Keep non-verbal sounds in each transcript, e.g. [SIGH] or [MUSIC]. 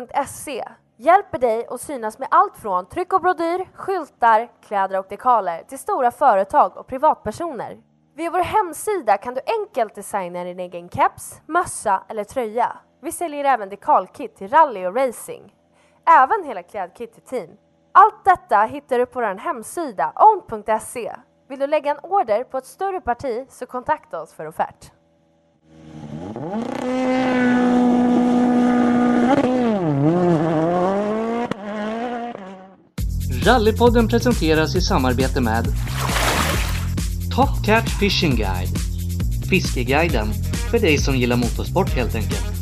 On.se hjälper dig att synas med allt från tryck och brodyr, skyltar, kläder och dekaler till stora företag och privatpersoner. Via vår hemsida kan du enkelt designa din egen keps, mössa eller tröja. Vi säljer även dekalkit till rally och racing. Även hela klädkit till team. Allt detta hittar du på vår hemsida own.se. Vill du lägga en order på ett större parti så kontakta oss för offert. Rallypodden presenteras i samarbete med Top Cat Fishing Guide Fiskeguiden för dig som gillar motorsport helt enkelt.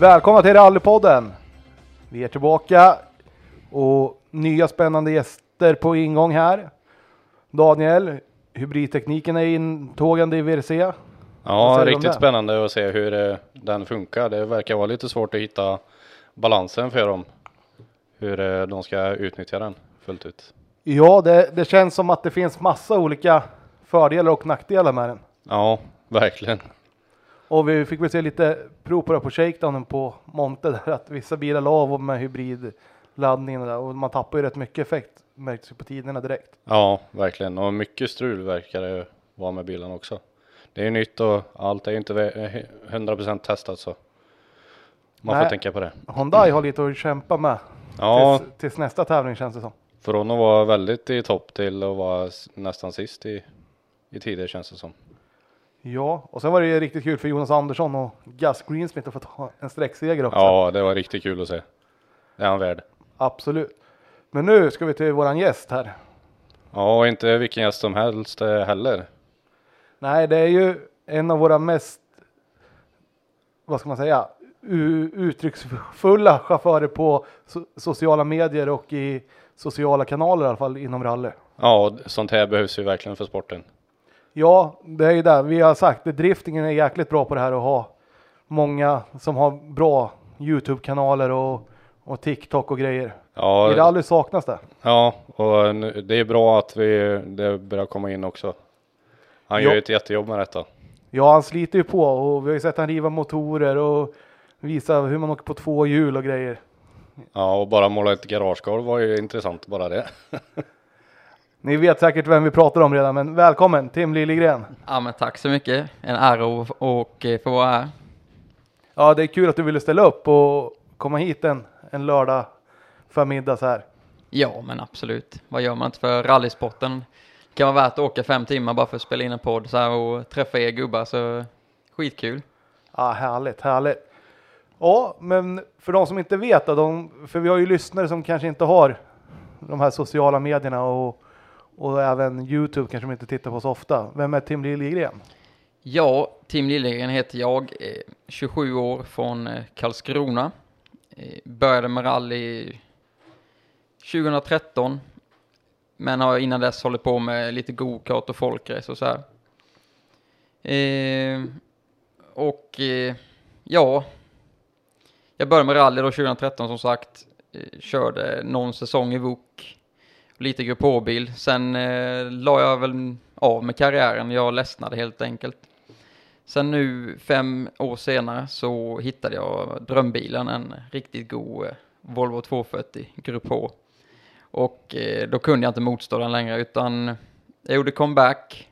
Välkomna till Rallypodden! Vi är tillbaka och nya spännande gäster på ingång här. Daniel, hybridtekniken är intågande i VRC. Ja, riktigt spännande att se hur eh, den funkar. Det verkar vara lite svårt att hitta balansen för dem. Hur eh, de ska utnyttja den fullt ut. Ja, det, det känns som att det finns massa olika fördelar och nackdelar med den. Ja, verkligen. Och vi fick väl se lite prov på det på shakedownen på Monte där att vissa bilar la av med hybridladdningen och, där, och man tappar ju rätt mycket effekt märktes ju på tiderna direkt. Ja, verkligen. Och mycket strul verkar det vara med bilen också. Det är nytt och allt är ju inte ve- eh, 100% testat så. Man Nej. får tänka på det. Hyundai har lite att kämpa med Ja, tills, tills nästa tävling känns det som. från att vara väldigt i topp till att vara nästan sist i, i tider känns det som. Ja, och sen var det ju riktigt kul för Jonas Andersson och Gus Greensmith att få ta en sträckseger också. Ja, det var riktigt kul att se. Det är han värd. Absolut. Men nu ska vi till våran gäst här. Ja, och inte vilken gäst som helst eh, heller. Nej, det är ju en av våra mest, vad ska man säga, uttrycksfulla chaufförer på so sociala medier och i sociala kanaler i alla fall inom rally. Ja, sånt här behövs ju verkligen för sporten. Ja, det är ju det vi har sagt. att Driftingen är jäkligt bra på det här att ha många som har bra Youtube-kanaler och, och TikTok och grejer. I Ja, rally saknas det. ja och det är bra att vi, det börjar komma in också. Han Ja. gör ju ett jättejobb med detta. Ja, han sliter ju på och vi har ju sett han riva motorer och visa hur man åker på två hjul och grejer. Ja, och bara måla ett garagegolv var ju intressant bara det. [LAUGHS] Ni vet säkert vem vi pratar om redan, men välkommen Tim Liljegren. Ja men tack så mycket. En ära att och eh, få vara här. Ja, det är kul att du ville ställa upp och komma hit en, en lördag förmiddag så här. Ja men absolut. Vad gör man inte för rallysporten? Det kan vara värt att åka fem timmar bara för att spela in en podd så här och träffa er gubbar så skitkul. Ja, härligt, härligt. Ja, men för de som inte vet då, de, för vi har ju lyssnare som kanske inte har de här sociala medierna och, och även Youtube kanske de inte tittar på så ofta. Vem är Tim Liljegren? Ja, Tim Liljegren heter jag, eh, 27 år från eh, Karlskrona. Eh, började med rally 2013. Men har innan dess hållit på med lite gokart och folkrace och så här. Eh, och eh, ja, jag började med rally då 2013 som sagt. Eh, körde någon säsong i VOK. Lite grupp H-bil. Sen eh, la jag väl av med karriären. Jag ledsnade helt enkelt. Sen nu fem år senare så hittade jag drömbilen, en riktigt god eh, Volvo 240 Grupp H. Och eh, då kunde jag inte motstå den längre utan jag gjorde comeback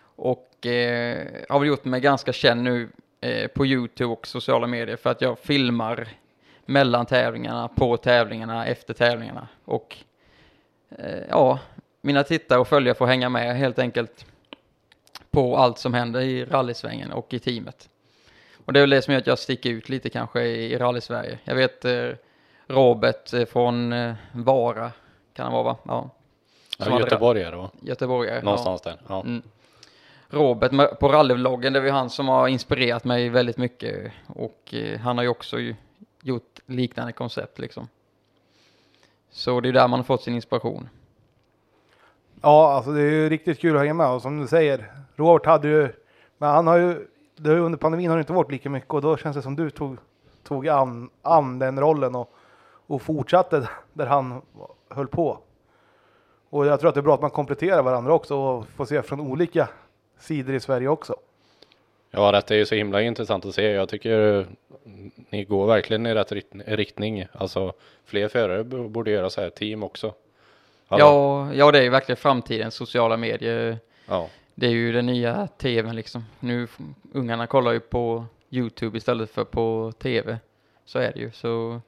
och eh, har väl gjort mig ganska känd nu eh, på Youtube och sociala medier för att jag filmar mellan tävlingarna, på tävlingarna, efter tävlingarna och ja, mina tittare och följare får hänga med helt enkelt på allt som händer i rallysvängen och i teamet. Och det är väl det som gör att jag sticker ut lite kanske i, rally-Sverige. Jag vet eh, Robert eh, från eh, Vara, kan han vara va? Ja. Som Ja, hade- Göteborg är det va? Göteborgare. Någonstans där. Ja. Mm. Robert på rallyvloggen, det var han som har inspirerat mig väldigt mycket och eh, han har ju också gjort liknande koncept liksom. Så det är där man har fått sin inspiration. Ja, alltså det är ju riktigt kul att hänga med och som du säger, Robert hade ju, men han har ju, det har ju under pandemin har det inte varit lika mycket och då känns det som du tog, tog an, an den rollen och, och fortsatte där han höll på. Och jag tror att det är bra att man kompletterar varandra också och får se från olika sidor i Sverige också. Ja, detta är ju så himla intressant att se. Jag tycker ni går verkligen i rätt rikt- riktning. Alltså fler förare borde göra så här, team också. Hallå? Ja, ja, det är ju verkligen framtiden, sociala medier. ja. Det är ju den nya tvn liksom. Nu, ungarna kollar ju på Youtube istället för på tv. Så är det ju. Så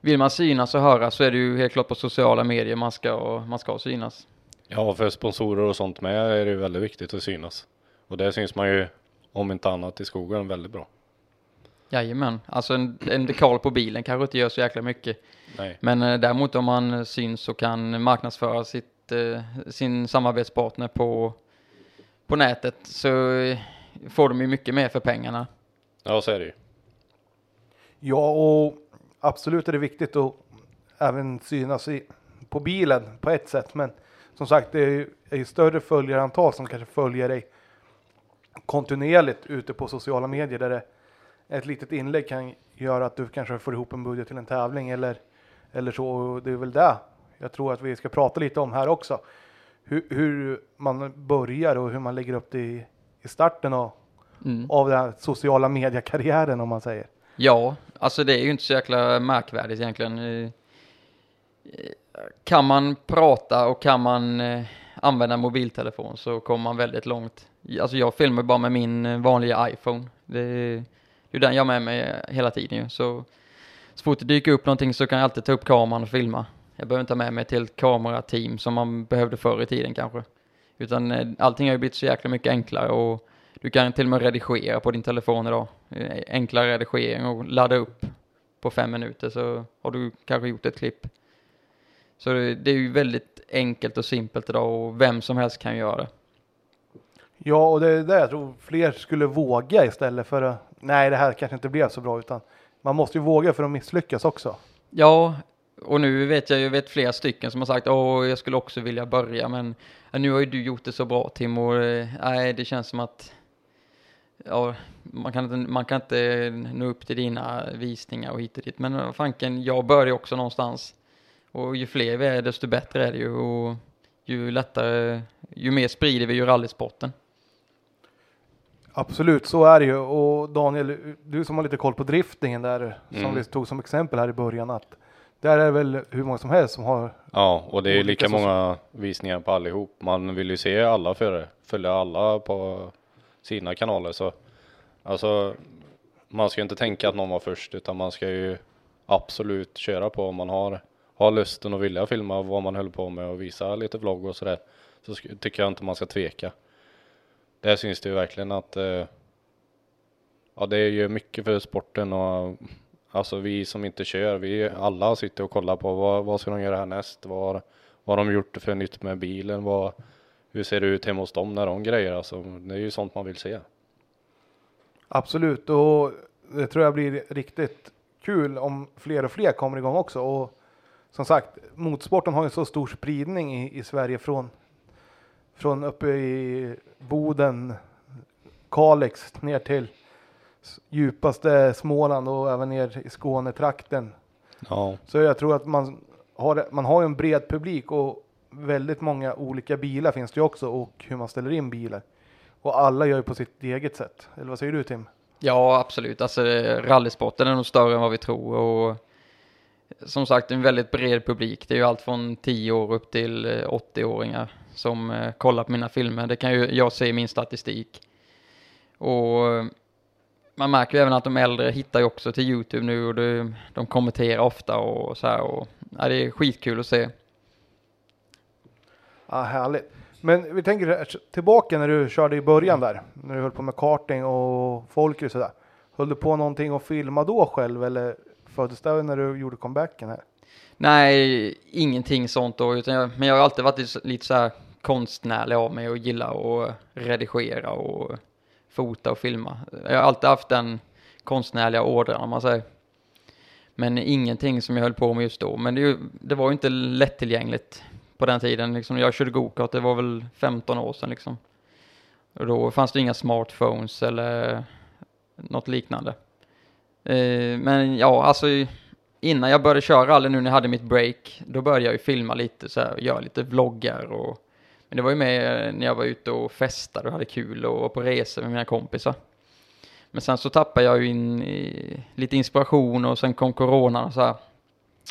vill man synas och höras så är det ju helt klart på sociala medier man ska, man ska synas. Ja, för sponsorer och sånt med är det ju väldigt viktigt att synas. Och det syns man ju, om inte annat, i skogen väldigt bra. Jajamän, alltså en, en dekal på bilen kanske inte gör så jäkla mycket. Nej. Men eh, däremot om man syns och kan marknadsföra sitt, eh, sin samarbetspartner på, på nätet så eh, får de ju mycket mer för pengarna. Ja, så är det ju. Ja, och absolut är det viktigt att även synas i, på bilen på ett sätt. Men som sagt, det är ju, är ju större följarantal som kanske följer dig kontinuerligt ute på sociala medier där det, ett litet inlägg kan göra att du kanske får ihop en budget till en tävling eller, eller så. Och det är väl det jag tror att vi ska prata lite om här också. Hur, hur man börjar och hur man lägger upp det i, i starten av, Mm. av den här sociala mediekarriären om man säger. Ja, alltså det är ju inte så jäkla märkvärdigt egentligen. Eh, Kan man prata och kan man eh, använda mobiltelefon så kommer man väldigt långt. Alltså jag filmar bara med min eh, vanliga iPhone. Det är ju den jag har med mig hela tiden ju. Så, så fort det dyker upp någonting så kan jag alltid ta upp kameran och filma. Jag behöver inte ha med mig ett helt kamerateam som man behövde förr i tiden kanske. Utan eh, allting har ju blivit så jäkla mycket enklare och du kan till och med redigera på din telefon idag. Eh, enklare redigering och ladda upp på fem minuter så har du kanske gjort ett klipp. Så det det är ju väldigt enkelt och simpelt idag och vem som helst kan göra det. Ja, och det är det jag tror fler skulle våga istället för att nej, det här kanske inte blev så bra, utan man måste ju våga för att misslyckas också. Ja, och nu vet jag ju vet flera stycken som har sagt åh, jag skulle också vilja börja, men nu har ju du gjort det så bra Tim och eh, nej, det känns som att ja, man kan inte, man kan inte nå upp till dina visningar och hit och dit. Men fanken, jag börjar ju också någonstans. Och ju fler vi är, desto bättre är det ju. Och ju lättare, ju mer sprider vi ju rallysporten. Absolut, så är det ju. Och Daniel, du som har lite koll på driftingen där, som Mm. vi tog som exempel här i början, att där är det väl hur många som helst som har Ja, och det är lika många visningar på allihop. Man vill ju se alla före, följa alla på sina kanaler. Så alltså, man ska ju inte tänka att någon var först, utan man ska ju absolut köra på om man har, har lusten och vilja filma vad man höll på med och visa lite vlogg och sådär. Så tycker jag inte man ska tveka. Där syns det ju verkligen att eh, ja, det är ju mycket för sporten och Alltså vi som inte kör, vi alla sitter och kollar på vad, vad ska de göra härnäst? Vad, vad har de gjort för nytt med bilen? Vad, hur ser det ut hemma hos dem när de grejer? Alltså, det är ju sånt man vill se. Absolut, och det tror jag blir riktigt kul om fler och fler kommer igång också. Och som sagt, motorsporten har ju så stor spridning i, i Sverige från, från uppe i Boden, Kalix ner till djupaste Småland och även ner i Skånetrakten. Ja, Så jag tror att man har, man har ju en bred publik och väldigt många olika bilar finns det ju också och hur man ställer in bilar. Och alla gör ju på sitt eget sätt. Eller vad säger du Tim? Ja, absolut. Alltså rallysporten är nog större än vad vi tror och som sagt en väldigt bred publik. Det är ju allt från 10 år upp till eh, 80-åringar som eh, kollar på mina filmer. Det kan ju jag se i min statistik. Och eh, man märker ju även att de äldre hittar ju också till Youtube nu och det, de kommenterar ofta och så här och ja, det är skitkul att se. Ja, härligt. Men vi tänker tillbaka när du körde i början där, när du höll på med karting och folk och sådär. Höll du på någonting och filma då själv eller föddes det när du gjorde comebacken här? Nej, ingenting sånt då, utan jag, men jag har alltid varit lite- så här konstnärlig av mig och gillar att redigera och fota och filma. Jag har alltid haft den konstnärliga ådran om man säger. Men ingenting som jag höll på med just då. Men det, ju- det var ju inte lättillgängligt på den tiden. Liksom, jag körde gokart, det var väl 15 år sedan liksom. Och då fanns det inga smartphones eller något liknande. Eh, men ja, alltså innan jag började köra rally nu när jag hade mitt break, då började jag ju filma lite så här, göra lite vloggar och men det var ju med när jag var ute och festade och hade kul och var på resor med mina kompisar. Men sen så tappade jag ju in i lite inspiration och sen kom coronan och så här.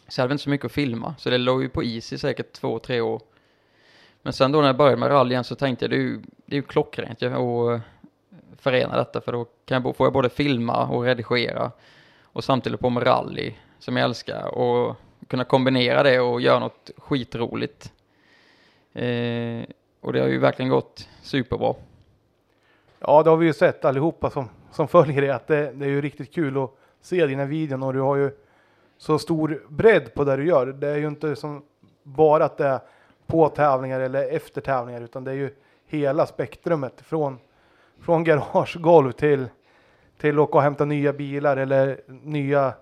Så jag hade inte så mycket att filma, så det låg ju på is i säkert två, tre år. Men sen då när jag började med rally igen så tänkte jag det är ju, det är ju klockrent ju förena detta för då kan jag, bo- får jag både filma och redigera och samtidigt på med rally som jag älskar och kunna kombinera det och göra något skitroligt. Eh, och det har ju verkligen gått superbra. Ja, det har vi ju sett allihopa som, som följer det, att det, det är ju riktigt kul att se dina videon och du har ju så stor bredd på det du gör. Det är ju inte som bara att det är på tävlingar eller efter tävlingar, utan det är ju hela spektrumet från, från garagegolv till, till att åka och hämta nya bilar eller nya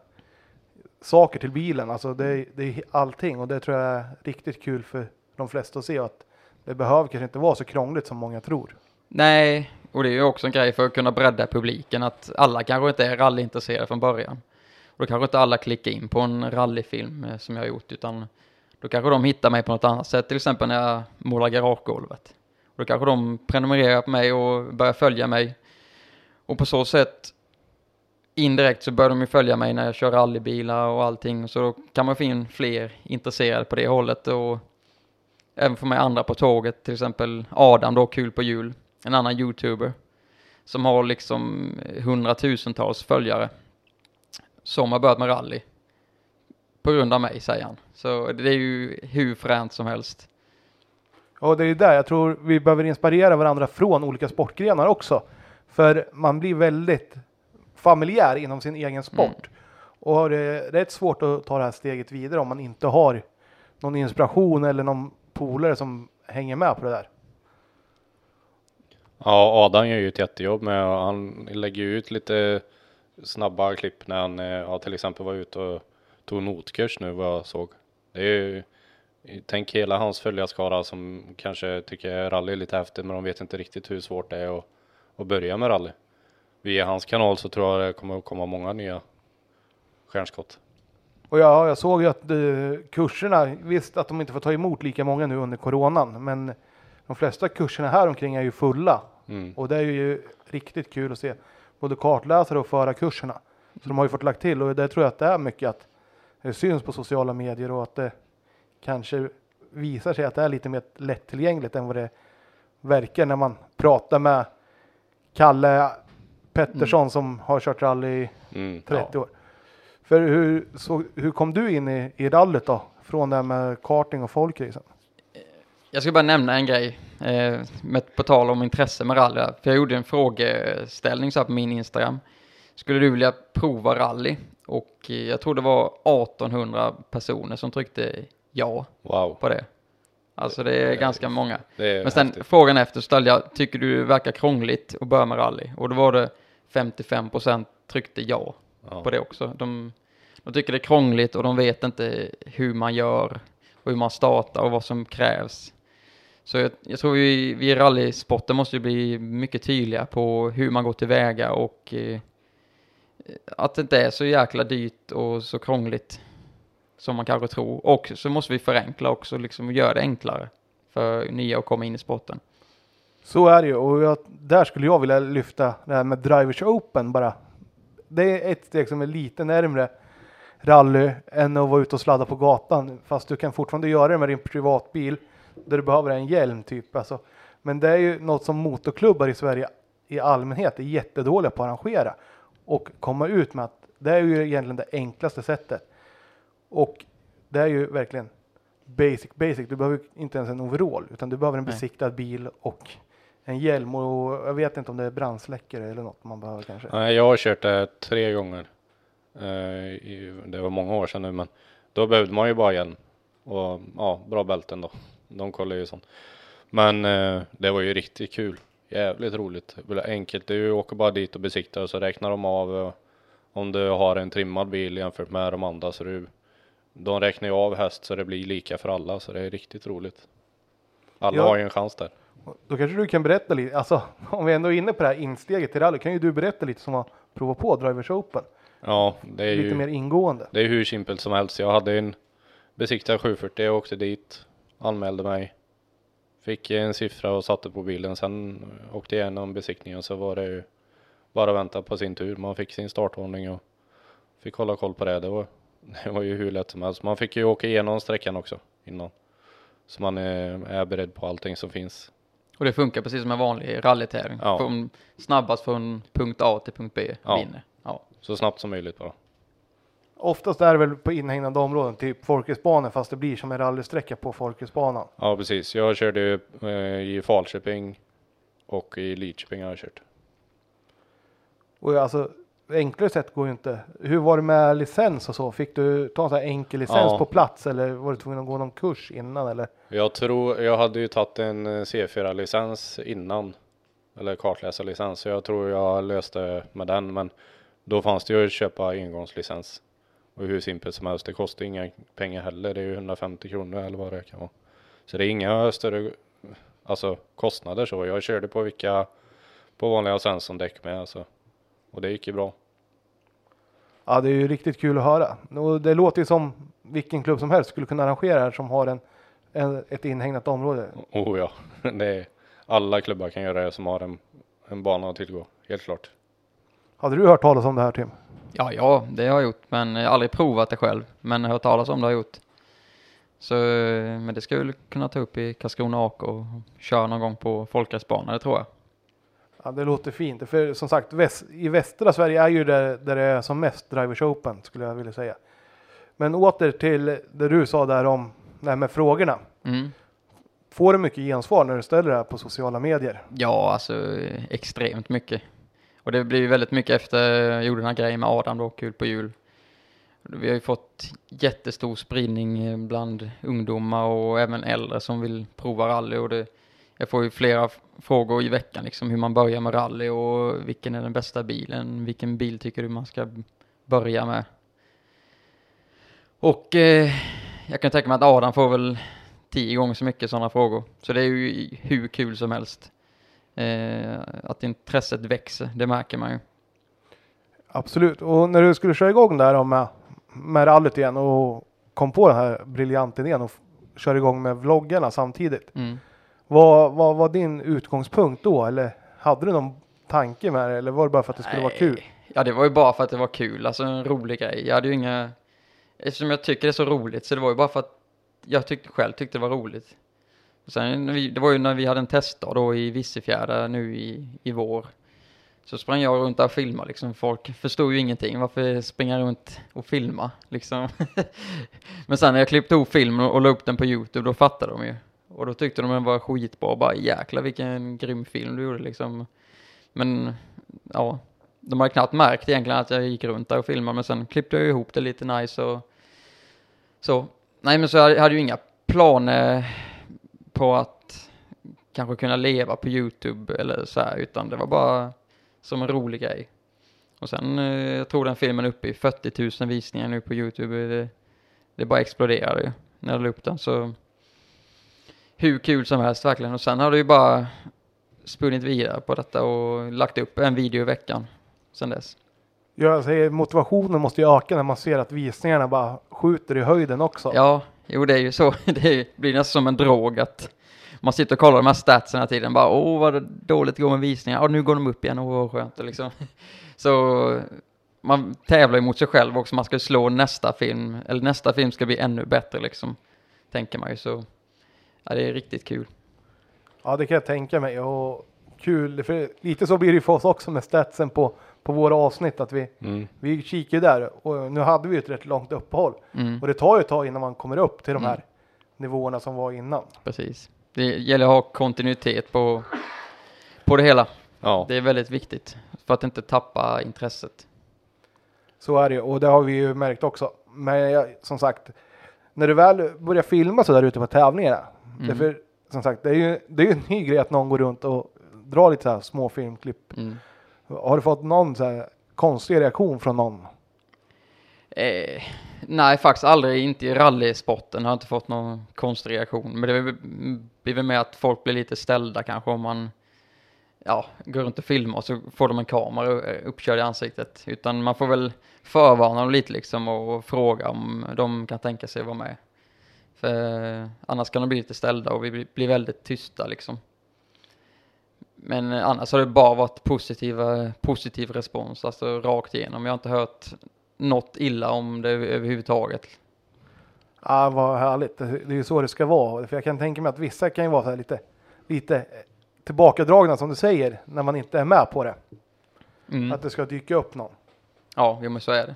saker till bilen. Alltså det, är- det är allting och det tror jag är riktigt kul för de flesta att se att det behöver kanske inte vara så krångligt som många tror. Nej, och det är ju också en grej för att kunna bredda publiken att alla kanske inte är rallyintresserade från början. Och då kanske inte alla klickar in på en rallyfilm eh, som jag har gjort utan då kanske de hittar mig på något annat sätt, till exempel när jag målar garagegolvet. Och då kanske de prenumererar på mig och börjar följa mig. Och på så sätt indirekt så börjar de ju följa mig när jag kör rallybilar och allting. Så då kan man få in fler intresserade på det hållet och även få med andra på tåget, till exempel Adam då, Kul på jul, en annan youtuber som har liksom hundratusentals följare som har börjat med rally på grund av mig, säger han. Så det är ju hur fränt som helst. Och det är där jag tror vi behöver inspirera varandra från olika sportgrenar också. För man blir väldigt familjär inom sin egen sport. Och har det rätt svårt att ta det här steget vidare om man inte har någon inspiration eller någon polare som hänger med på det där. Ja, Adam gör ju ett jättejobb med och han lägger ut lite snabba klipp när han eh, ja, till exempel var ute och tog notkurs nu vad jag såg. Det är ju, tänk hela hans följarskara som kanske tycker rally är lite häftigt men de vet inte riktigt hur svårt det är att, att börja med rally. Via hans kanal så tror jag det kommer att komma många nya stjärnskott. Och ja, jag såg ju att eh, kurserna, visst att de inte får ta emot lika många nu under coronan, men de flesta kurserna här omkring är ju fulla. Mm. Och det är ju riktigt kul att se både kartläsare och förarkurserna. Så de har ju fått lagt till och det tror jag att det är mycket att det syns på sociala medier och att det kanske visar sig att det är lite mer lättillgängligt än vad det verkar när man pratar med Kalle Pettersson som har kört rally i Mm, 30 ja. år. För hur, så, hur kom du in i, i rallyt då? Från det här med karting och folkracen? Jag ska bara nämna en grej, eh, med, på tal om intresse med rally. För jag gjorde en frågeställning så här på min Instagram. Skulle du vilja prova rally? Och eh, jag tror det var 1800 personer som tryckte ja Wow, på det. Alltså det är ganska många. det är Men sen häftigt. frågan efter ställde jag, tycker du det verkar krångligt att börja med rally? Och då var det 55% tryckte ja Ja. på det också. De, de tycker det är krångligt och de vet inte hur man gör och hur man startar och vad som krävs. Så jag, jag tror vi, vi i rallysporten måste bli mycket tydliga på hur man går tillväga och eh, att det inte är så jäkla dyrt och så krångligt som man kanske tror. Och så måste vi förenkla också, liksom göra det enklare för nya att komma in i sporten. Så är det ju och jag, där skulle jag vilja lyfta det här med Drivers Open bara. Det är ett steg som är lite närmre rally än att vara ute och sladda på gatan. Fast du kan fortfarande göra det med din privatbil där du behöver en hjälm typ. Alltså. Men det är ju något som motorklubbar i Sverige i allmänhet är jättedåliga på att arrangera. Och komma ut med att det är ju egentligen det enklaste sättet. Och det är ju verkligen basic basic. Du behöver inte ens en overall utan du behöver en Nej. besiktad bil och en hjälm och jag vet inte om det är brandsläckare eller något man behöver kanske. Nej, jag har kört det tre gånger. Eh, det var många år sedan nu, men då behövde man ju bara hjälm. Och ja, bra bälten då. De kollar ju sånt. Men eh, det var ju riktigt kul. Jävligt roligt. Enkelt. Du åker bara dit och besiktar och så räknar de av. Och, om du har en trimmad bil jämfört med de andra så du, de räknar ju av häst så det blir lika för alla så det är riktigt roligt. Alla Ja. har ju en chans där. Då kanske du kan berätta lite, alltså [LAUGHS] om vi ändå är inne på det här insteget till rally, kan ju du berätta lite som har provat på Drivers Open? Ja, det är Lite ju mer ingående. det är hur simpelt som helst. Jag hade en besiktad 740 och åkte dit, anmälde mig, fick en siffra och satte på bilen. Sen åkte jag igenom besiktningen så var det ju bara att vänta på sin tur. Man fick sin startordning och fick hålla koll på det. Det var, det var ju hur lätt som helst. Man fick ju åka igenom sträckan också innan. Så man är, är beredd på allting som finns. Och det funkar precis som en vanlig rallytävling. Ja. Från, snabbast från punkt A till punkt B Ja. vinner. Ja. Så snabbt som möjligt bara. Oftast är det väl på inhägnade områden, typ Folkesbanan, fast det blir som en rallysträcka på Folkesbanan. Ja precis. Jag körde eh, i Falköping och i Lidköping har jag kört. Och alltså, enklare sätt går ju inte. Hur var det med licens och så? Fick du ta en sån här enkel licens Ja. på plats eller var du tvungen att gå någon kurs innan eller? Jag tror, jag hade ju tagit en eh, C4-licens innan. Eller kartläsarlicens, så jag tror jag löste med den. Men då fanns det ju att köpa engångslicens. Och hur simpelt som helst, det kostar inga pengar heller. Det är ju 150 kronor eller vad det kan vara. Så det är inga större alltså, kostnader så. Jag körde på vilka, på vanliga Svensson-däck med alltså. Och det gick ju bra. Ja, det är ju riktigt kul att höra. Och det låter ju som vilken klubb som helst skulle kunna arrangera här som har en, en, ett inhägnat område. Oh ja, [LAUGHS] det är, alla klubbar kan göra det som har en, en bana att tillgå, helt klart. Hade du hört talas om det här Tim? ja, ja, det har jag gjort. Men jag har aldrig provat det själv. Men hört talas om det har jag gjort. Så, eh, men det ska jag väl kunna ta upp i Karlskrona AK och köra någon gång på folkracerbana, det tror jag. Ja, det låter fint. För som sagt, väst, i västra Sverige är ju där, där det är som mest Drivers Open skulle jag vilja säga. Men åter till det du sa där om det här med frågorna. Mm. Får du mycket gensvar när du ställer det här på sociala medier? Ja, alltså extremt mycket. Och det blir väldigt mycket efter jag gjorde den här grejen med Adam då, kul på jul. Vi har ju fått jättestor spridning bland ungdomar och även äldre som vill prova rally och det, jag får ju flera frågor i veckan liksom hur man börjar med rally och vilken är den bästa bilen, vilken bil tycker du man ska börja med? Och eh, jag kan tänka mig att Adam får väl tio gånger så mycket sådana frågor. Så det är ju hur kul som helst. Eh, att intresset växer, det märker man ju. Absolut. Och när du skulle köra igång där med, med rallyt igen och kom på den här briljanta idén och köra igång med vloggarna samtidigt. Mm. Vad, vad var din utgångspunkt då? Eller hade du någon tanke med det? Eller var det bara för att det skulle vara Nej. kul? Ja, det var ju bara för att det var kul, alltså en rolig grej. Jag hade ju inga... Eftersom jag tycker det är så roligt, så det var ju bara för att jag tyckte själv tyckte det var roligt. Och sen, det var ju när vi hade en testdag då i Vissefjärda nu i, i vår. Så sprang jag runt där och filmade liksom. Folk förstod ju ingenting. Varför springa runt och filma liksom? [LAUGHS] Men sen när jag klippte ihop filmen och la upp den på Youtube, då fattade de ju. Och då tyckte de den var skitbra. och Bara jäklar vilken grym film du gjorde liksom. Men ja, de har knappt märkt egentligen att jag gick runt där och filmade. Men sen klippte jag ihop det lite nice och så. Nej men så jag hade ju inga planer på att kanske kunna leva på Youtube eller så här, utan det var bara som en rolig grej. Och sen, eh, jag tror den filmen är uppe i 40 000 visningar nu på Youtube. Det, det bara exploderade ju när jag la upp den. Så hur kul som helst verkligen. Och sen har det ju bara spunnit vidare på detta och lagt upp en video i veckan sen dess. Jag säger motivationen måste ju öka när man ser att visningarna bara skjuter i höjden också. Ja, jo det är ju så. [LAUGHS] Det blir nästan som en drog att man sitter och kollar de här statsen hela tiden. Bara, åh vad det dåligt går med visningar. Ja, nu går de upp igen. Åh, vad skönt. Liksom. [LAUGHS] Så man tävlar ju mot sig själv också. Man ska ju slå nästa film. Eller nästa film ska bli ännu bättre liksom. Tänker man ju så. Ja, det är riktigt kul. Ja, det kan jag tänka mig. Och kul, för lite så blir det ju för oss också med statsen på, på våra avsnitt. Att vi, Mm. vi kikar ju där och nu hade vi ju ett rätt långt uppehåll. Mm, Och det tar ju ett tag innan man kommer upp till de Mm. här nivåerna som var innan. precis. Det gäller att ha kontinuitet på, på det hela. Ja, Det är väldigt viktigt. För att inte tappa intresset. Så är det ju och det har vi ju märkt också. Men jag, som sagt, när du väl börjar filma så där ute på tävlingarna. Mm. Därför, som sagt, det är ju det är en ny grej att någon går runt och drar lite så här små filmklipp. Mm. Har du fått någon så här konstig reaktion från någon? Eh, nej, faktiskt aldrig. Inte i rallysporten har jag inte fått någon konstig reaktion. Men det blir- blir väl med att folk blir lite ställda kanske om man ja, går runt och filmar och så får de en kamera uppkörd i ansiktet. Utan man får väl förvarna dem lite liksom och fråga om de kan tänka sig att vara med. För annars kan de bli lite ställda och vi blir- väldigt tysta liksom. Men annars har det bara varit positiva, positiv respons, alltså rakt igenom. Jag har inte hört något illa om det överhuvudtaget. Ja, vad härligt. Det är ju så det ska vara. För jag kan tänka mig att vissa kan ju vara så här lite, lite tillbakadragna som du säger, när man inte är med på det. Mm. Att det ska dyka upp någon. Ja, jo, men så är det.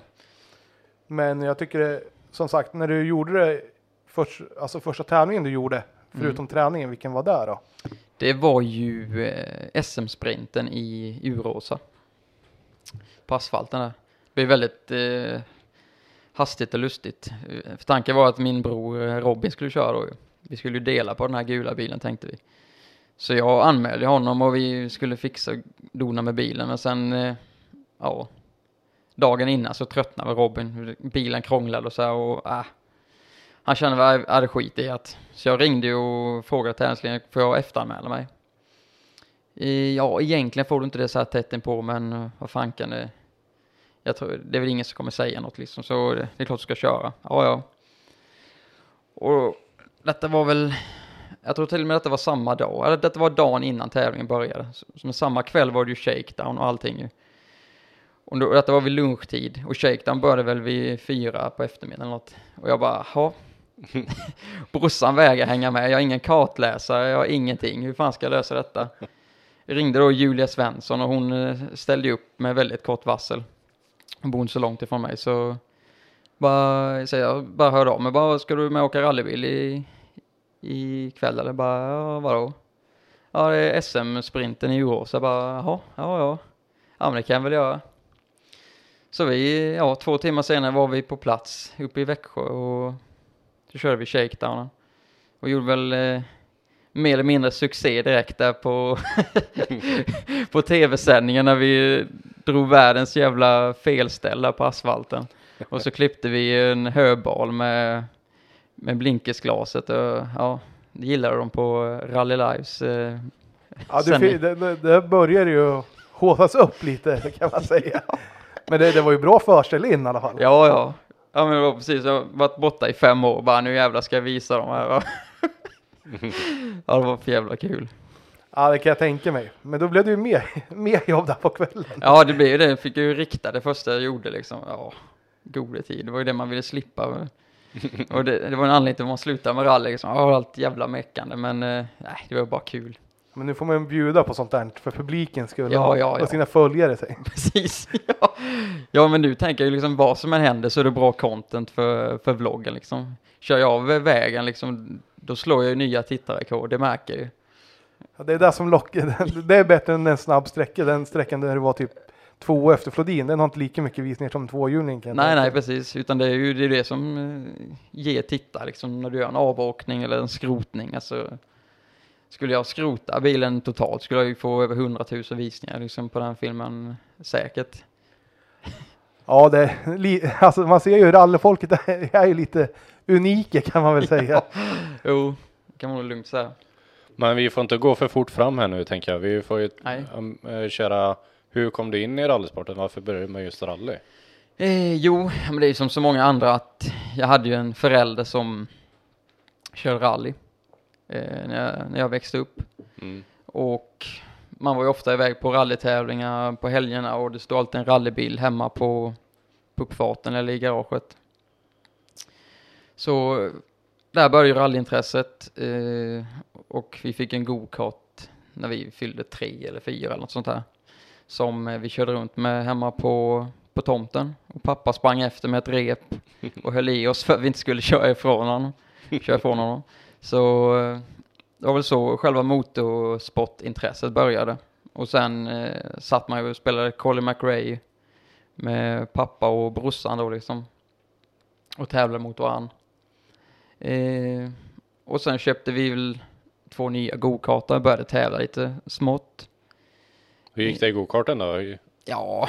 Men jag tycker det, som sagt, när du gjorde det, först, alltså första tävlingen du gjorde, förutom träningen, vilken var där då? Det var ju eh, SM-sprinten i Uråsa. På asfalten där. Det blev väldigt eh, hastigt och lustigt. Eh, För tanken var att min bror eh, Robin skulle köra då. Vi skulle ju dela på den här gula bilen tänkte vi. Så jag anmälde honom och vi skulle fixa och dona med bilen men sen, eh, ja, dagen innan så tröttnade Robin. Bilen krånglade och så här och äh, han kände väl att jag hade skit i att. Så jag ringde och frågade tävlingsledaren, får jag efteranmäla mig? Ja, egentligen får du inte det så här tätt på, men eh, vad fan kan det... Jag tror, det är väl ingen som kommer säga något liksom, så det, det är klart du ska köra. Ja, ja. Och detta var väl, jag tror till och med detta var samma dag, eller detta var dagen innan tävlingen började. Som samma kväll var det ju shakedown och allting. Och då, detta var vid lunchtid och shakedown började väl vid fyra på eftermiddagen eller något. Och jag bara, ja. [LAUGHS] Brorsan vägrar hänga med, jag har ingen kartläsare, jag har ingenting, hur fan ska jag lösa detta? Jag ringde då Julia Svensson och hon eh, ställde upp med väldigt kort varsel. Hon bor inte så långt ifrån mig så bara, så jag bara hörde av mig, bara ska du med och åka rallybil i, i kväll eller bara, ja vadå? Ja det är SM-sprinten i Urås, jag bara, jaha, ja ja, ja men det kan jag väl göra. Så vi, ja två timmar senare var vi på plats uppe i Växjö och så körde vi shakedownen. Och gjorde väl eh, mer eller mindre succé direkt där på, [LAUGHS] på tv-sändningen när vi drog världens jävla felställ där på asfalten. Och så klippte vi en höbal med, med blinkesglaset och ja, det gillade de på Rally Lives. Eh, Ja, det, det, det börjar ju håsas upp lite kan man säga. [LAUGHS] Men det, det var ju bra förställ in i alla fall. ja, ja. Ja men det var precis, jag har varit borta i fem år bara nu jävlar ska jag visa dem här. [LAUGHS] ja det var för jävla kul. Ja, det kan jag tänka mig. Men då blev det ju mer, [LAUGHS] mer jobb där på kvällen. Ja, det blev ju det. Jag fick ju rikta det första jag gjorde liksom. Ja, gode tid. Det var ju det man ville slippa. [LAUGHS] Och det, det var en anledning till att man slutade med rally. Liksom. Ja, allt jävla meckande. Men eh, nej, det var bara kul. Men nu får man bjuda på sånt där för publiken skull. Ja, ja, ja. Och sina följare. säg. [LAUGHS] Precis. Ja. ja, men nu tänker jag ju liksom vad som än händer så är det bra content för, för vloggen liksom. Kör jag av vägen liksom, då slår jag ju nya tittarrekord. Det märker jag ju. Ja, det är det som lockar. [LAUGHS] Det är bättre än en snabb sträcka. Den sträckan där det var typ två efter Flodin. Den har inte lika mycket visningar som tvåhjuling. kan jag Nej, tänka nej, precis. Utan det är ju det, är det som eh, ger tittare liksom när du gör en avåkning eller en skrotning. Alltså, skulle jag skrota bilen totalt skulle jag ju få över 100 000 visningar liksom på den filmen säkert. [LAUGHS] Ja, det alltså, man ser ju rallyfolket är, [LAUGHS] är ju lite unika kan man väl säga. Jo, det kan man lugnt säga. Men vi får inte gå för fort fram här nu tänker jag. Vi får ju Nej. eh, köra. Hur kom du in i rallysporten? Varför började du med just rally? Eh, jo, men det är som så många andra att jag hade ju en förälder som körde rally eh, när, jag, när jag växte upp. Mm. Och man var ju ofta iväg på rallytävlingar på helgerna och det stod alltid en rallybil hemma på, på uppfarten eller i garaget. Så där började ju rallyintresset eh, och vi fick en go-kart när vi fyllde tre eller fyra eller något sånt här. Som eh, vi körde runt med hemma på, på tomten. Och pappa sprang efter med ett rep och höll i oss för att vi inte skulle köra ifrån honom. Köra ifrån honom. Så eh, det var väl så själva motorsportintresset började. Och sen eh, satt man ju och spelade Colin McRae med pappa och brorsan då liksom. Och tävlade mot varandra. Eh, och sen köpte vi väl två nya go-kartar och började tävla lite smått. Hur gick det i gokarten då? Ja,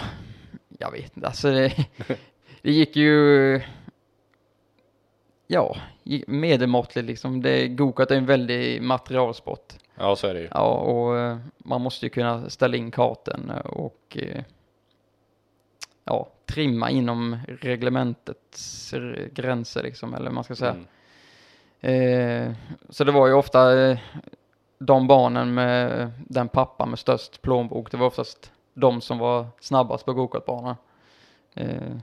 jag vet inte, alltså det, [LAUGHS] det gick ju, ja, medelmåttligt liksom. Det, gokart är en väldig materialsport. Ja, så är det ju. Ja, och eh, man måste ju kunna ställa in karten och eh, ja, trimma inom reglementets gränser liksom, eller man ska säga. Mm. Eh, så det var ju ofta eh, de barnen med den pappa med störst plånbok, det var oftast de som var snabbast på gokartbanan. Eh,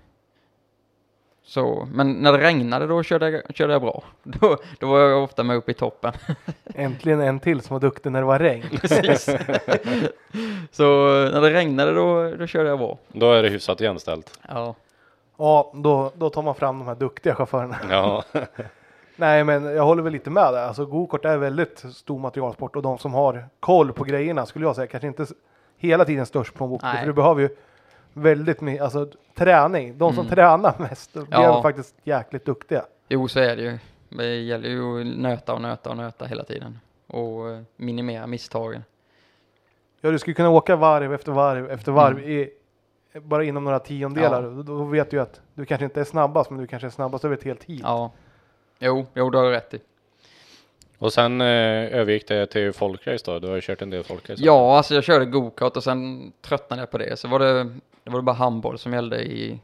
så, men när det regnade då körde jag, körde jag bra. [LAUGHS] Då, då var jag ofta med uppe i toppen. [LAUGHS] Äntligen en till som var duktig när det var regn. [LAUGHS] Precis. så när det regnade då, då körde jag bra. Då är det hyfsat jämställt. Ja. Ja, då, då tar man fram de här duktiga chaufförerna. Ja, Nej, men jag håller väl lite med där. Alltså gokart är väldigt stor materialsport och de som har koll på grejerna skulle jag säga kanske inte hela tiden störst plånbok. Nej. För du behöver ju väldigt mycket, alltså träning. De som Mm. tränar [LAUGHS] mest, de Ja. är faktiskt jäkligt duktiga. Jo, så är det ju. Det gäller ju att nöta och nöta och nöta hela tiden. Och eh, minimera misstagen. Ja, du skulle kunna åka varv efter varv efter varv Mm. i, bara inom några tiondelar. Då vet du ju att du kanske inte är snabbast, men du kanske är snabbast över ett helt heat. Ja. Jo, jo, det har du rätt i. och sen eh, övergick det till folkrace då. Du har ju kört en del folkrace. Ja, alltså jag körde gokart och sen tröttnade jag på det. Så var det, det var bara handboll som gällde i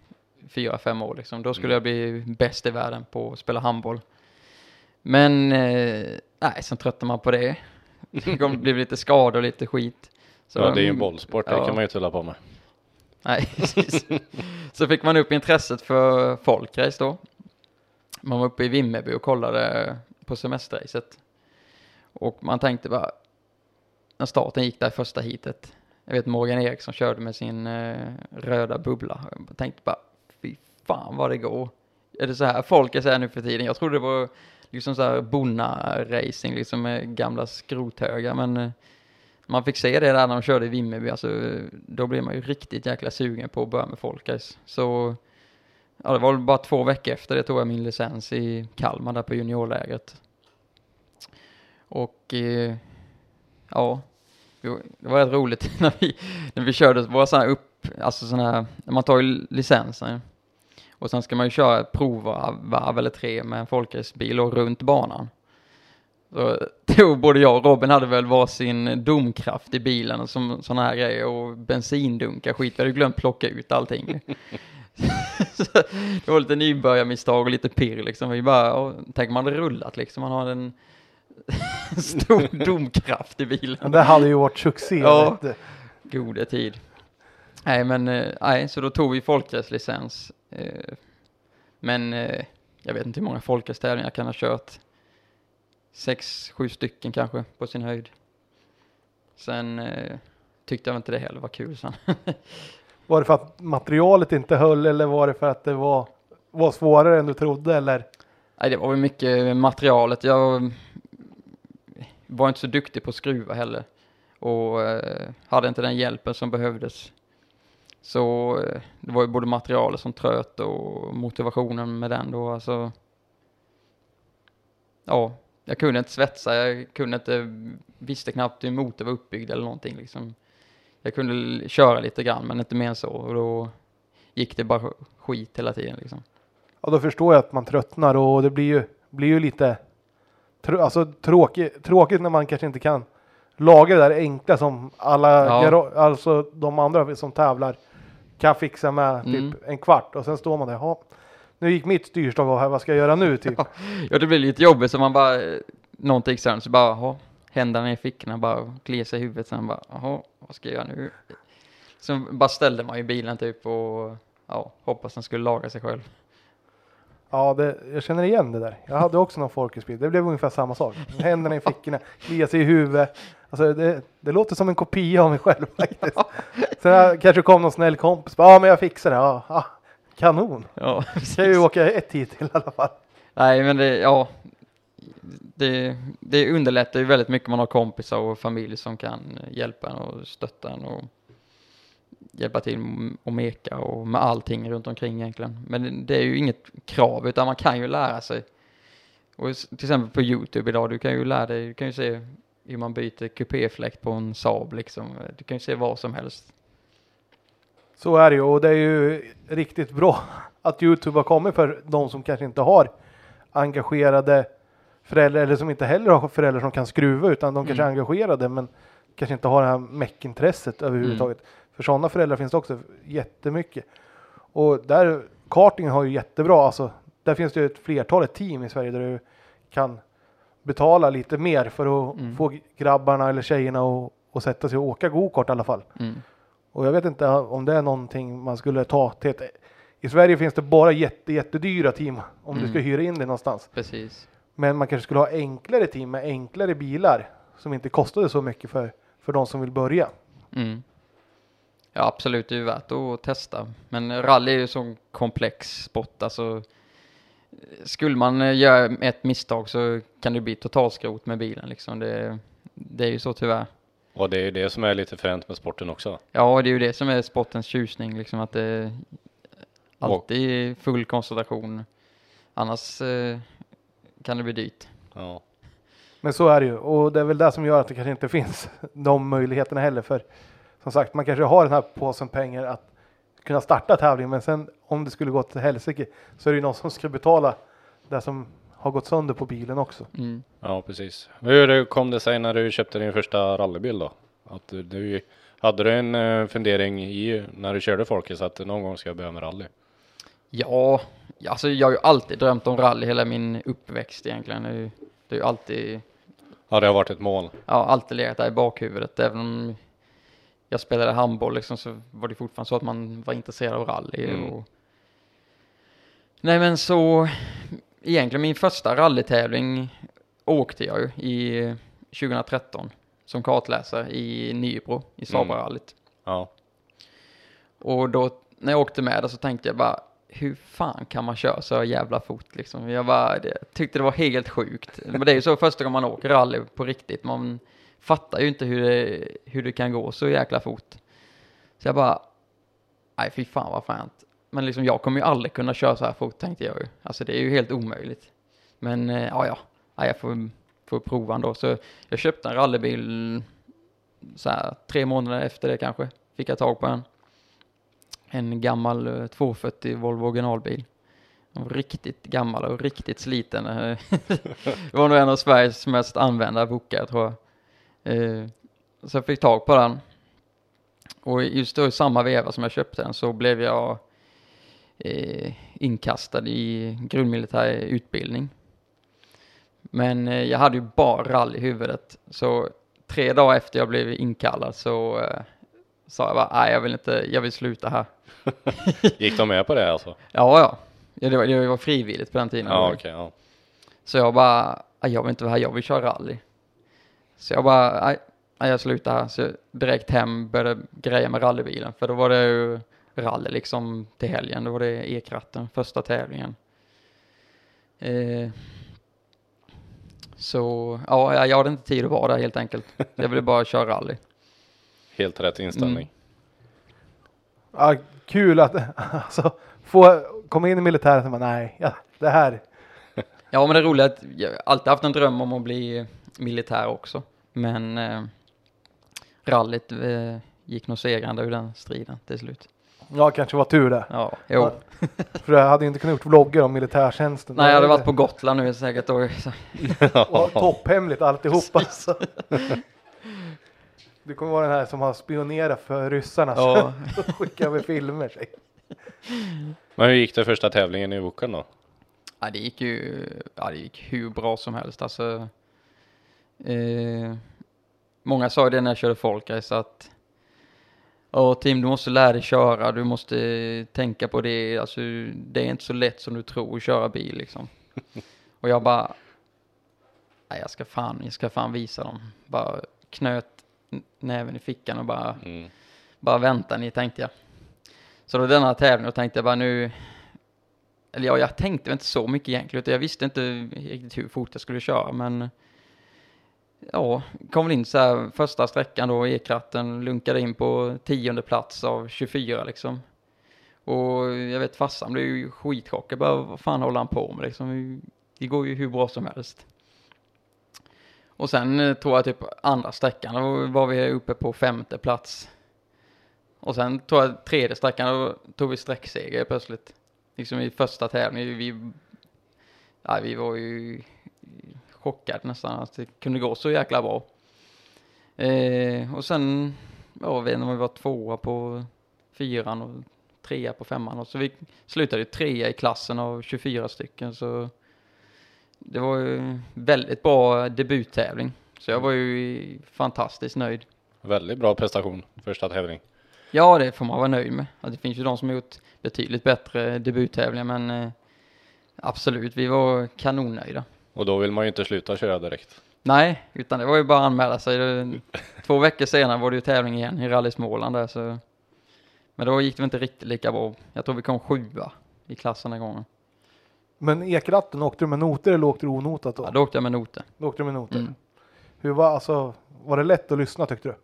fyra, fem år liksom. Då skulle jag bli bäst i världen på att spela handboll. Men, eh, nej, sen tröttnade man på det. [LAUGHS] Det blev lite skador och lite skit. Så, Ja, det är ju en bollsport, det Ja. kan man ju tulla på med. Nej, [LAUGHS] precis. Så fick man upp intresset för folkrace då. Man var uppe i Vimmerby och kollade på semesterracet. Och man tänkte bara, när starten gick där första heatet. Jag vet Morgan Eriksson körde med sin eh, röda bubbla. Jag tänkte bara, fy fan vad det går. Är det så här folk är så här nu för tiden? Jag trodde det var liksom så här Bonna-racing, liksom med gamla skrothögar. Men eh, man fick se det där när de körde i Vimmerby, alltså, då blev man ju riktigt jäkla sugen på att börja med folkrace. Så ja, det var väl bara två veckor efter det tog jag min licens i Kalmar där på juniorlägret. Och eh, ja, det var- rätt roligt [LAUGHS] när vi, när vi körde våra sådana här upp, alltså sådana här, när man tar ju licensen och sen ska man ju köra ett provvarv eller tre med en folkracebil och runt banan. Så [LAUGHS] tog både jag och Robin hade väl varsin domkraft i bilen och som sådana här grejer och bensindunkar skit. Vi hade glömt plocka ut allting. [LAUGHS] Så det var lite nybörjarmisstag och lite pirr liksom. Vi bara, och, tänk om man hade rullat liksom. Man har en [LAUGHS] stor domkraft i bilen. Det hade ju varit succé. Ja. Gode tid. Nej, men eh, nej, så då tog vi folkracelicens. Eh, men eh, jag vet inte hur många folkracetävlingar jag kan ha kört. Sex, sju stycken kanske på sin höjd. Sen tyckte jag inte det heller var kul sen. [LAUGHS] Var det för att materialet inte höll eller var det för att det var, var svårare än du trodde eller? Nej, det var väl mycket materialet. Jag var inte så duktig på att skruva heller. Och eh, hade inte den hjälpen som behövdes. Så eh, det var ju både materialet som tröt och motivationen med den då. Alltså, ja, jag kunde inte svetsa, jag kunde inte, visste knappt hur en motor var uppbyggd eller någonting liksom. Jag kunde köra lite grann men inte mer än så. Och då gick det bara skit hela tiden liksom. Ja, då förstår jag att man tröttnar och det blir ju, blir ju lite tr alltså, tråkigt, tråkigt när man kanske inte kan laga det där enkla som alla, Ja. alltså de andra som tävlar kan fixa med typ Mm. en kvart och sen står man där, "Jaha, nu gick mitt styrstag av här, vad ska jag göra nu? [LAUGHS] Typ. Ja, det blir lite jobbigt så man bara, någonting sen så bara, jaha, händerna i fickorna, bara kliar sig i huvudet, sen bara, jaha, vad ska jag göra nu? Så bara ställde man ju bilen typ och, ja, hoppas den skulle laga sig själv. Ja, det, jag känner igen det där. Jag hade också någon folkhusbil. Det blev ungefär samma sak. Händerna i fickorna, klia sig i huvudet. Alltså det, det låter som en kopia av mig själv faktiskt. Sen kanske kom någon snäll kompis. Ja, men jag fixar det. Ja, ja, kanon. Ja, Ska ju åka ett hit till i alla fall. Nej, men det, ja, det, det underlättar ju väldigt mycket om man har kompisar och familj som kan hjälpa en och stötta en och hjälpa till och meka och med allting runt omkring egentligen. Men det, är ju inget krav utan man kan ju lära sig. Och till exempel på Youtube idag, du kan ju lära dig, du kan ju se hur man byter kupéfläkt på en Saab liksom. Du kan ju se vad som helst. Så är det ju och det är ju riktigt bra [LAUGHS] att Youtube har kommit för de som kanske inte har engagerade föräldrar eller som inte heller har föräldrar som kan skruva utan de kanske är engagerade men kanske inte har det här meckintresset överhuvudtaget. För sådana föräldrar finns det också jättemycket. Och där, kartingen har ju jättebra, alltså där finns det ett flertal team i Sverige där du kan betala lite mer för att Mm. få grabbarna eller tjejerna att att sätta sig och åka gokart i alla fall. Mm. Och jag vet inte om det är någonting man skulle ta till ett... I Sverige finns det bara jätte, jättedyra team om du Mm. ska hyra in det någonstans. Precis. Men man kanske skulle ha enklare team med enklare bilar som inte kostade så mycket för, för de som vill börja. Mm. Ja, absolut, det är ju värt att testa. Men rally är ju en sån komplex sport, alltså. Skulle man eh, göra ett misstag så kan det bli totalskrot med bilen liksom. Det, det är ju så tyvärr. Och det är ju det som är lite fränt med sporten också. Ja, det är ju det som är sportens tjusning, liksom att det alltid är full koncentration. Annars eh, kan det bli dyrt. Ja. Men så är det ju och det är väl det som gör att det kanske inte finns [LAUGHS] de möjligheterna heller. För som sagt, man kanske har den här påsen pengar att kunna starta tävling. Men sen om det skulle gå till helsike så är det ju någon som ska betala det som har gått sönder på bilen också. Mm. Ja, precis. Hur kom det sig när du köpte din första rallybil då? Att du, hade du en eh, fundering i när du körde Folkets att någon gång ska jag börja med rally? Ja, alltså jag har ju alltid drömt om rally hela min uppväxt egentligen. Det är ju, det är ju alltid Ja, det har varit ett mål. ja, alltid legat där i bakhuvudet. Även om jag spelade handboll liksom, så var det fortfarande så att man var intresserad av rally. Mm. Och... Nej men så, egentligen min första rallytävling åkte jag ju i 2013 som kartläsare i Nybro i Sabrarallyt. Ja, Och då när jag åkte med det så tänkte jag bara, hur fan kan man köra så jävla fort liksom? Jag bara, det, tyckte det var helt sjukt. Men det är ju så första gången man åker rally på riktigt, man fattar ju inte hur det, hur det kan gå så jäkla fort. Så jag bara, nej fy fan vad fränt. Men liksom jag kommer ju aldrig kunna köra så här fort tänkte jag ju. Alltså det är ju helt omöjligt. Men eh, ja, ja, ja jag får, får prova ändå. Så jag köpte en rallybil så här tre månader efter det kanske. Fick jag tag på en. En gammal eh, 240 Volvo originalbil. Riktigt gammal och riktigt sliten. [LAUGHS] Det var nog en av Sveriges mest använda bokar tror jag. Eh, Så jag fick tag på den. Och just då i samma veva som jag köpte den så blev jag eh, inkastad i grundmilitär utbildning. Men eh, jag hade ju bara rally i huvudet. Så tre dagar efter jag blev inkallad så eh, sa jag bara, nej jag vill inte, jag vill sluta här. [LAUGHS] gick de med på det alltså? Ja, ja. ja det, var, det var frivilligt på den tiden. Ja, okej. ja. Så jag bara, "Nej, jag vill inte vara här, jag vill köra rally. Så jag bara, nej, nej, jag slutar här. Så jag direkt hem började greja med rallybilen. För då var det ju rally liksom till helgen. Då var det ekratten, första tävlingen. Eh, så ja, jag- jag hade inte tid att vara där helt enkelt. Jag ville bara köra rally. Helt rätt inställning. Mm. Ja, kul att [LAUGHS] alltså, få komma in i militären och bara, nej, ja, det här. Ja, men det roliga är att jag alltid haft en dröm om att bli militär också. Men eh, rallyt eh, gick nog segrande ur den striden till slut. Ja, kanske var tur det. Ja, jo. För jag hade inte kunnat gjort vloggar om militärtjänsten. Nej, jag hade varit på Gotland nu säkert då. Så- [LAUGHS] Och topphemligt alltihopa. Alltså. Du kommer vara den här som har spionerat för ryssarna. Ja. [LAUGHS] Så skickar vi filmer. Sig. Men hur gick det första tävlingen i Woken då? Ja, det gick ju ja, det gick hur bra som helst. Alltså, eh, många sa det när jag körde folkrace att Ja Tim, du måste lära dig köra, du måste tänka på det, alltså det är inte så lätt som du tror att köra bil liksom. [LAUGHS] Och jag bara, nej jag ska fan, jag ska fan visa dem. Bara knöt näven i fickan och bara Mm. bara vänta ni tänkte jag. Så då denna tävling och tänkte jag bara nu, eller ja, jag tänkte inte så mycket egentligen, utan jag visste inte riktigt hur fort jag skulle köra, men ja, kom väl in så här första sträckan då, ekratten, lunkade in på tionde plats av 24 liksom. Och jag vet farsan blev ju skitchockad, bara vad fan håller han på med liksom? Det går ju hur bra som helst. Och sen eh, tror jag typ andra sträckan, då var vi uppe på femte plats. Och sen tror jag tredje sträckan, då tog vi sträckseger plötsligt. Liksom i första tävlingen, vi, ja, vi var ju chockade nästan att det kunde gå så jäkla bra. Eh, och sen, ja, inte om vi var tvåa på fyran och trea på femman. Och så vi slutade trea i klassen av 24 stycken. Så det var ju väldigt bra debuttävling. Så jag var ju fantastiskt nöjd. Väldigt bra prestation första tävling. Ja, det får man vara nöjd med. Det finns ju de som har gjort betydligt bättre debuttävlingar, men eh, absolut, vi var kanonnöjda. Och då vill man ju inte sluta köra direkt. Nej, utan det var ju bara att anmäla sig. [LAUGHS] Två veckor senare var det ju tävling igen i Rally Småland där, så. Men då gick det inte riktigt lika bra. Jag tror vi kom sjua i klassen den gången. Men ekratten, åkte du med noter eller åkte du onotat då? Ja, då åkte jag med noter. Då åkte du med noter. Mm. Hur var, alltså, var det lätt att lyssna tyckte du?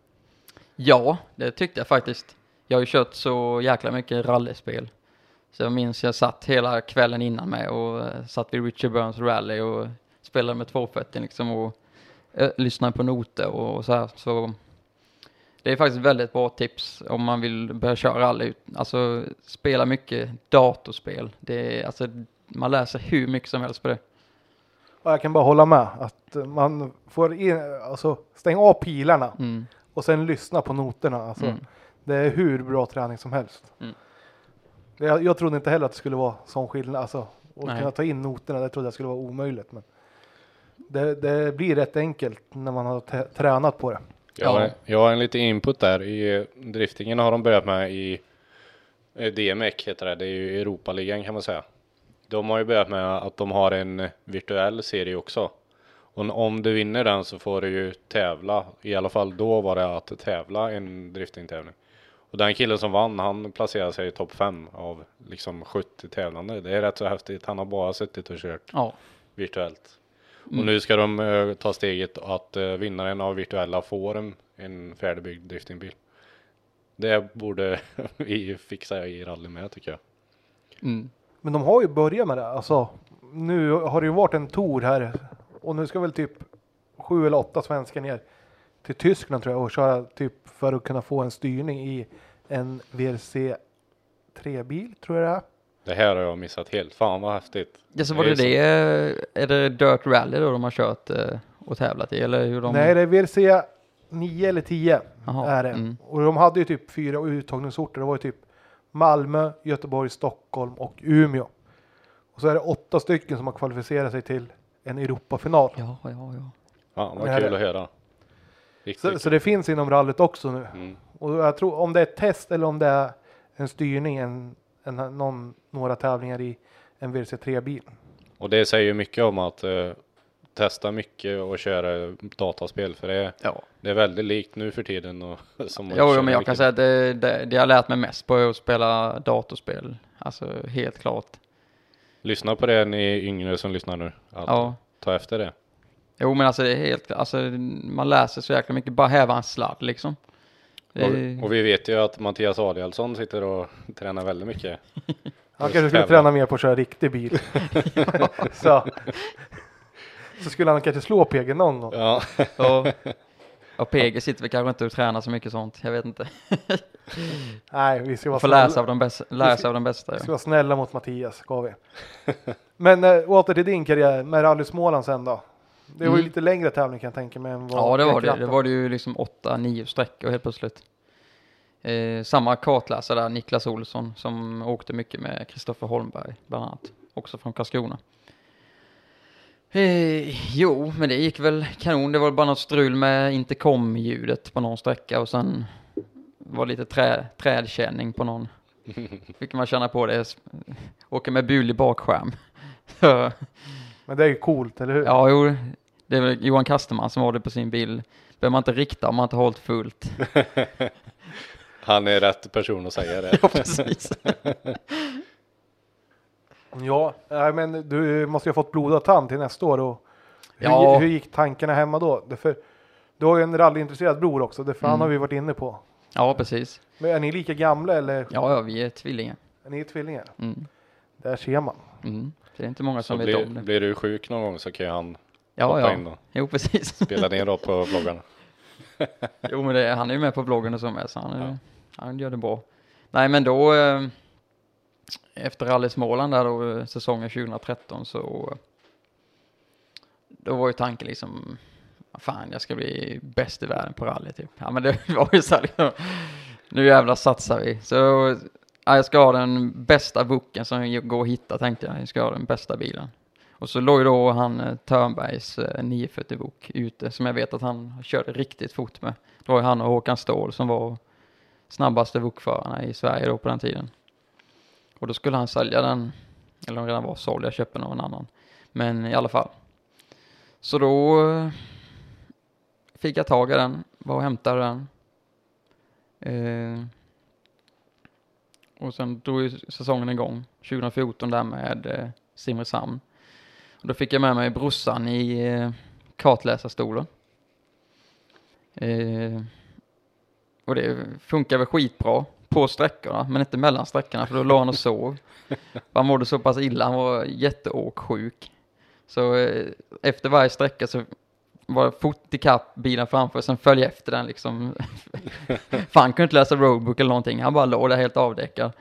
Ja, det tyckte jag faktiskt. Jag har ju kört så jäkla mycket rallyspel. Så jag minns jag satt hela kvällen innan med och eh, satt vid Richard Burns rally och spelade med tvåfötter liksom och eh, lyssnade på noter och, så här. Så det är faktiskt väldigt bra tips om man vill börja köra rally. Alltså spela mycket datorspel. Det är, alltså, man lär sig hur mycket som helst på det. Och jag kan bara hålla med att man får in, alltså, stänga av pilarna Mm. och sen lyssna på noterna. Alltså, Mm. Det är hur bra träning som helst. Mm. Jag, jag trodde inte heller att det skulle vara sån skillnad. Alltså, att Nej. kunna ta in noterna, det trodde jag skulle vara omöjligt. Men det, det blir rätt enkelt när man har tränat på det. Jag, har, Ja. jag har en liten input där. I driftingen har de börjat med i eh, DMEC heter det. Det är ju Europaligan kan man säga. De har ju börjat med att de har en virtuell serie också. Och om du vinner den så får du ju tävla. I alla fall då var det att tävla en driftingtävling. Och den killen som vann, han placerade sig i topp 5 av liksom 70 tävlande. Det är rätt så häftigt. Han har bara suttit och kört Ja. virtuellt. Mm. Och nu ska de eh, ta steget att uh, vinnaren av virtuella får en, en färdigbyggd driftingbil. Det borde [LAUGHS] vi fixa i rally med tycker jag. Mm. Men de har ju börjat med det. Alltså, nu har det ju varit en tour här och nu ska väl typ sju eller åtta svenskar ner till Tyskland tror jag och köra typ för att kunna få en styrning i en VRC 3-bil tror jag det är. Det här har jag missat helt. Fan vad häftigt. Ja, så var Det det är det, är det Dirt Rally då de har kört eh, och tävlat i, eller hur de? Nej, det är VRC 9 eller 10 Jaha, är det. mm. Och de hade ju typ fyra uttagningsorter. Det var ju typ Malmö, Göteborg, Stockholm och Umeå. Och så är det åtta stycken som har kvalificerat sig till en Europafinal. Ja, ja, ja. Fan Det vad kul att höra. Riktigt Så, så det finns inom rallyt också nu. Mm. Och jag tror om det är ett test eller om det är en styrning, en, en, någon, några tävlingar i en VRC3-bil. Och det säger ju mycket om att eh, testa mycket och köra dataspel för det är, ja. det är väldigt likt nu för tiden. Och, [LAUGHS] som Jo, jo, men jag mycket. kan säga att det, det, det jag har lärt mig mest på är att spela datorspel. Alltså helt klart. Lyssna på det ni yngre som lyssnar nu. Att Ja. Ta efter det. Jo, men alltså det är helt, alltså man lär sig så jäkla mycket. Bara häva en sladd liksom. Och, och vi vet ju att Mattias Adielsson sitter och tränar väldigt mycket. [LAUGHS] Han kanske skulle träna mer på att köra riktig bil. [LAUGHS] [LAUGHS] så. så skulle han kanske slå PG någon gång. Ja, och, och PG sitter väl kanske inte och tränar så mycket sånt. Jag vet inte. Nej, vi ska vara Får snälla, läsa av de bästa. Lära sig av de bästa. vi ska vara snälla mot Mattias, ska vi. Men äh, åter till din karriär med Rally Småland sen då. Det var ju Mm. lite längre tävling kan jag tänka mig. Än vad Ja, det var det. Det var det ju liksom åtta, nio sträckor helt plötsligt. Eh, samma kartläsare där, Niklas Olsson, som åkte mycket med Kristoffer Holmberg, bland annat. Också från Karlskrona. Eh, jo, men det gick väl kanon. Det var bara något strul med intercom-ljudet på någon sträcka och sen var lite trä, trädkänning på någon. [LAUGHS] Fick man känna på det. Åka med bulig bakskärm. [LAUGHS] Men det är ju coolt, eller hur? Ja, jo, det är väl Johan Kasterman som har det på sin bil. Behöver man inte rikta om man inte har hållit fullt. [LAUGHS] han är rätt person att säga det. [LAUGHS] Ja, precis. [LAUGHS] Ja, nej, men du måste ju ha fått blodad tand till nästa år. Och hur, Ja. hur gick tankarna hemma då? Därför, du har ju en rallyintresserad bror också, det han Mm. har vi varit inne på. Ja, precis. Men är ni lika gamla eller Ja, ja, vi är tvillingar. är ni tvillingar? Mm. Där ser man. Mm. Så det är inte många Så som vet blir, om det. blir du sjuk någon gång så kan ju han Ja, hoppa in ja. och Jo, precis. spela ner då på [LAUGHS] vloggarna. Jo, men det, han är ju med på bloggen och så med, så han är, han gör det bra. Nej, men då eh, efter Rally Småland där då, eh, säsongen 2013 så då var ju tanken liksom fan, jag ska bli bäst i världen på rally typ. Ja, men det [LAUGHS] var ju så här liksom, nu jävlar satsar vi. Så ja, jag ska ha den bästa boken som går att hitta tänkte jag. Jag ska ha den bästa bilen. Och så låg ju då han eh, Törnbergs eh, 940 bok ute som jag vet att han körde riktigt fort med. Det var ju han och Håkan Ståhl som var snabbaste vokförarna i Sverige då på den tiden. Och då skulle han sälja den, eller om redan var såld, jag köpte någon annan. Men i alla fall. Så då eh, fick jag tag i den, var och hämtade den. Eh, och sen drog ju säsongen igång 2014 där med eh, Simrishamn. Och då fick jag med mig brorsan i eh, kartläsarstolen. Eh, och det funkar väl skitbra på sträckorna, men inte mellan sträckorna för då låg han och sov. Han mådde så pass illa, han var jätteåksjuk. Så eh, efter varje sträcka så var det fort ikapp bilen framför, sen följa efter den liksom. [LAUGHS] För han kunde inte läsa roadbook eller någonting, han bara låg där helt avdäckad.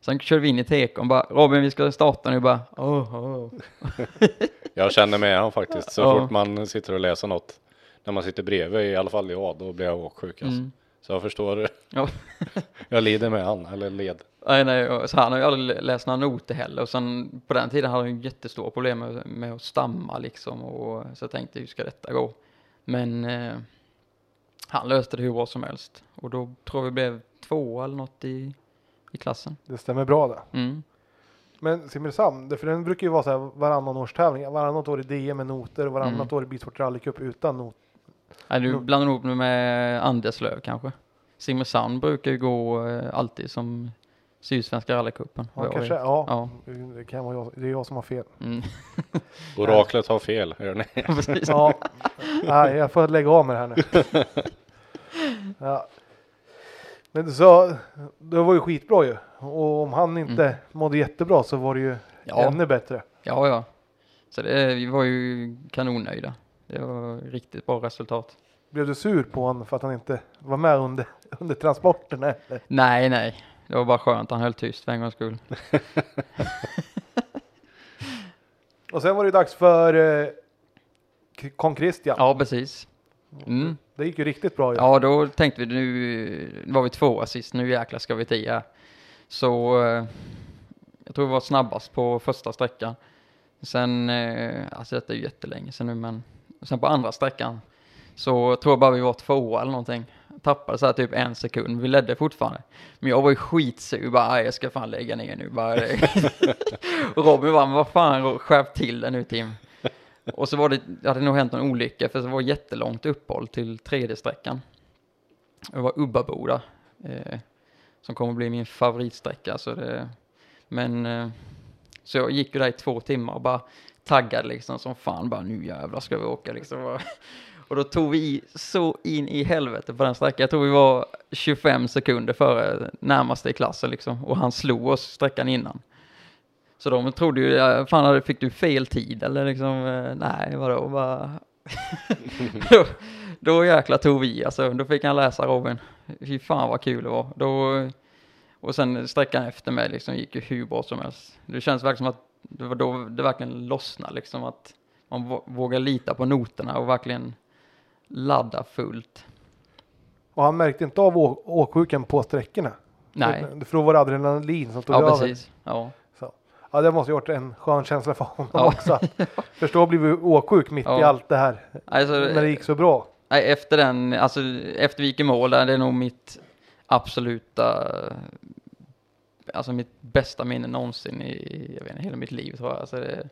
Sen körde vi in i tekon bara, Robin vi ska starta nu bara, oh, oh. [LAUGHS] Jag känner med han faktiskt. Så Ja. fort man sitter och läser något. När man sitter bredvid, i alla fall jag, då blir jag åksjuk alltså. Mm. Så jag förstår. Ja. [LAUGHS] Jag lider med han, eller led. Nej, nej, så han har ju aldrig läst några noter heller och sen på den tiden hade han ju jättestora problem med, med att stamma liksom och så jag tänkte hur ska detta gå? Men eh, han löste det hur bra som helst och då tror vi blev två eller något i, i klassen. Det stämmer bra det. Mm. Men Simrishamn, för den brukar ju vara så här varannan års tävling. Varannat år i DM med noter och varannat Mm. år i Bilsport rallycup utan not. Nej, du blandar ihop med Anderslöv kanske. Simrishamn brukar ju gå eh, alltid som Sydsvenska rallycupen. Ja, kanske, ja. Ja. Det kan vara jag, det är jag som har fel. Mm. [LAUGHS] Oraklet har fel, hör ni? [LAUGHS] Ja, nej, jag får lägga av med det här nu. [LAUGHS] Ja. Men så, det var ju skitbra ju. Och om han inte mådde jättebra så var det ju Mm. Ja. ännu bättre. Ja, ja. Så det, vi var ju kanonnöjda. Det var riktigt bra resultat. Blev du sur på honom för att han inte var med under, under transporten? Eller? Nej, nej. Det var bara skönt. Han höll tyst för en gångs skull. [LAUGHS] Och sen var det dags för eh, Kong Christian. Ja, precis. Mm. Det gick ju riktigt bra ju. Ja, då tänkte vi nu var vi tvåa sist. Nu jäklar ska vi tia. Så eh, jag tror vi var snabbast på första sträckan. Sen, eh, alltså detta är ju jättelänge sedan nu, men sen på andra sträckan så tror jag bara vi var tvåa eller någonting. Tappade så här typ en sekund. Vi ledde fortfarande. Men jag var ju skitsur. Bara, jag ska fan lägga ner nu. Bara, och [LAUGHS] Robin bara, men vad fan, skärp till den nu Tim. Och så var det, det hade nog hänt en olycka för det var jättelångt uppehåll till tredje sträckan. Det var Ubbaboda. Eh, som kommer bli min favoritsträcka. Så det, men eh, så jag gick ju där i två timmar och bara taggade liksom som fan. Bara nu jävlar ska vi åka liksom. Och då tog vi i så in i helvete på den sträckan. Jag tror vi var 25 sekunder före närmaste i klassen liksom. Och han slog oss sträckan innan. Så de trodde ju, fan fick du fel tid eller liksom, eh, nej vadå, bara... [LAUGHS] då, då jäklar tog vi alltså, då fick han läsa Robin. Fy fan vad kul det var. Då, och sen sträckan efter mig liksom gick ju hur bra som helst. Det känns verkligen som att det var då det verkligen lossnade liksom att man vågar lita på noterna och verkligen ladda fullt. Och han märkte inte av å- åksjukan på sträckorna. Nej, För, för då var det adrenalin som tog ja över. precis. Ja. Så. Ja, det måste ha gjort en skön känsla för honom Ja. också. [LAUGHS] Förstå att bli åksjuk mitt i Ja. allt det här. Alltså, När det gick så bra. Nej, efter den, alltså efter vi gick i mål där, det är nog mitt absoluta, alltså mitt bästa minne någonsin i, jag vet inte, hela mitt liv tror jag. Alltså det,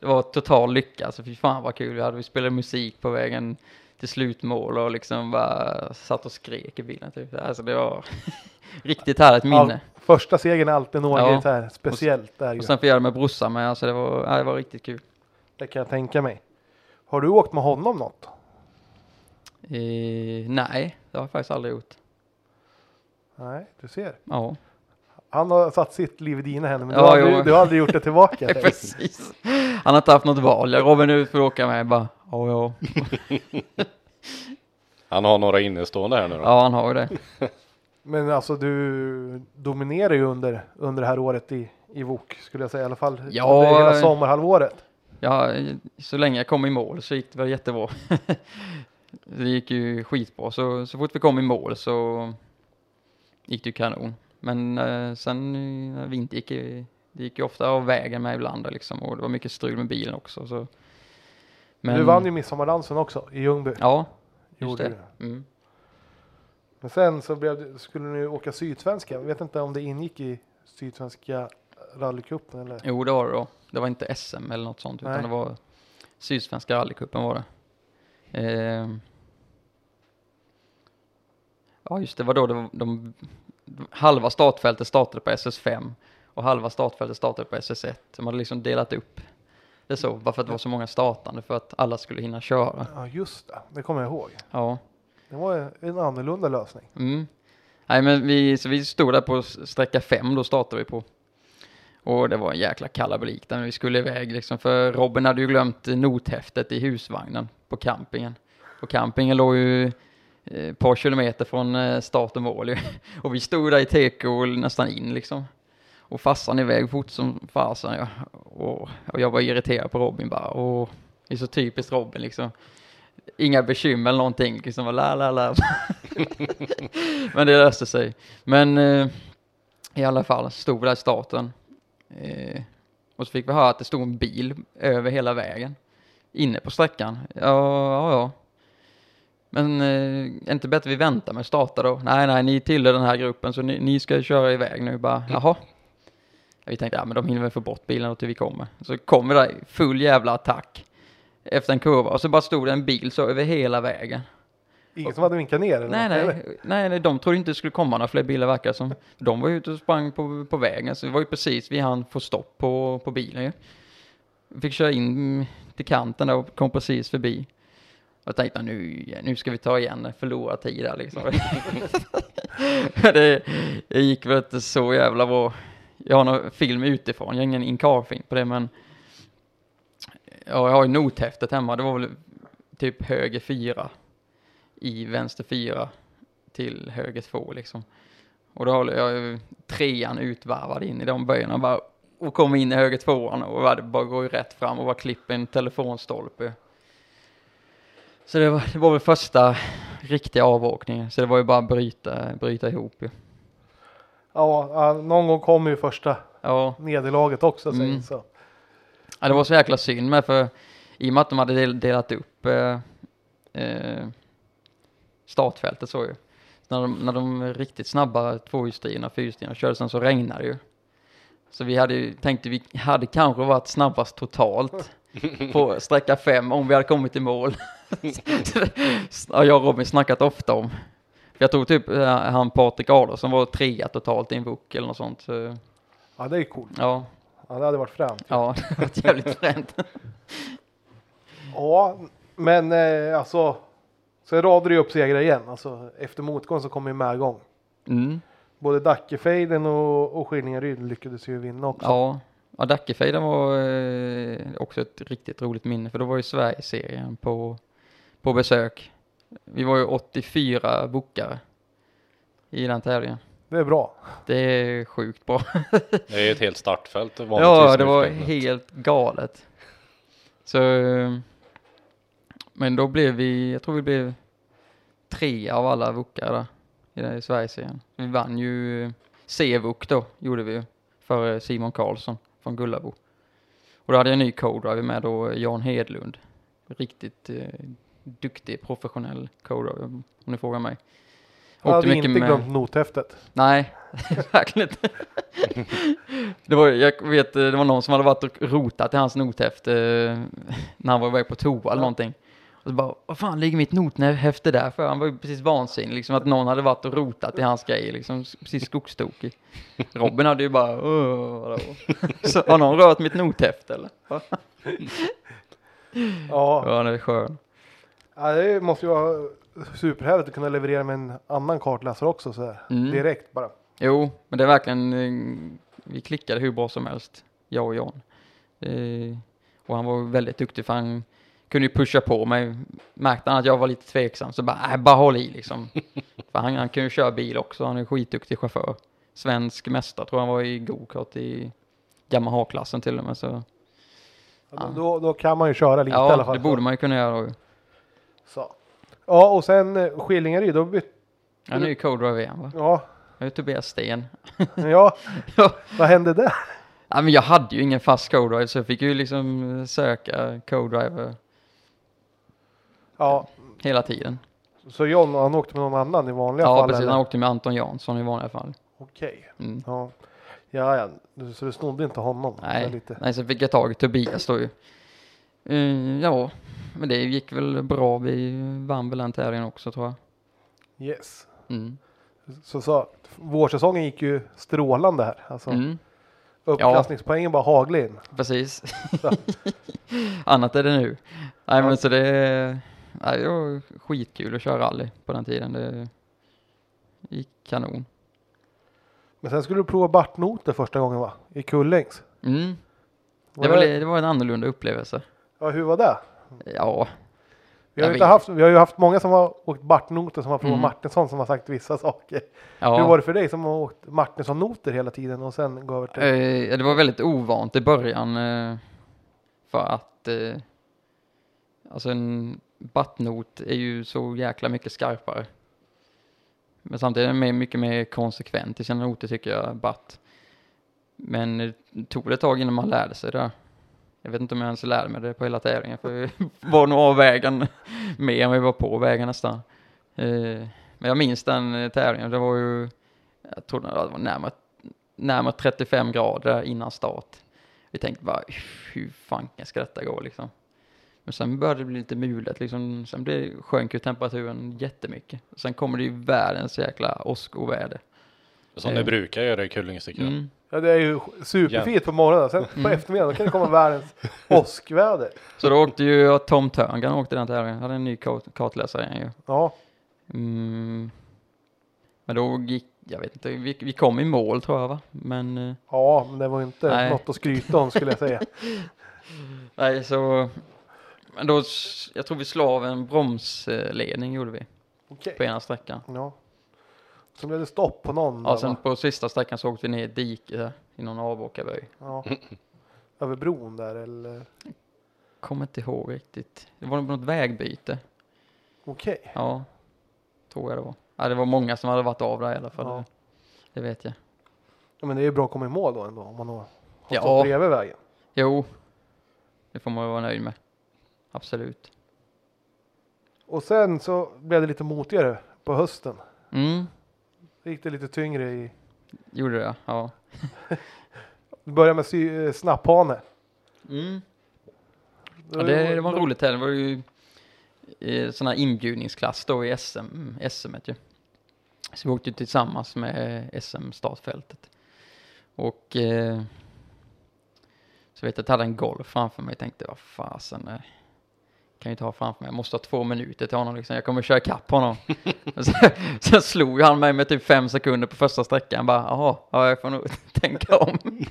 det var total lycka, alltså fy fan vad kul vi hade. Vi spelade musik på vägen till slutmål och liksom bara satt och skrek i bilen typ. Alltså det var [LAUGHS] riktigt härligt minne. Ja, första segern är alltid något Ja. här speciellt. Där. Och sen fick jag det med brorsan med, alltså det var, ja, det var riktigt kul. Det kan jag tänka mig. Har du åkt med honom något? Eh, nej, det har jag faktiskt aldrig gjort. Nej, du ser. Ja, Han har satt sitt liv i dina händer, men Ja, du, har aldrig, du har aldrig gjort det tillbaka. [LAUGHS] precis. Han har inte haft något val. Jag Robin nu får du åka med. Bara, ja, ja. [LAUGHS] Han har några innestående här nu då. Ja, han har ju det. [LAUGHS] Men alltså du dominerar ju under, under det här året i, i VOK skulle jag säga i alla fall. Ja, under hela eh, sommarhalvåret. Ja, så länge jag kom i mål så gick det väl jättebra. [LAUGHS] det gick ju skitbra, så, så fort vi kom i mål så gick det ju kanon. Men eh, sen eh, när vi inte gick, i- det gick ju ofta av vägen med ibland liksom, och det var mycket strul med bilen också. Så. Men, Du vann ju midsommardansen också i Ljungby. Ja, just Gjorde det. Mm. Men sen så blev skulle ni åka Sydsvenska. Jag vet inte om det ingick i Sydsvenska rallycupen eller? Jo, det var det då. Det var inte SM eller något sånt, Nej. utan det var Sydsvenska rallycupen var det. Ehm. Ja, just det, var då det var, de, halva startfältet startade på SS5 och halva startfältet startade på SS1. De hade liksom delat upp det så, bara för att det var så många startande för att alla skulle hinna köra. Ja just det, det kommer jag ihåg. Ja. Det var en annorlunda lösning. Mm. Nej men vi, så vi stod där på sträcka fem, då startade vi på. Och det var en jäkla kalabalik där vi skulle iväg liksom, för Robin hade ju glömt nothäftet i husvagnen på campingen. Och campingen låg ju eh, ett par kilometer från start och mål. Och vi stod där i teko nästan in liksom. Och farsan iväg fort som fasen ja. och, och jag var irriterad på Robin bara. Och det är så typiskt Robin liksom. Inga bekymmer eller någonting, liksom la la la. [LAUGHS] Men det löste sig. Men eh, i alla fall, stod vi där i starten. Eh, och så fick vi höra att det stod en bil över hela vägen. Inne på sträckan. Ja, ja, ja. Men eh, är inte bättre vi väntar med att starta då? Nej, nej, ni tillhör den här gruppen så ni, ni ska köra iväg nu bara. Jaha. Vi tänkte, ja men de hinner väl få bort bilen då till vi kommer. Så kom vi där i full jävla attack. Efter en kurva och så bara stod det en bil så över hela vägen. Ingen som hade vinkat ner? Eller Nej, något, eller? nej, nej, de trodde inte det skulle komma några fler bilar verkar som. De var ute och sprang på, på vägen, så det var ju precis vi hann få stopp på, på bilen ju. Fick köra in till kanten där och kom precis förbi. Jag tänkte nu, nu ska vi ta igen förlorad tid där liksom. [LAUGHS] det, det gick väl inte så jävla bra. Jag har någon film utifrån, jag har ingen in-car-film på det men ja, jag har ju nothäftet hemma, det var väl typ höger fyra i vänster fyra till höger två liksom. Och då håller jag ju trean utvarvad in i de böjerna bara och kommer in i höger tvåan och det bara går ju rätt fram och bara klipper en telefonstolpe. Så det var, det var väl första riktiga avåkningen, så det var ju bara att bryta, bryta ihop ju. Ja, någon gång kommer ju första Ja, nederlaget också. Mm. sägs Så. Ja, det var så jäkla synd med för i och med att de hade del, delat upp eh, eh, startfältet så ju. När de, när de riktigt snabba tvåhjulsdrivna, fyrhjulsdrivna körde sen så regnade det ju. Så vi hade ju, tänkte vi hade kanske varit snabbast totalt [LAUGHS] på sträcka fem om vi hade kommit i mål. [LAUGHS] [LAUGHS] ja, jag och Robin snackat ofta om. Jag tror typ eh, han Patrik Adolfsson var trea totalt i en VOK eller något sånt. Så, Ja, det är coolt. ja, Ja, det hade varit fränt. ja, [LAUGHS] det var jävligt fränt. [LAUGHS] Ja, men eh, alltså. Sen radar ju upp segrar igen. Alltså, efter motgång så kommer ju medgång. Mm. Både Dackefejden och, och Skillingaryd lyckades ju vinna också. Ja, ja Dackefejden var eh, också ett riktigt roligt minne för då var ju Sverigeserien på, på besök. Vi var ju 84 bokare i den tävlingen. Det är bra. Det är sjukt bra. [LAUGHS] Det är ett helt startfält ja, det var helt galet. Så, men då blev vi, jag tror vi blev tre av alla bokare där i, Sverigeserien. Vi vann ju C-vok då, gjorde vi ju, för Simon Karlsson från Gullabo. Och då hade jag en ny co-driver med då, Jan Hedlund. Riktigt eh, duktig, professionell co-driver, om ni frågar mig. Jag hade inte med- glömt nothäftet. Nej, [LAUGHS] verkligen inte. det var, jag vet, det var någon som hade varit och rotat i hans nothäfte eh, när han var iväg på toa eller någonting. Och så bara, vad fan ligger mitt nothäfte där för? Han var ju precis vansinnig, liksom att någon hade varit och rotat i hans grejer, liksom precis skogstokig. [LAUGHS] Robin hade ju bara, "Åh, vadå? Så har någon rört mitt nothäfte eller? [LAUGHS] Ja, Ja, han är skön. Ja, det måste ju vara superhärligt att kunna leverera med en annan kartläsare också så här. Mm. Direkt bara. Jo, men det är verkligen, eh, vi klickade hur bra som helst, jag och Jan. Eh, och han var väldigt duktig för han kunde ju pusha på mig. Märkte han att jag var lite tveksam så bara, äh, bara håll i liksom. [LAUGHS] För han, han kan ju köra bil också, han är skitduktig chaufför. Svensk mästare tror jag han var i gokart i Yamaha-klassen till och med. Så. Ja, Då, då kan man ju köra lite i alla Ja, fall. det borde man ju kunna göra. då. Så. Ja, och sen eh, Skillingaryd, då bytte... Han är ju co-driver igen va? Ja, Jag är Tobias Sten. [LAUGHS] ja, [LAUGHS] Ja. vad hände där? Ja, men jag hade ju ingen fast co-driver så jag fick ju liksom söka co-driver Ja, hela tiden. så John, han åkte med någon annan i vanliga Ja, fall? precis. eller? Han åkte med Anton Jansson i vanliga fall. Okej. Mm. Ja. Ja, ja, Du- så du snodde inte honom? Nej, Lite. nej, så fick jag tag i Tobias då ju. Eh, ja, men det gick väl bra. Vi vann väl den tävlingen också tror jag. Yes. Mm. Så, så vårsäsongen gick ju strålande här. Alltså, Mm, Uppklassningspoängen bara haglade in. precis. [LAUGHS] Annat är det nu. Nej, men så det, nej, det var skitkul att köra rally på den tiden. Det gick kanon. Men sen skulle du prova Bartnoter första gången va? I Kullings. Mm. Var Det, var, det var en annorlunda upplevelse. Ja, hur var det? Ja, Vi har, inte haft, vi har ju haft många som har åkt Bartnoter som har provat Mm. Martinsson som har sagt vissa saker. ja. Hur var det för dig som har åkt Martinsson-noter hela tiden och sen gå över till... Eh, det var väldigt ovant i början eh, för att eh, alltså en battnot är ju så jäkla mycket skarpare. Men samtidigt är den mycket mer konsekvent i sina noter tycker jag, batt. Men det tog det ett tag innan man lärde sig det. Jag vet inte om jag ens lärde mig det på hela tävlingen för vi [LAUGHS] var nog av vägen mer än vi var på vägen nästan. Eh, men jag minns den eh, tävlingen, det var ju, jag tror det var närmare närmare 35 grader innan start. Vi tänkte bara, hur fan ska detta gå liksom? Men sen började det bli lite mulet liksom. Sen blev, sjönk ju temperaturen jättemycket. Sen kommer det ju världens jäkla åskoväder. Som Eh. det brukar göra i Kullings tycker jag. Mm. Ja, det är ju superfint på morgonen. Sen på Mm. eftermiddagen kan det komma världens [LAUGHS] åskväder. Så då åkte ju Tom Törngren åkte den tävlingen. Hade en ny kart- kartläsare ju. Ja, Mm. Men då gick, jag vet inte, vi, vi kom i mål tror jag va? Men eh, ja, men det var inte Nej. något att skryta om skulle jag säga. [LAUGHS] nej så, men då, jag tror vi slog av en bromsledning gjorde vi Okej. på ena sträckan. Ja. Så blev det stopp på någon. Ja, där, sen va? på sista sträckan så åkte vi ner i ett dike där, i någon avåkarböj. ja. [LAUGHS] Över bron där eller? Kommer inte ihåg riktigt. Det var något vägbyte. Okej. Ja, tror jag det var. Ja, det var många som hade varit av där i alla fall. Ja. Det, det vet jag. Ja, men det är ju bra att komma i mål då ändå om man har har Ja. stått bredvid vägen. Jo, det får man vara nöjd med. Absolut. Och sen så blev det lite motigare på hösten. Mm, gick det lite tyngre i. gjorde det ja. [LAUGHS] Det började med sy- eh, snapphane. Mm. Ja, det, det var roligt här. Det var ju eh, sån här inbjudningsklass då i SM, SM ju. Så vi åkte tillsammans med SM-startfältet. Och eh, så vet jag att jag hade en golf framför mig. tänkte vad fasen, eh, kan ju inte ha framför mig. Jag måste ha två minuter till honom liksom. Jag kommer köra ikapp honom. [LAUGHS] Så, sen slog han mig med typ fem sekunder på första sträckan. Bara, jaha, ja, jag får nog [LAUGHS] tänka om. [LAUGHS]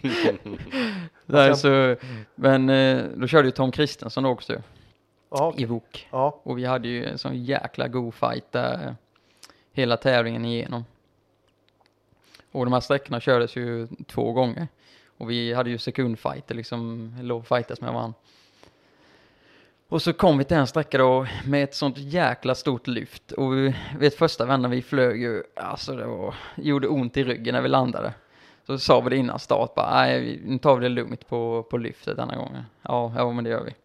Nej, så, men eh, då körde ju Tom Kristensson också Ja, i VOK. Och vi hade ju en sån jäkla god fight där eh, hela tävlingen igenom. Och de här sträckorna kördes ju två gånger. Och vi hade ju sekundfighter liksom, låg som jag vann. Och så kom vi till en sträcka då med ett sånt jäkla stort lyft. Och vi, vet första vändan vi flög ju, alltså det var, gjorde ont i ryggen när vi landade. Så sa vi det innan start bara, nej nu tar vi det lugnt på, på lyftet denna gången. Ja, ja men det gör vi.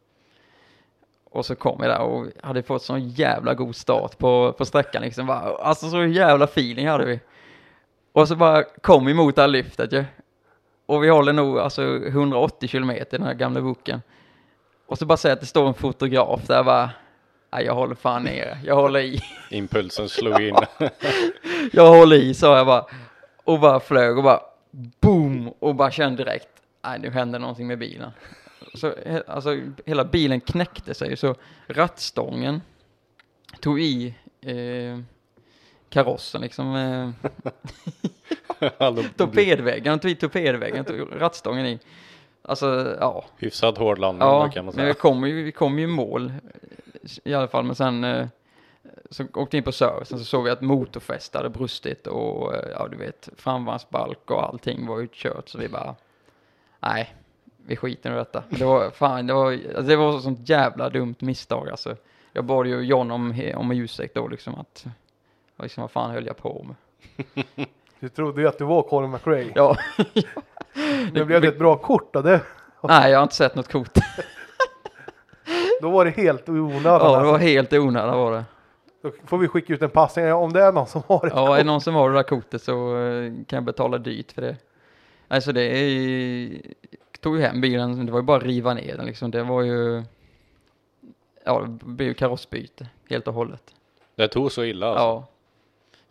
Och så kom vi där och hade fått sån jävla god start på, på sträckan liksom. Bara, alltså så jävla feeling hade vi. Och så bara kom vi mot det här lyftet ju. Och vi håller nog alltså 180 kilometer i den här gamla boken. Och så bara säger att det står en fotograf där bara. Nej, jag håller fan nere. Jag håller i. Impulsen slog in. [LAUGHS] Jag håller i, sa jag bara. Och bara flög och bara boom! Och bara kände direkt. Nej, nu händer någonting med bilen. Så alltså hela bilen knäckte sig så rattstången tog i eh, karossen liksom. Eh, [LAUGHS] [LAUGHS] torpedväggen, tog i torpedväggen, tog rattstången i. Alltså, ja. Hyfsat hård landning Ja, kan man men vi säga. kom ju, vi kom ju i mål i alla fall, men sen eh, så åkte vi in på servicen så såg vi att motorfästet hade brustit och eh, ja du vet framvagnsbalk och allting var utkört så vi bara nej vi skiter i detta. Det var fan det var, alltså, det var sånt jävla dumt misstag alltså. Jag bad ju John om, om ursäkt då liksom att liksom vad fan höll jag på med? [LAUGHS] Du trodde ju att du var Colin McRae. Ja, [LAUGHS] Det blev det ett bra kort då. Det, nej jag har inte sett något kort. [LAUGHS] då var det helt onödan. Ja det alltså. var helt i onödan var det. Då får vi skicka ut en passning om det är någon som har ett Ja, är kort. det någon som har det där kortet så eh, kan jag betala dyrt för det. Alltså det är tog ju hem bilen, det var ju bara att riva ner den liksom. Det var ju, ja det blev ju karossbyte helt och hållet. Det tog så illa alltså. Ja.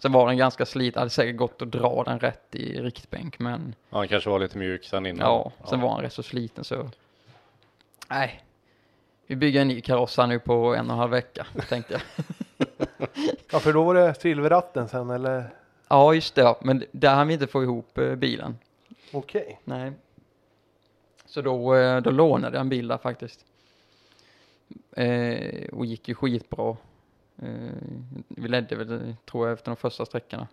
Sen var den ganska sliten, hade säkert gått att dra den rätt i riktbänk men Han kanske var lite mjuk sen innan. ja, sen var han rätt så sliten så. Nej. Vi bygger en ny kaross här nu på en och en halv vecka tänkte jag. [LAUGHS] Ja, för då var det silverratten sen eller? Ja just det, ja. men där hann vi inte få ihop eh, bilen. Okej. Nej. Så då, eh, då lånade jag en bil där faktiskt. Eh, och gick ju skitbra. Eh, vi ledde väl, tror jag, efter de första sträckorna.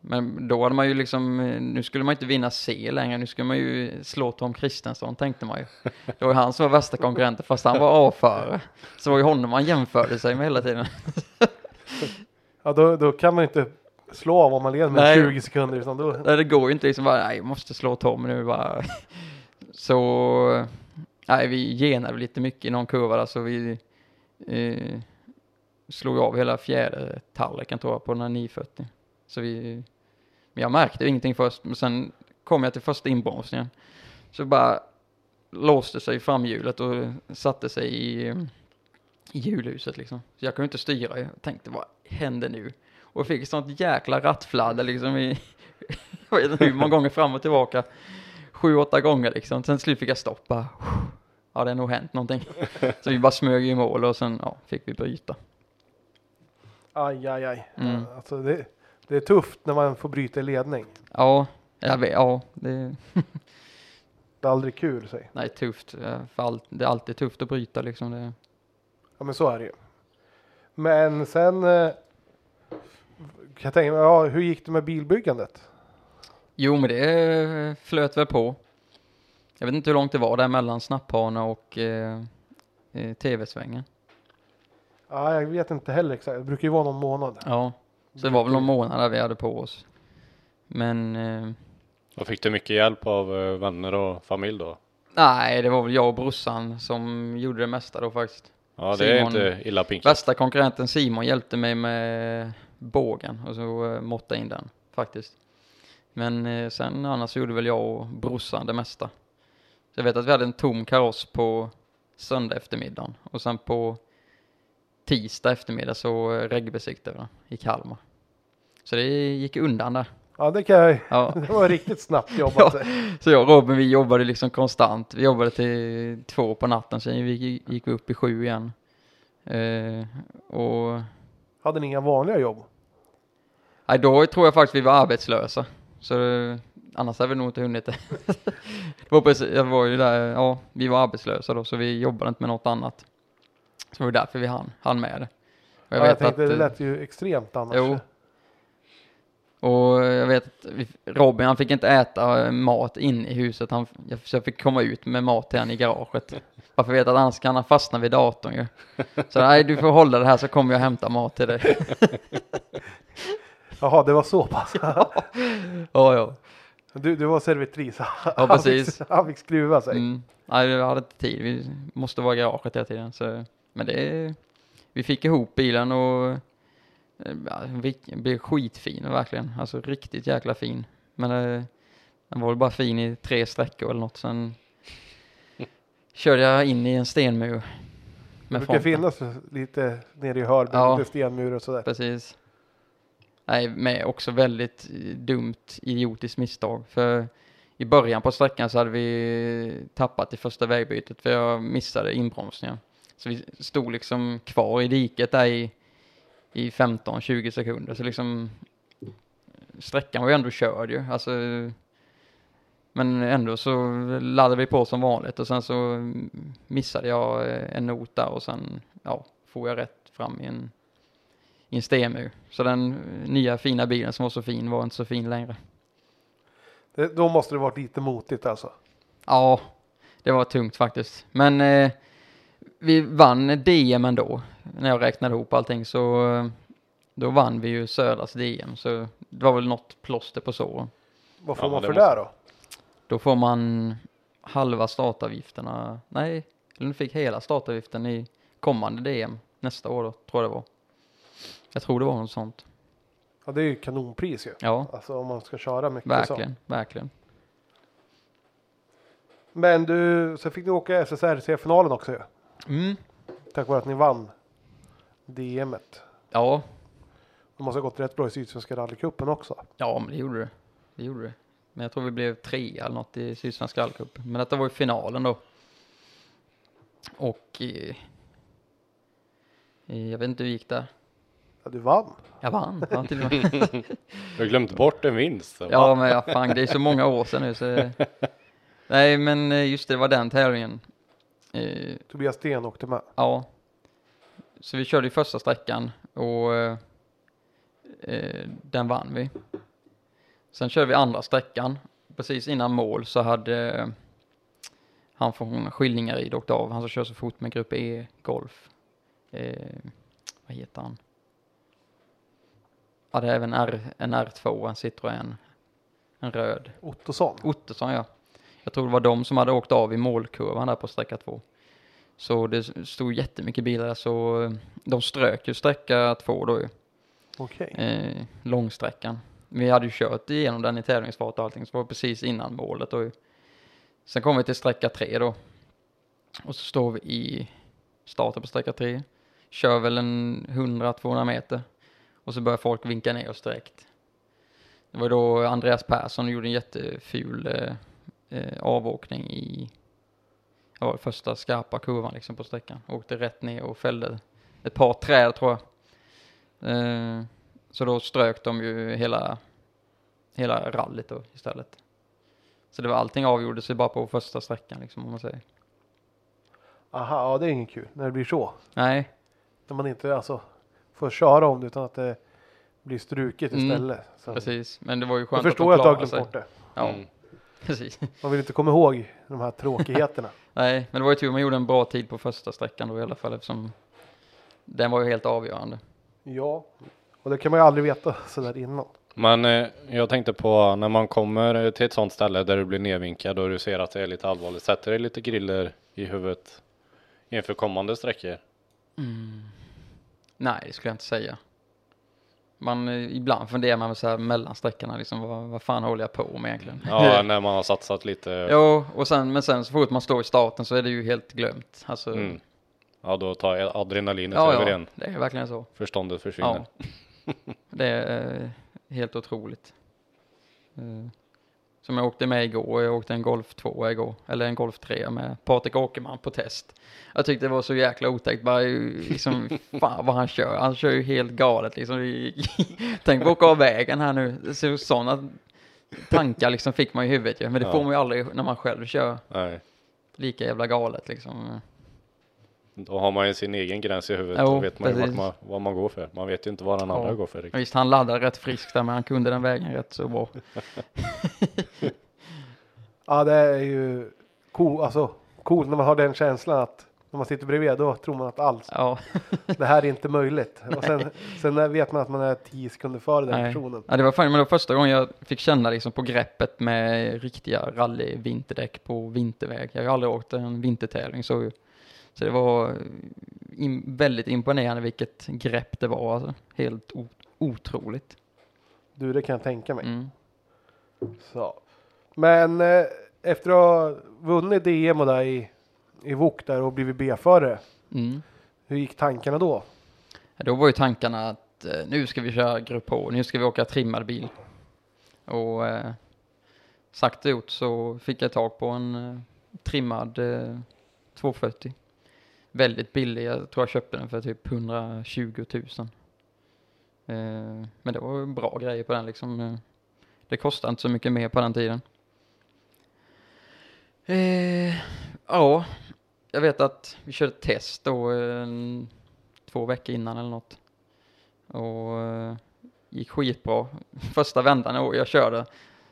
Men då hade man ju liksom, eh, nu skulle man inte vinna C längre, nu skulle man ju slå Tom Kristensson tänkte man ju. Det var ju han som var värsta konkurrenten fast han var A-förare. Så det var ju honom man jämförde sig med hela tiden. [LAUGHS] Ja, då, då kan man inte slå av om man leder med Nej. 20 sekunder. Utan då, Nej, det går ju inte liksom bara, nej, jag måste slå Tom nu bara. Så, nej, vi genade lite mycket i någon kurva där, så vi eh, slog av hela fjärde tallriken tror jag på den här 940. Så vi, men jag märkte ingenting först, men sen kom jag till första inbromsningen. Så bara låste sig framhjulet och satte sig i, i hjulhuset liksom. Så jag kunde inte styra, jag tänkte vad händer nu? Och fick sånt jäkla rattfladder liksom i, [LAUGHS] jag vet inte hur många gånger fram och tillbaka. Sju, åtta gånger liksom. Sen slut fick jag stoppa. Ja, det har nog hänt någonting. [LAUGHS] Så vi bara smög i mål och sen ja, fick vi bryta. Aj, aj, aj. Mm. Alltså, det, det är tufft när man får bryta i ledning. Ja, jag vet, ja, det, Det är aldrig kul, säg. nej, tufft. eh, allt, det är alltid tufft att bryta liksom. Det, Ja, men så är det ju. Men sen eh, jag tänka mig, ja, hur gick det med bilbyggandet? jo, men det flöt väl på. Jag vet inte hur långt det var där mellan snapphane och eh, eh, tv-svängen. Ja, jag vet inte heller exakt. Det brukar ju vara någon månad. Ja, så det var väl någon månad där vi hade på oss. Men eh, Och fick du mycket hjälp av eh, vänner och familj då? nej, det var väl jag och brorsan som gjorde det mesta då faktiskt. Ja, det är Simon- inte illa pinkat. Värsta konkurrenten Simon hjälpte mig med bågen och så uh, måtta in den faktiskt. Men eh, sen annars gjorde väl jag och brorsan det mesta. Så jag vet att vi hade en tom kaross på söndag eftermiddagen och sen på tisdag eftermiddag så regbesiktade vi i Kalmar. Så det gick undan där. Ja, det kan jag. Ja. [LAUGHS] Det var riktigt snabbt jobbat. [LAUGHS] Ja. Så jag och Robin vi jobbade liksom konstant. Vi jobbade till två på natten, sen vi gick vi upp i sju igen. Eh, och Hade ni inga vanliga jobb? nej, då tror jag faktiskt vi var arbetslösa. Så annars hade vi nog inte hunnit det. [LAUGHS] det var precis, jag var ju där, ja, vi var arbetslösa då, så vi jobbade inte med något annat. Så det var därför vi hann, hann med det. Och Jag, ja, jag tänkte, eh, det lät ju extremt annars. Jo. Och jag vet att vi, Robin han fick inte äta eh, mat inne i huset. Han, jag, så jag fick komma ut med mat till han i garaget. [LAUGHS] Varför vet att annars kan han fastna vid datorn ju. Så nej, du får hålla det här så kommer jag hämta mat till dig. [LAUGHS] Jaha, det var så pass. [LAUGHS] ja, ja. Du, du var servitris. Ja, precis. Han fick, han fick skruva sig. Mm. Nej, jag hade inte tid. Vi måste vara i garaget hela tiden. Så. Men det, vi fick ihop bilen och eh, ja, vi blev skitfin verkligen. Alltså riktigt jäkla fin. Men eh, den var väl bara fin i tre sträckor eller något. Sen [LAUGHS] körde jag in i en stenmur. det brukar fronten. finnas lite nere i Hörby, Ja. lite stenmur och sådär. Precis. Nej, med också väldigt eh, dumt idiotiskt misstag. För i början på sträckan så hade vi tappat i första vägbytet för jag missade inbromsningen. Så vi stod liksom kvar i diket där i, i 15-20 sekunder. Så liksom sträckan var ju ändå körd ju. Alltså, men ändå så laddade vi på som vanligt och sen så missade jag eh, en not där och sen ja, får jag rätt fram i en i en stemu. Så den nya fina bilen som var så fin var inte så fin längre. Det, då måste det varit lite motigt alltså. Ja, det var tungt faktiskt. Men eh, vi vann DM ändå. När jag räknade ihop allting så då vann vi ju Södras DM. Så det var väl något plåster på såren. Vad får Ja, man det för måste- det då? Då får man halva startavgifterna. Nej, eller du fick hela startavgiften i kommande DM nästa år då, tror jag det var. Jag tror det var något sånt. Ja, det är ju kanonpris ju. Ja, Alltså om man ska köra mycket verkligen, verkligen. så. Men du, så fick ni åka SSRC-finalen också ju. Mm. Tack vare att ni vann DMet. Ja, De måste ha gått rätt bra i Sydsvenska rallycupen också. ja, men det gjorde det. Det gjorde det. Men jag tror vi blev tre eller något i Sydsvenska allcupen. Men detta var ju finalen då. Och eh, eh, jag vet inte hur det gick där. Ja, du vann. Jag vann. Ja, till och med. [LAUGHS] Du har glömt bort en vinst. Ja, men ja, fan, det är så många år sedan nu så... Nej, men eh, just det, det var den tävlingen. Eh, Tobias Sten åkte med. ja. Så vi körde ju första sträckan och eh, den vann vi. Sen körde vi andra sträckan. Precis innan mål så hade eh, han från Skillingaryd åkt av, han som kör så fort med Grupp E Golf. Eh, vad heter han? Ja, det är även R, en R2, en Citroën, en röd. Ottosson. Ottosson ja. Jag tror det var de som hade åkt av i målkurvan där på sträcka två. Så det stod jättemycket bilar så eh, de strök ju sträcka två då ju. Okej. Eh, långsträckan. Vi hade ju kört igenom den i tävlingsfart och allting så det var precis innan målet då ju. Sen kom vi till sträcka tre då. Och så står vi i starten på sträcka tre. Kör väl en 100-200 meter. Och så börjar folk vinka ner oss direkt. Det var då Andreas Persson gjorde en jätteful eh, eh, avåkning i ja, första skarpa kurvan liksom på sträckan. Åkte rätt ner och fällde ett par träd tror jag. Eh, så då strök de ju hela, hela rallyt då istället. Så det var allting avgjordes ju bara på första sträckan liksom om man säger. Aha, ja det är inget kul när det blir så. Nej, När man inte alltså får köra om det utan att det blir struket Mm, istället. Så precis. Men det var ju jag skönt förstår att att de du har klarade glömt sig. bort det. Ja, Mm. Precis. Man vill inte komma ihåg de här tråkigheterna. [LAUGHS] Nej, men det var ju tur man gjorde en bra tid på första sträckan då i alla fall eftersom den var ju helt avgörande. ja, och det kan man ju aldrig veta [LAUGHS] sådär innan. Men eh, jag tänkte på när man kommer till ett sånt ställe där du blir nedvinkad och du ser att det är lite allvarligt. Sätter det lite griller i huvudet inför kommande sträckor? Nej, det skulle jag inte säga. Man, eh, ibland funderar man så här mellan sträckorna liksom, vad, vad fan håller jag på med egentligen? Ja, [LAUGHS] när man har satsat lite. Jo, och sen, men sen så fort man står i starten så är det ju helt glömt. Alltså, Mm. Ja, då tar adrenalinet ja, över ja, igen. det är verkligen så. Förståndet försvinner. Ja. [LAUGHS] Det är eh, helt otroligt. Som jag åkte med igår, jag åkte en Golf 2 igår, eller en Golf 3 med Patrik Åkerman på test. Jag tyckte det var så jäkla otäckt, bara liksom, [LAUGHS] fan vad han kör, han kör ju helt galet liksom. [LAUGHS] Tänk på att åka av vägen här nu, så sådana tankar liksom fick man i huvudet ju, men det Ja. får man ju aldrig när man själv kör Nej, lika jävla galet liksom. Då har man ju sin egen gräns i huvudet. Jo, då vet man ju vart precis. man, vad man går för. Man vet ju inte vad den andra går för. riktigt. Visst, han laddade rätt friskt där, men han kunde den vägen rätt så bra. [LAUGHS] Ja, det är ju cool, alltså, coolt när man har den känslan att när man sitter bredvid då tror man att alls, Ja. [LAUGHS] det här är inte möjligt. [LAUGHS] Och sen, sen vet man att man är tio sekunder före den Nej. personen. Ja, det var, fan, men det var första gången jag fick känna liksom på greppet med riktiga rally-vinterdäck på vinterväg. Jag har aldrig åkt en vintertävling så, så det var in, väldigt imponerande vilket grepp det var. Alltså. Helt otroligt. Du, det kan jag tänka mig. Mm. Så. Men eh, efter att ha vunnit DM och där i, i VOK där och blivit B-förare, Mm. hur gick tankarna då? Ja, Då var ju tankarna att eh, nu ska vi köra grupp H, nu ska vi åka trimmad bil. Och eh, sagt och gjort så fick jag tag på en eh, trimmad eh, 240. Väldigt billig, jag tror jag köpte den för typ 120 000. Eh, men det var bra grejer på den liksom. Eh, det kostade inte så mycket mer på den tiden. Eh, ja, jag vet att vi körde test då två veckor innan eller något. Och gick skitbra. [LAUGHS] Första vändan jag körde.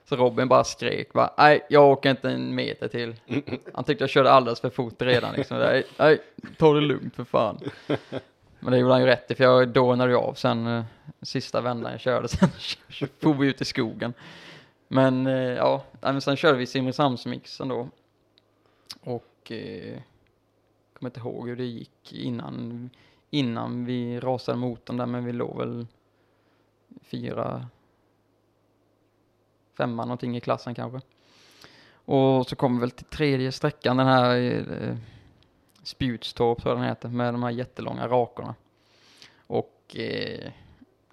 Så Robin bara skrek bara, nej jag åker inte en meter till. [LAUGHS] Han tyckte jag körde alldeles för fort redan liksom. Nej, ta det lugnt för fan. Men det gjorde han ju rätt i för jag dånade ju av sen eh, sista vändan jag körde. [LAUGHS] Sen for vi ut i skogen. Men eh, ja, men sen körde vi Simrishamnsmixen då. Och eh, kommer inte ihåg hur det gick innan, innan vi rasade motorn där, men vi låg väl fyra, femma någonting i klassen kanske. Och så kom vi väl till tredje sträckan, den här eh, Spjutstorp tror jag den heter, med de här jättelånga rakorna. Och eh,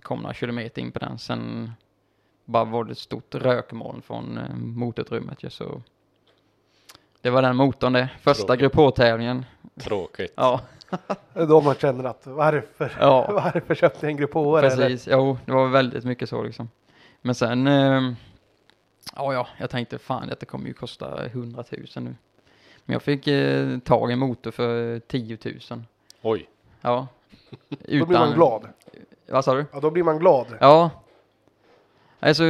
kom några kilometer in på den, sen bara var det ett stort rökmoln från eh, motorutrymmet ju, så det var den motorn det. Första Tråkigt. Grupp H-tävlingen. Tråkigt. Ja, då man känner att varför? Ja. [LAUGHS] Varför köpte jag en grupp? Eller? precis. Jo, det var väldigt mycket så liksom. Men sen, eh, ja, ja, jag tänkte fan detta kommer ju kosta 100 000 nu. Men jag fick eh, tag i en motor för 10 000. Oj. Ja. Då blir man glad. Vad sa du? Ja, då blir man glad. Ja. Alltså,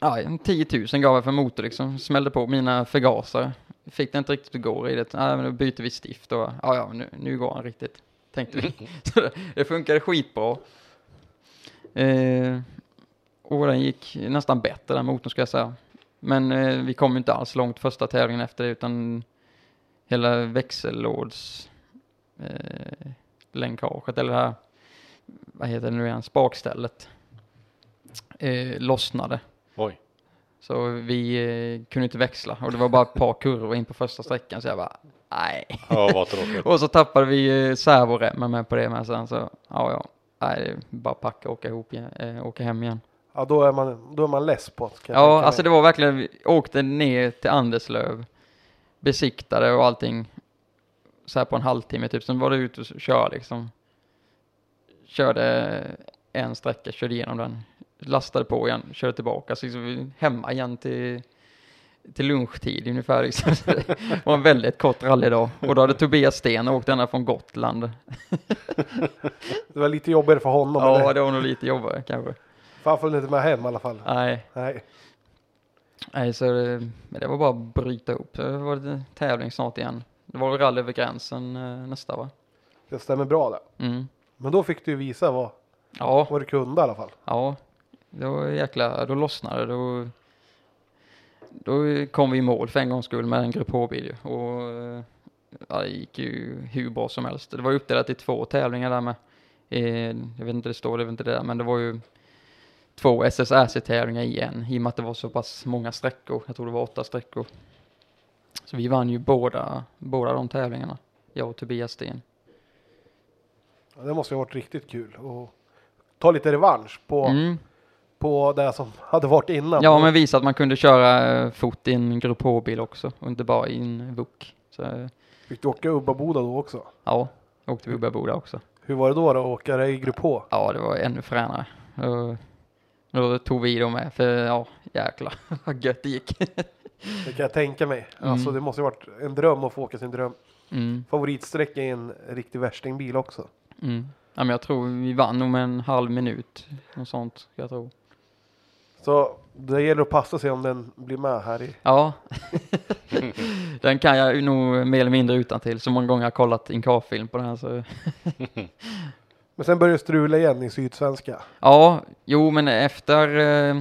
ja, en 10 000 gav jag för motor liksom. Smällde på mina förgasare. Fick det inte riktigt att gå i det. Ja, men då byter vi stift och ja, ja, nu, nu går han riktigt. Tänkte vi. [LAUGHS] Så det, det funkade skitbra. Eh, och den gick nästan bättre den motorn ska jag säga. Men eh, vi kom inte alls långt första tävlingen efter det utan hela växellåds eh, länkaget eller det här, vad heter det nu igen, spakstället eh, lossnade. Oj. Så vi eh, kunde inte växla och det var bara ett par kurvor in på första sträckan så jag bara nej. Ja, vad tråkigt. [LAUGHS] Och så tappade vi eh, servoremmen med på det med sen så ja ja. Nej, bara packa och åka, ihop, igen, eh, åka hem igen. Ja, då är man, då är man less på det. Ja, alltså det var verkligen, vi åkte ner till Anderslöv, besiktade och allting så här på en halvtimme typ, sen var det ut och köra liksom. Körde en sträcka, körde igenom den, lastade på igen, körde tillbaka, så liksom hemma igen till, till lunchtid ungefär liksom. [LAUGHS] Det var en väldigt kort rallydag och då hade Tobias Sten åkt ända från Gotland. [LAUGHS] Det var lite jobbigare för honom. Ja, eller? det var nog lite jobbigare kanske. Han följde inte med hem i alla fall. Nej. Nej. Nej, så det, men det var bara att bryta upp. Så var det tävling snart igen. Det var väl rally över gränsen eh, nästa va? Det stämmer bra det. Mm. Men då fick du visa vad, Ja, vad du kunde i alla fall. ja. Det var jäkla, då lossnade det. Då, då kom vi i mål för en gångs skull med en grupp H-bil. Och eh, ja, det gick ju hur bra som helst. Det var uppdelat i två tävlingar där med. Eh, jag vet inte det står, det är väl inte det där, men det var ju två SSRC-tävlingar i en, i och med att det var så pass många sträckor. Jag tror det var åtta sträckor. Så vi vann ju båda, båda de tävlingarna, jag och Tobias Sten. Ja, det måste ha varit riktigt kul. Och ta lite revansch på, Mm. på det som hade varit innan. Ja, men visa att man kunde köra eh, fort i en Grupp H-bil också, och inte bara i en VUK. Så eh, Fick du åka Ubba-Boda då också? ja, åkte vi Boda också. Hur var det då, då att åka i grupp H? Ja, det var ännu fränare. Och Då tog vi dem med, för ja, jäklar [LAUGHS] vad gött det gick. Det kan jag tänka mig. Mm. Alltså det måste ju varit en dröm att få åka sin dröm. Mm, Favoritsträcka i en riktig värstingbil också. mm. Ja, men jag tror vi vann med en halv minut, något sånt, jag tror. Så det gäller att passa sig om den blir med här i... Ja, [LAUGHS] den kan jag nog mer eller mindre utan till. så många gånger jag har kollat Incar-film på den här så. [LAUGHS] Men sen börjar det strula igen i Sydsvenska. Ja, jo men efter, eh,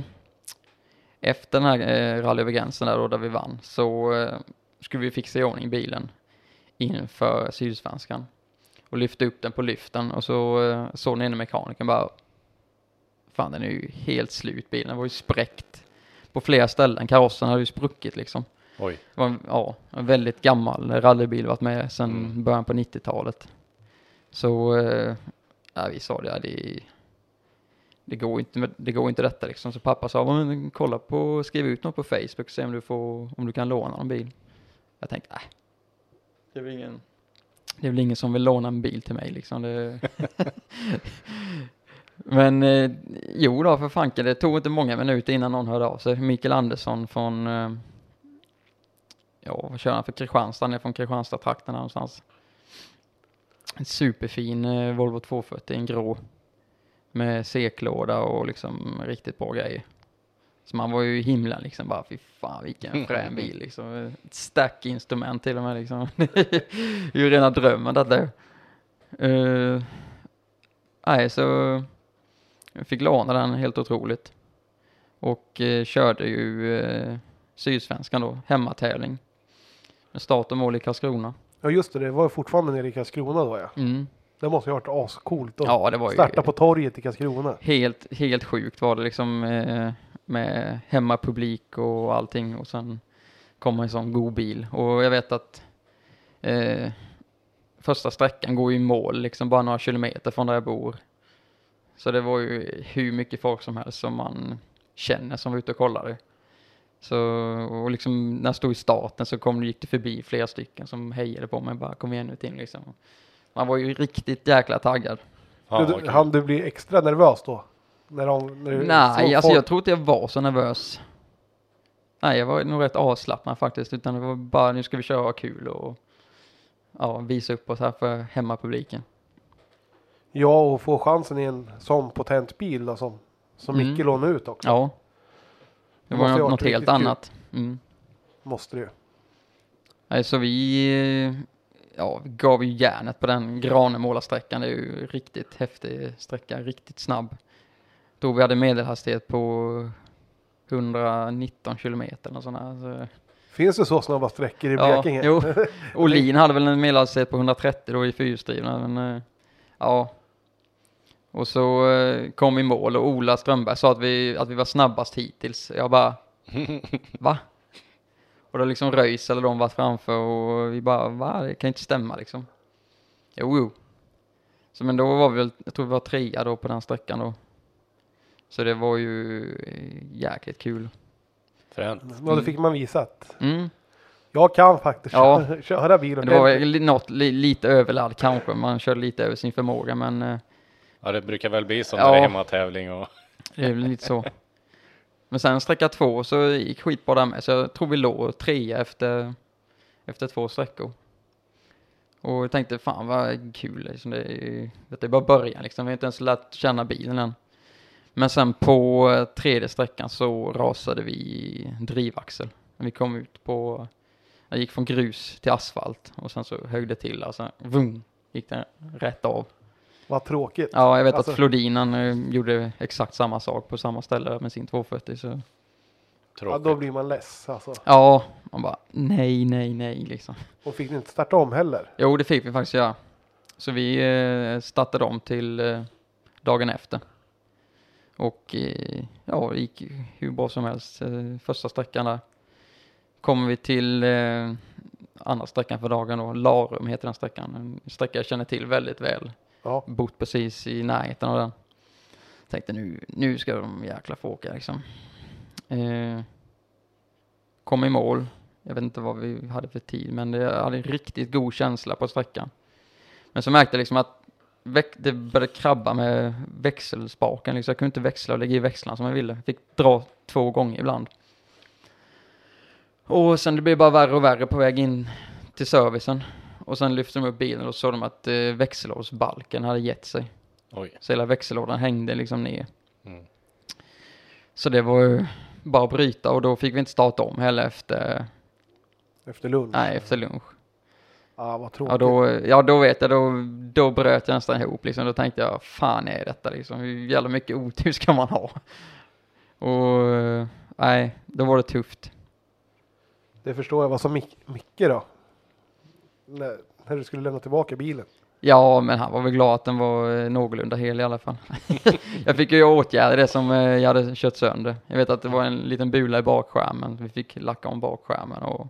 efter den här eh, rally över gränsen där då, där vi vann, så eh, skulle vi fixa i ordning bilen inför Sydsvenskan. Och lyfte upp den på lyften och så eh, såg den ene mekanikern bara, fan den är ju helt slut bilen, den var ju spräckt på flera ställen, karossen hade ju spruckit liksom. Oj. Det var en, ja, en väldigt gammal rallybil, varit med sedan Mm. början på 90-talet. Så eh, ja, vi sa det, ja, det, det, går inte, med- det går inte detta liksom. Så pappa sa, men kolla på, skriv ut något på Facebook, se om du, får, om du kan låna en bil. Jag tänkte, nej. Det är väl ingen, det är väl ingen som vill låna en bil till mig liksom. Det... [LAUGHS] Men eh, jo då, för fanken, det tog inte många minuter innan någon hörde av sig. Mikael Andersson från eh, ja, vad kör han för Kristianstad? Han är från Kristianstad-trakten någonstans. En superfin eh, Volvo 240, en grå. Med seklåda och liksom riktigt bra grejer. Så man var ju i himlen liksom bara, fy fan vilken [LAUGHS] frän bil liksom. Ett stack-instrument till och med liksom. [LAUGHS] Det är ju rena drömmen detta. Uh, nej, så jag fick låna den helt otroligt. Och eh, körde ju eh, Sydsvenskan då, hemmatävling. Med start och mål i Karlskrona. Ja just det, det var fortfarande nere i Karlskrona då ja. Mm. Det måste ju ha varit ascoolt att Ja, det var ju starta på torget i Karlskrona. helt, helt sjukt var det liksom eh, med hemmapublik och allting och sen kom en sån god bil och jag vet att eh, första sträckan går ju i mål liksom bara några kilometer från där jag bor. Så det var ju hur mycket folk som helst som man känner som var ute och kollade. Så, och liksom när jag stod i starten så kom, gick det förbi flera stycken som hejade på mig bara kom igen nu till liksom. Man var ju riktigt jäkla taggad. Fan, du, kul. han du bli extra nervös då? När de, när Nej, alltså folk- jag tror inte jag var så nervös. Nej, jag var nog rätt avslappnad faktiskt, utan det var bara nu ska vi köra kul och ja, visa upp oss här för hemmapubliken. Ja, och få chansen i en sån potent bil då, som, som Mm. Micke lånade ut också. Ja. Det var något, något helt annat. Mm. Måste det ju. Nej, så vi ja, vi gav ju järnet på den Granemålarsträckan. Det är ju riktigt häftig sträcka, riktigt snabb. Då vi hade medelhastighet på 119 kilometer. Så, Finns det så snabba sträckor i ja, Blekinge? jo. [LAUGHS] Olin hade väl en medelhastighet på 130 då i fyrhjulsdrivna, men eh, ja. Och så eh, kom vi i mål och Ola Strömberg sa att vi, att vi var snabbast hittills. Jag bara, [LAUGHS] va? Och då liksom Röis eller de varit framför och vi bara, va? Det kan inte stämma liksom. Jo, jo. Så men då var vi väl, jag tror vi var trea då på den sträckan då. Så det var ju eh, jäkligt kul. Fränt. Ja, det fick man visat. Mm. Jag kan faktiskt Ja. köra, bil. Det var väl något li, lite överladd kanske, man körde lite över sin förmåga men eh, Ja, det brukar väl bli så Ja. när det är hemmatävling och [LAUGHS] det är väl lite så. Men sen sträcka två så gick skitbra där med, så jag tror vi låg trea efter, efter två sträckor. Och jag tänkte fan vad kul, liksom, det, är, det är bara början liksom, vi har inte ens lärt känna bilen än. Men sen på eh, tredje sträckan så rasade vi drivaxel. Vi kom ut på, jag gick från grus till asfalt och sen så högg det till och sen vum, gick den rätt av. Vad tråkigt. Ja, jag vet Alltså- att Flodin han eh, gjorde exakt samma sak på samma ställe med sin 240 så. Ja, då blir man less alltså. Ja, man bara nej, nej, nej liksom. Och fick ni inte starta om heller? Jo, det fick vi faktiskt göra. Så vi eh, startade om till eh, dagen efter. Och eh, ja, det gick hur bra som helst. Eh, första sträckan där. Kommer vi till eh, andra sträckan för dagen då. Larum heter den sträckan. En sträcka jag känner till väldigt väl. Ja. Bott precis i närheten av den. Tänkte nu, nu ska de jäkla få åka liksom. Eh, kom i mål. Jag vet inte vad vi hade för tid, men det hade en riktigt god känsla på sträckan. Men så märkte jag liksom att det började krabba med växelspaken. Liksom. Jag kunde inte växla och lägga i växlarna som jag ville. Jag fick dra två gånger ibland. Och sen det blev bara värre och värre på väg in till servicen. Och sen lyfte de upp bilen och såg de att eh, växellådsbalken hade gett sig. Oj. Så hela växellådan hängde liksom ner. Mm. Så det var ju bara att bryta och då fick vi inte starta om heller efter, Efter lunch? nej, efter lunch. Ja, vad tråkigt. Ja då, ja, då vet jag, då, då bröt jag nästan ihop liksom. Då tänkte jag, fan är detta liksom? Hur jävla mycket otur ska man ha? Och eh, nej, då var det tufft. Det förstår jag. Vad sa Mic- Micke då? När, när du skulle lämna tillbaka bilen? Ja, men han var väl glad att den var eh, någorlunda hel i alla fall. [LAUGHS] jag fick ju åtgärda det som eh, jag hade kört sönder. Jag vet att det var en liten bula i bakskärmen. Vi fick lacka om bakskärmen och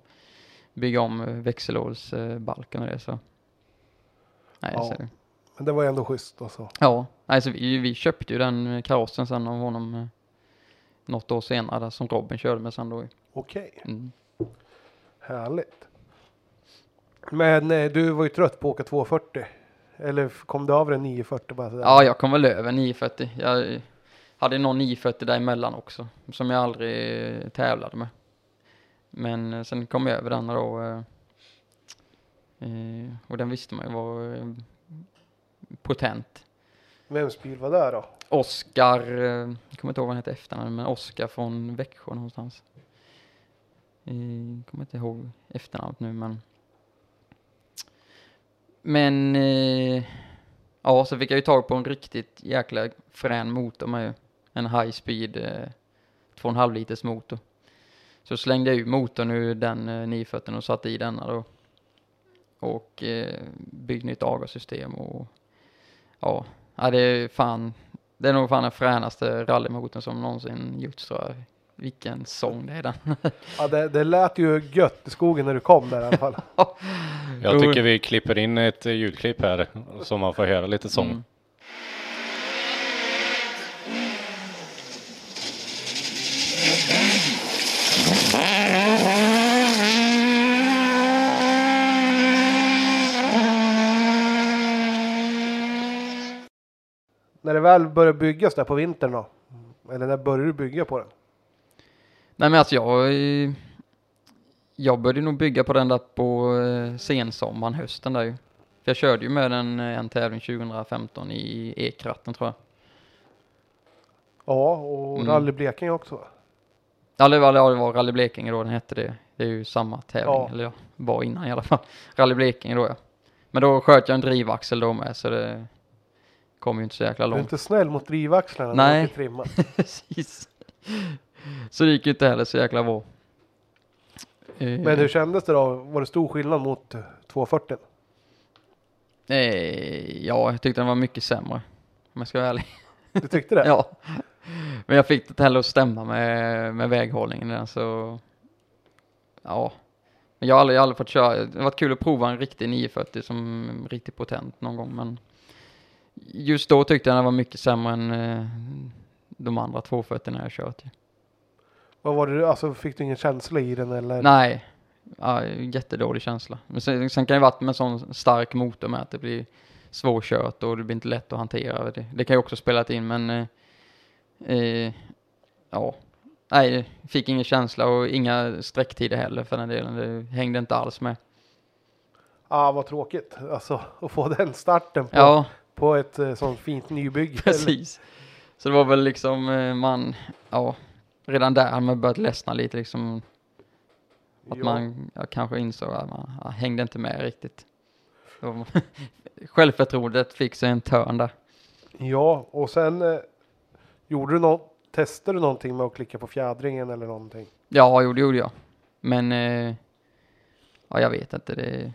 bygga om eh, växellådsbalken och det så. Nej, Ja. så. Men det var ändå schysst alltså. Ja, alltså vi, vi köpte ju den karossen sen av honom något år senare som Robin körde med sen då. Okej, Mm. härligt. Men eh, du var ju trött på att åka 240. Eller kom du över en 940 bara sådär? Ja, jag kom väl över 940. Jag hade någon 940 däremellan också, som jag aldrig tävlade med. Men eh, sen kom jag över den då. eh, Och den visste man ju var potent. Vems bil var det då? Oskar, jag kommer inte ihåg vad han hette efternamn, men Oskar från Växjö någonstans. Eh, kommer inte ihåg efternamnet nu men. Men eh, ja, så fick jag ju tag på en riktigt jäkla frän motor med ju. En high speed eh, 2,5 liters motor. Så slängde jag ut motorn ur den eh, 940 och satte i denna då. Och eh, byggde nytt avgassystem och ja, ja, det är fan, det är nog fan den fränaste rallymotorn som någonsin gjorts tror jag. Vilken sång det är den. [LAUGHS] Ja, det, det lät ju gött i skogen när du kom där i alla fall. Jag tycker vi klipper in ett ljudklipp här så man får höra lite sång. Mm. när det väl började byggas där på vintern då? Eller när började du bygga på den? Nej men alltså jag, jag började nog bygga på den där på eh, sensommaren, hösten där ju. För jag körde ju med den eh, en tävling 2015 i Ekratten tror jag. Ja, och Mm. Rally Blekinge också va? Ja det var, det var Rally Blekinge då den hette det. Det är ju samma tävling, Ja. eller ja, var innan i alla fall. [LAUGHS] Rally Blekinge då ja. Men då sköt jag en drivaxel då med så det kom ju inte så jäkla Du är långt. inte snäll mot drivaxlarna Nej. [LAUGHS] Precis. Så det gick ju inte heller så jäkla bra. Eh, Men hur kändes det då? Var det stor skillnad mot eh, 240? Eh, ja, jag tyckte den var mycket sämre. Om jag ska vara ärlig. Du tyckte det? [LAUGHS] ja. Men jag fick det heller att stämma med, med väghållningen där, så. Ja. Men jag har aldrig, jag har aldrig fått köra. Det har varit kul att prova en riktig 940 som riktigt potent någon gång, men just då tyckte jag den var mycket sämre än de andra 240 när jag kört. ju. Vad var det, alltså fick du ingen känsla i den eller? Nej, ja, jättedålig känsla. Men sen, sen kan det varit med en sån stark motor med att det blir svårkört och det blir inte lätt att hantera. Det, det kan ju också spela in men eh, eh, ja, nej, fick ingen känsla och inga sträcktider heller för den delen. Det hängde inte alls med. Ah, vad tråkigt. Alltså att få den starten på, Ja, på ett eh, sånt fint nybygge. eller- [LAUGHS] precis. Så det var väl liksom eh, man, ja, redan där hade man börjat ledsna lite liksom. Att Ja. man ja, kanske insåg att man ja, hängde inte med riktigt. [LAUGHS] Självförtroendet fick sig en törn där. Ja, och sen eh, gjorde du något, testade du någonting med att klicka på fjädringen eller någonting? Ja, jo, det gjorde jag. Men eh, ja, jag vet inte. Det,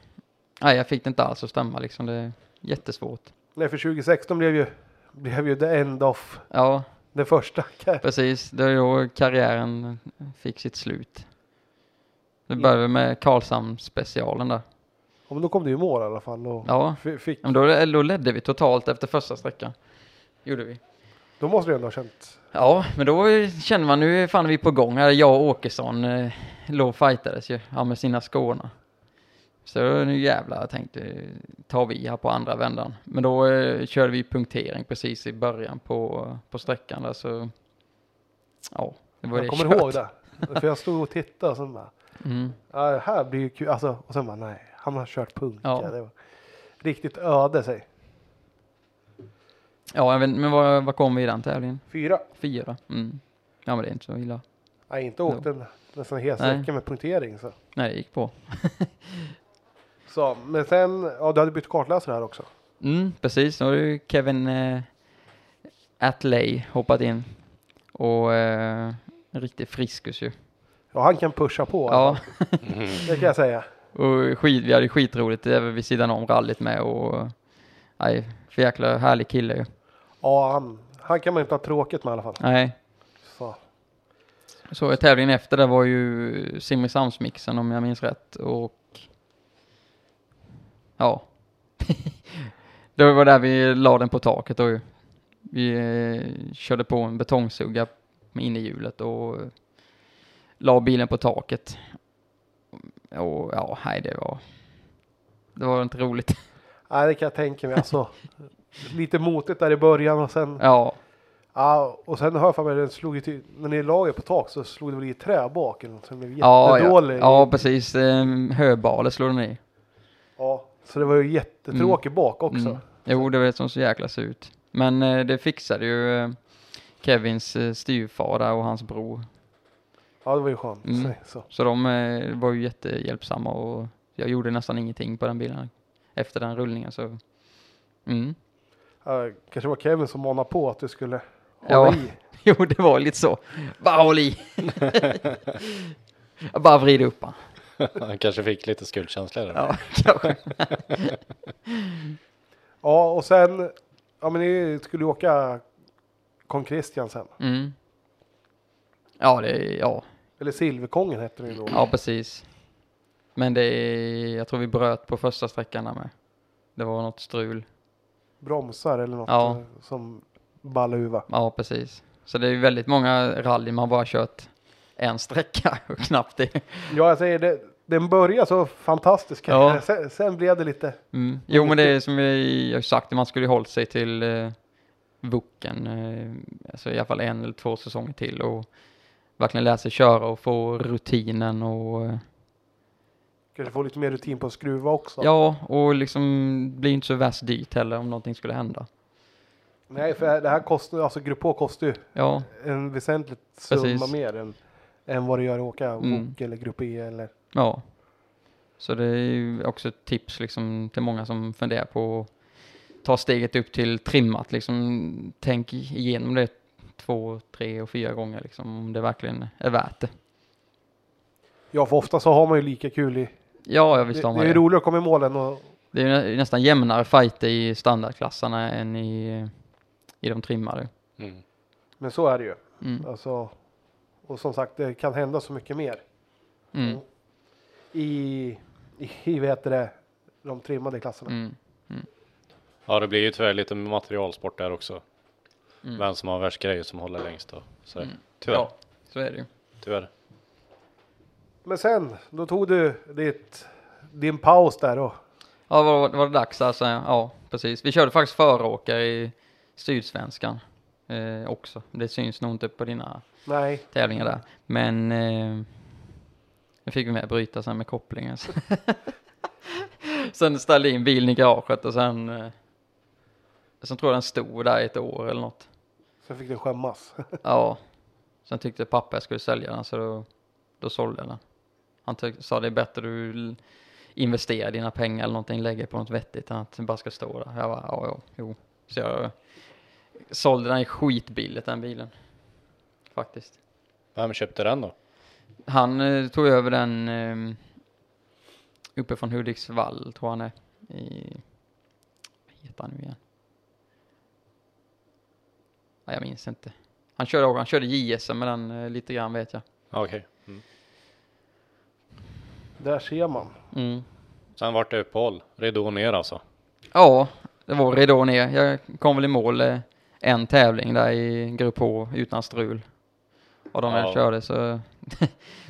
nej, jag fick det inte alls att stämma liksom. Det är jättesvårt. Nej, för 2016 blev ju, blev ju the end of Ja, den första. precis. Det är då karriären fick sitt slut. Det började med Karlshamn specialen där. Ja, men då kom du i mål i alla fall. Och Ja, fi- fick, men då, då ledde vi totalt efter första sträckan. Gjorde vi. då måste du ändå ha känt. Ja, men då känner man nu fan vi på gång här. Jag och Åkesson eh, låg och fightades ju, ja, med sina skånar. Så nu jävlar tänkte tar vi här på andra vändan. Men då eh, körde vi punktering precis i början på, på sträckan där så. Ja, det var Jag det kommer kört. ihåg det. För jag stod och tittade och sen bara, Mm. ja, det här blir ju kul. Alltså, och sen bara, nej, han har kört punka. Ja. Det var riktigt öde sig. Ja, vet, men vad, vad kom vi i den tävlingen? Fyra. Fyra? Mm. Ja, men det är inte så illa. Nej, inte åkt en nästan hel sträcka med punktering. Så. Nej, det gick på. [LAUGHS] så, men sen, ja du hade bytt kartläsare här också. Mm, precis. Nu har ju Kevin eh, Atley hoppat in. Och eh, en riktig friskus ju. Ja, han kan pusha på. Ja, [LAUGHS] Det kan jag säga. och skit, vi hade skitroligt även vid sidan om rallyt med och nej, för jäkla härlig kille ju. Ja, han, han kan man inte ha tråkigt med i alla fall. Nej, Så. så tävlingen efter det var ju Simrishamnsmixen om jag minns rätt och ja. [LAUGHS] det var där vi la den på taket ju. Vi eh, körde på en betongsugga med innehjulet och la bilen på taket. Och ja, nej det var, det var inte roligt. [LAUGHS] Nej, det kan jag tänka mig. Alltså, lite motigt där i början och sen, Ja, ja, och sen hör jag för mig, den slog till, när ni la er på tak så slog det väl i trä bak eller något. Så den blev ja, ja, jättedålig. ja precis. Eh, höbale slog den i. Så det var ju jättetråkigt bak också. Mm. Jo, det var det som så jäkla ser ut. Men eh, det fixade ju eh, Kevins eh, styvfar där och hans bror. Ja, det var ju skönt. Mm. Så, så. De eh, var ju jättehjälpsamma och jag gjorde nästan ingenting på den bilen efter den rullningen. Så. Mm. Ja, kanske var Kevin som manade på att du skulle hålla Ja. i. [LAUGHS] Jo, det var lite så. Bara håll i. [LAUGHS] bara vrid upp han. [LAUGHS] Han kanske fick lite skuldkänsla där. Ja, kanske. [LAUGHS] Ja, och sen, ja men ni skulle ju åka Kong Christian sen. Mm. Ja, det är, ja. Eller Silverkongen hette det ju då. Ja, precis. Men det är, jag tror vi bröt på första sträckan där med. Det var något strul. Bromsar eller något Ja. eh, som balluva. Ja, precis. Så det är väldigt många rally man bara kört en sträcka [LAUGHS] och knappt det. Ja, jag säger det. Den började så fantastiskt. Ja. Sen, sen blev det lite, Mm. Jo, men det är som jag har sagt, man skulle ju hållit sig till eh, Woken, eh, alltså i alla fall en eller två säsonger till och verkligen lära sig köra och få rutinen och eh, kanske få lite mer rutin på att skruva också. ja, och liksom blir inte så värst dyrt heller om någonting skulle hända. Nej, för det här kostar, alltså Grupp H kostar ju Ja, en väsentligt summa Precis. mer än, än vad det gör att åka Mm. Wok eller Grupp E eller ja. Så det är ju också ett tips liksom till många som funderar på att ta steget upp till trimmat liksom. Tänk igenom det två, tre och fyra gånger liksom om det verkligen är värt det. Ja, för ofta så har man ju lika kul i... Ja, jag visst det, har det man är ju det. roligare att komma i mål än att... Det är ju nä- nästan jämnare fighter i standardklassarna än i, i de trimmade. Mm. Men så är det ju. Mm. Alltså, och som sagt, det kan hända så mycket mer Mm. i, i, i vad heter det, de trimmade klasserna. Mm. Ja, det blir ju tyvärr lite materialsport där också. Mm. Vem som har värst grejer som håller längst då. Så Mm. tyvärr, Ja, så är det ju. tyvärr. Men sen, då tog du ditt, din paus där då. Ja, var, var det dags alltså? Ja, precis. Vi körde faktiskt föråkare i Sydsvenskan eh, också. Det syns nog inte på dina Nej, tävlingar där. Men eh, jag fick vi med bryta sen med kopplingen. [LAUGHS] sen ställde in bilen i garaget och sen, eh, sen tror jag den stod där i ett år eller något. sen fick du skämmas. [LAUGHS] Ja, sen tyckte pappa jag skulle sälja den så då, då sålde jag den. Han sa det är bättre du investerar dina pengar eller någonting, lägger på något vettigt än att den bara ska stå där. Jag bara, ja, ja, jo. Så jag sålde den skitbilligt den bilen. Faktiskt. Vem köpte den då? Han eh, tog över den eh, uppe från Hudiksvall tror han är. I, vad heter han nu igen? Ja, jag minns inte. Han körde, han körde JSM med den eh, lite grann vet jag. Ja, Okej. Mm. Där ser man. Mm. Sen vart det uppehåll. Ridå ner alltså. Ja, det var ridå ner. Jag kom väl i mål eh, en tävling där i Grupp H utan strul. Och de Ja. körde så [LAUGHS]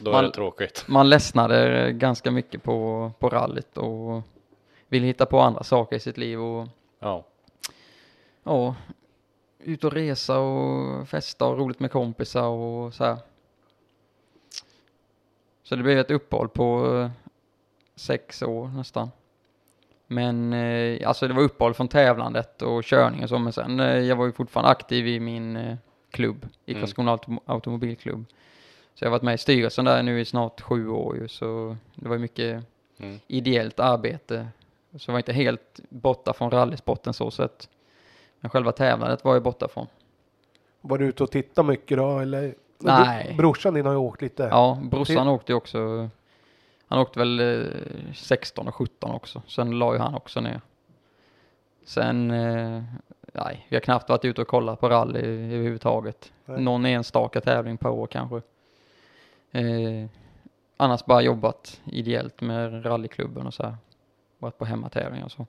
Då Man- är det tråkigt. man ledsnade ganska mycket på, på rallyt och ville hitta på andra saker i sitt liv och Ja. ja, ut och resa och festa och roligt med kompisar och så här. Så det blev ett uppehåll på eh, sex år nästan. Men eh, alltså det var uppehåll från tävlandet och körning och så, men sen eh, jag var ju fortfarande aktiv i min eh, klubb, i Mm. Karlskrona Autom- automobilklubb. Så jag har varit med i styrelsen där nu i snart sju år ju, så det var ju mycket Mm. ideellt arbete. Så jag var inte helt borta från rallysporten så sett. Men själva tävlandet var jag borta från. Var du ute och tittade mycket då eller? Nej. Brorsan din har ju åkt lite. Ja, brorsan åkte ju också. Han åkte väl eh, 16 och 17 också. Sen la ju han också ner. Sen, eh, nej, vi har knappt varit ute och kollat på rally överhuvudtaget. Nej. Någon enstaka tävling per år kanske. Eh, annars bara jobbat ideellt med rallyklubben och så här. Varit på hemmatävlingar och så.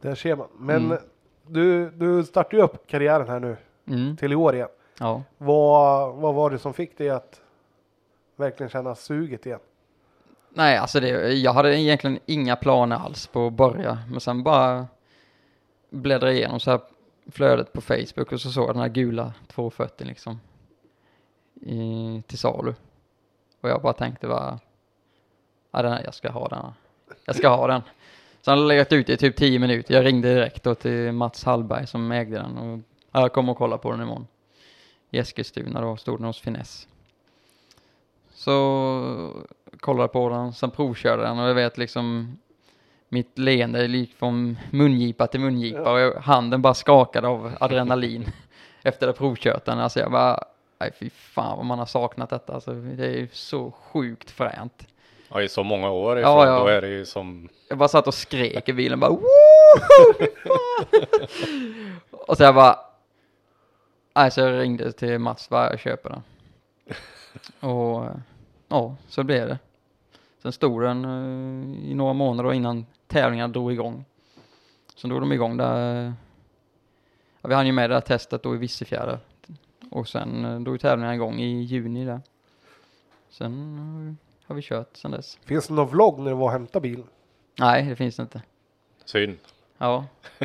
Där ser man. Men Mm. du, du startade ju upp karriären här nu Mm, till i år igen. ja. Vad, vad var det som fick dig att verkligen känna suget igen? Nej, alltså det, jag hade egentligen inga planer alls på att börja, men sen bara bläddra igenom så här flödet på Facebook och så såg jag den här gula 240 liksom i, till salu. Och jag bara tänkte bara, ja den här, jag ska ha den. här. Jag ska ha den. Så han hade legat ute i typ 10 minuter. Jag ringde direkt då till Mats Hallberg som ägde den och ja, jag kommer och kolla på den imorgon. I Eskilstuna då, stod den hos Finess. Så kollade på den, sen provkörde den och jag vet liksom mitt leende gick från mungipa till mungipa och jag, handen bara skakade av adrenalin [LAUGHS] efter att ha provkört den. Alltså jag bara, nej fy fan vad man har saknat detta. Alltså, det är ju så sjukt fränt. Ja, i så många år Ja, ifrån, ja. då är det ju som, Jag bara satt och skrek i bilen bara Woo! fy fan!" [LAUGHS] Och så jag bara Nej, så jag ringde till Mats, bara jag köper den. Och eh, ja, så blev det. Sen stod den eh, i några månader innan tävlingarna drog igång. Sen drog de igång där. Ja, vi hann ju med det där testet då i Vissefjärda. Och sen eh, drog tävlingarna igång i juni där. Sen har vi kört sen dess. Finns det någon vlogg när du var och hämtade bilen? Nej, det finns det inte. synd. Ja, [LAUGHS]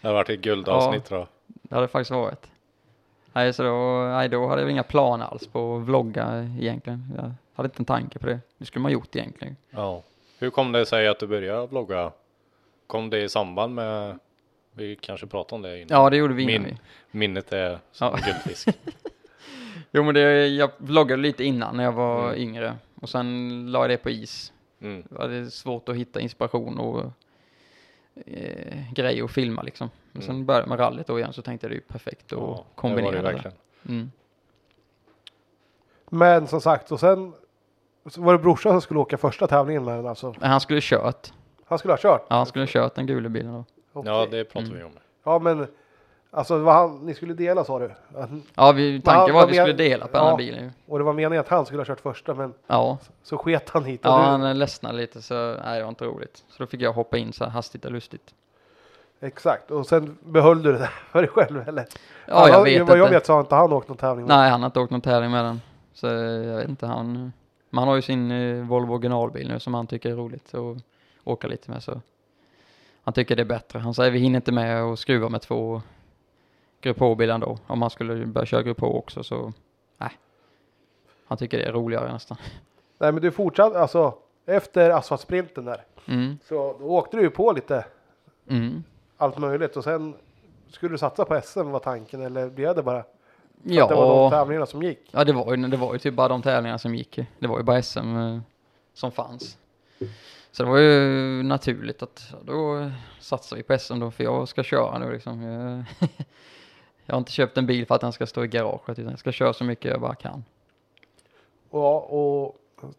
Det har varit ett guldavsnitt tror jag. Det hade det faktiskt varit. Nej, så då, nej, då hade jag inga planer alls på att vlogga egentligen. Jag hade inte en tanke på det. Det skulle man gjort egentligen. Ja. Hur kom det sig att du började vlogga? Kom det i samband med, vi kanske pratade om det innan. Ja, det gjorde vi innan Min, vi. minnet är som Ja. guldfisk. [LAUGHS] Jo, men det, jag vloggade lite innan när jag var Mm. yngre. Och sen la jag det på is. Mm. Det var svårt att hitta inspiration och eh, grejer att filma liksom. Men sen Mm. började jag med rallyt då igen så tänkte jag det är ju perfekt att Ja, det var kombinera det det. verkligen. Mm. Men som sagt, och sen så var det brorsan som skulle åka första tävlingen med den alltså. Han skulle kört. Han skulle ha kört? Ja, han skulle kört den gula bilen då. Okej. Ja, det pratade Mm. vi om. Ja, men alltså var han, ni skulle dela sa du? Ja, vi, tanken han- var att vi men- skulle dela på den ja. här bilen och det var meningen att han skulle ha kört första, men Ja, så sket han hit. Och Ja, du, han ledsnade lite så nej, det var inte roligt. Så då fick jag hoppa in så här hastigt och lustigt. Exakt, och sen behöll du det där för dig själv eller? Ja, Han jag vet Vad jag inte. vet så har inte han åkt någon tävling. med. Nej, han har inte åkt någon tävling med den. Så jag vet inte, han... Men han har ju sin eh, Volvo originalbil nu som han tycker är roligt att åka lite med så. Han tycker det är bättre. Han säger vi hinner inte med att skruva med två Grupp H-bilar då. Om han skulle börja köra Grupp H också så, nej. Han tycker det är roligare nästan. Nej, men du fortsatte alltså efter asfaltsprinten där. Mm, Så då åkte du ju på lite mm. allt möjligt och sen skulle du satsa på SM var tanken eller blev det bara att det var de Ja, tävlingarna som gick? ja det, var ju, det var ju typ bara de tävlingarna som gick. Det var ju bara SM eh, som fanns. Så det var ju naturligt att då satsar vi på SM då, för jag ska köra nu liksom. Jag, [LAUGHS] jag har inte köpt en bil för att den ska stå i garaget, utan jag ska köra så mycket jag bara kan. Och, och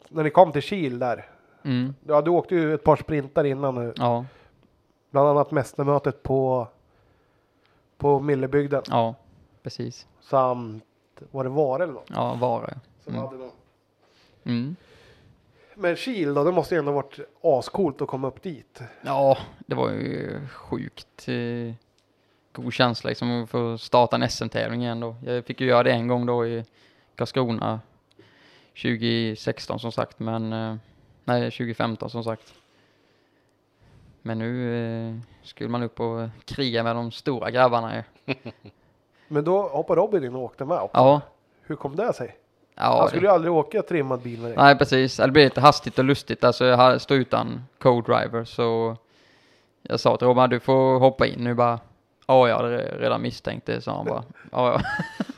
när ni kom till Kil där, Mm, ja du åkte ju ett par sprintar innan nu, ja, bland annat mästermötet på på Millebygden ja, precis. samt var det Vara eller något? Ja, Vara. Som Mm. hade någon. Mm. Men Kil då, det måste ju ändå varit ascoolt att komma upp dit. Ja, det var ju sjukt eh, god känsla liksom att få starta en SM-tävling igen då. Jag fick ju göra det en gång då i Karlskrona 2016 som sagt, men eh, nej 2015 som sagt. Men nu eh, skulle man upp och kriga med de stora grabbarna ju. [LAUGHS] Men då hoppade Robin in och åkte med. Ja, Hur kom det sig? ja. Han det- skulle ju aldrig åka trimmad bil med dig. Nej, precis. Det blev lite hastigt och lustigt. Alltså, jag stod utan co-driver, så jag sa till Robban, du får hoppa in nu bara. Ja, jag hade re- redan misstänkt det, sa han bara. Ja,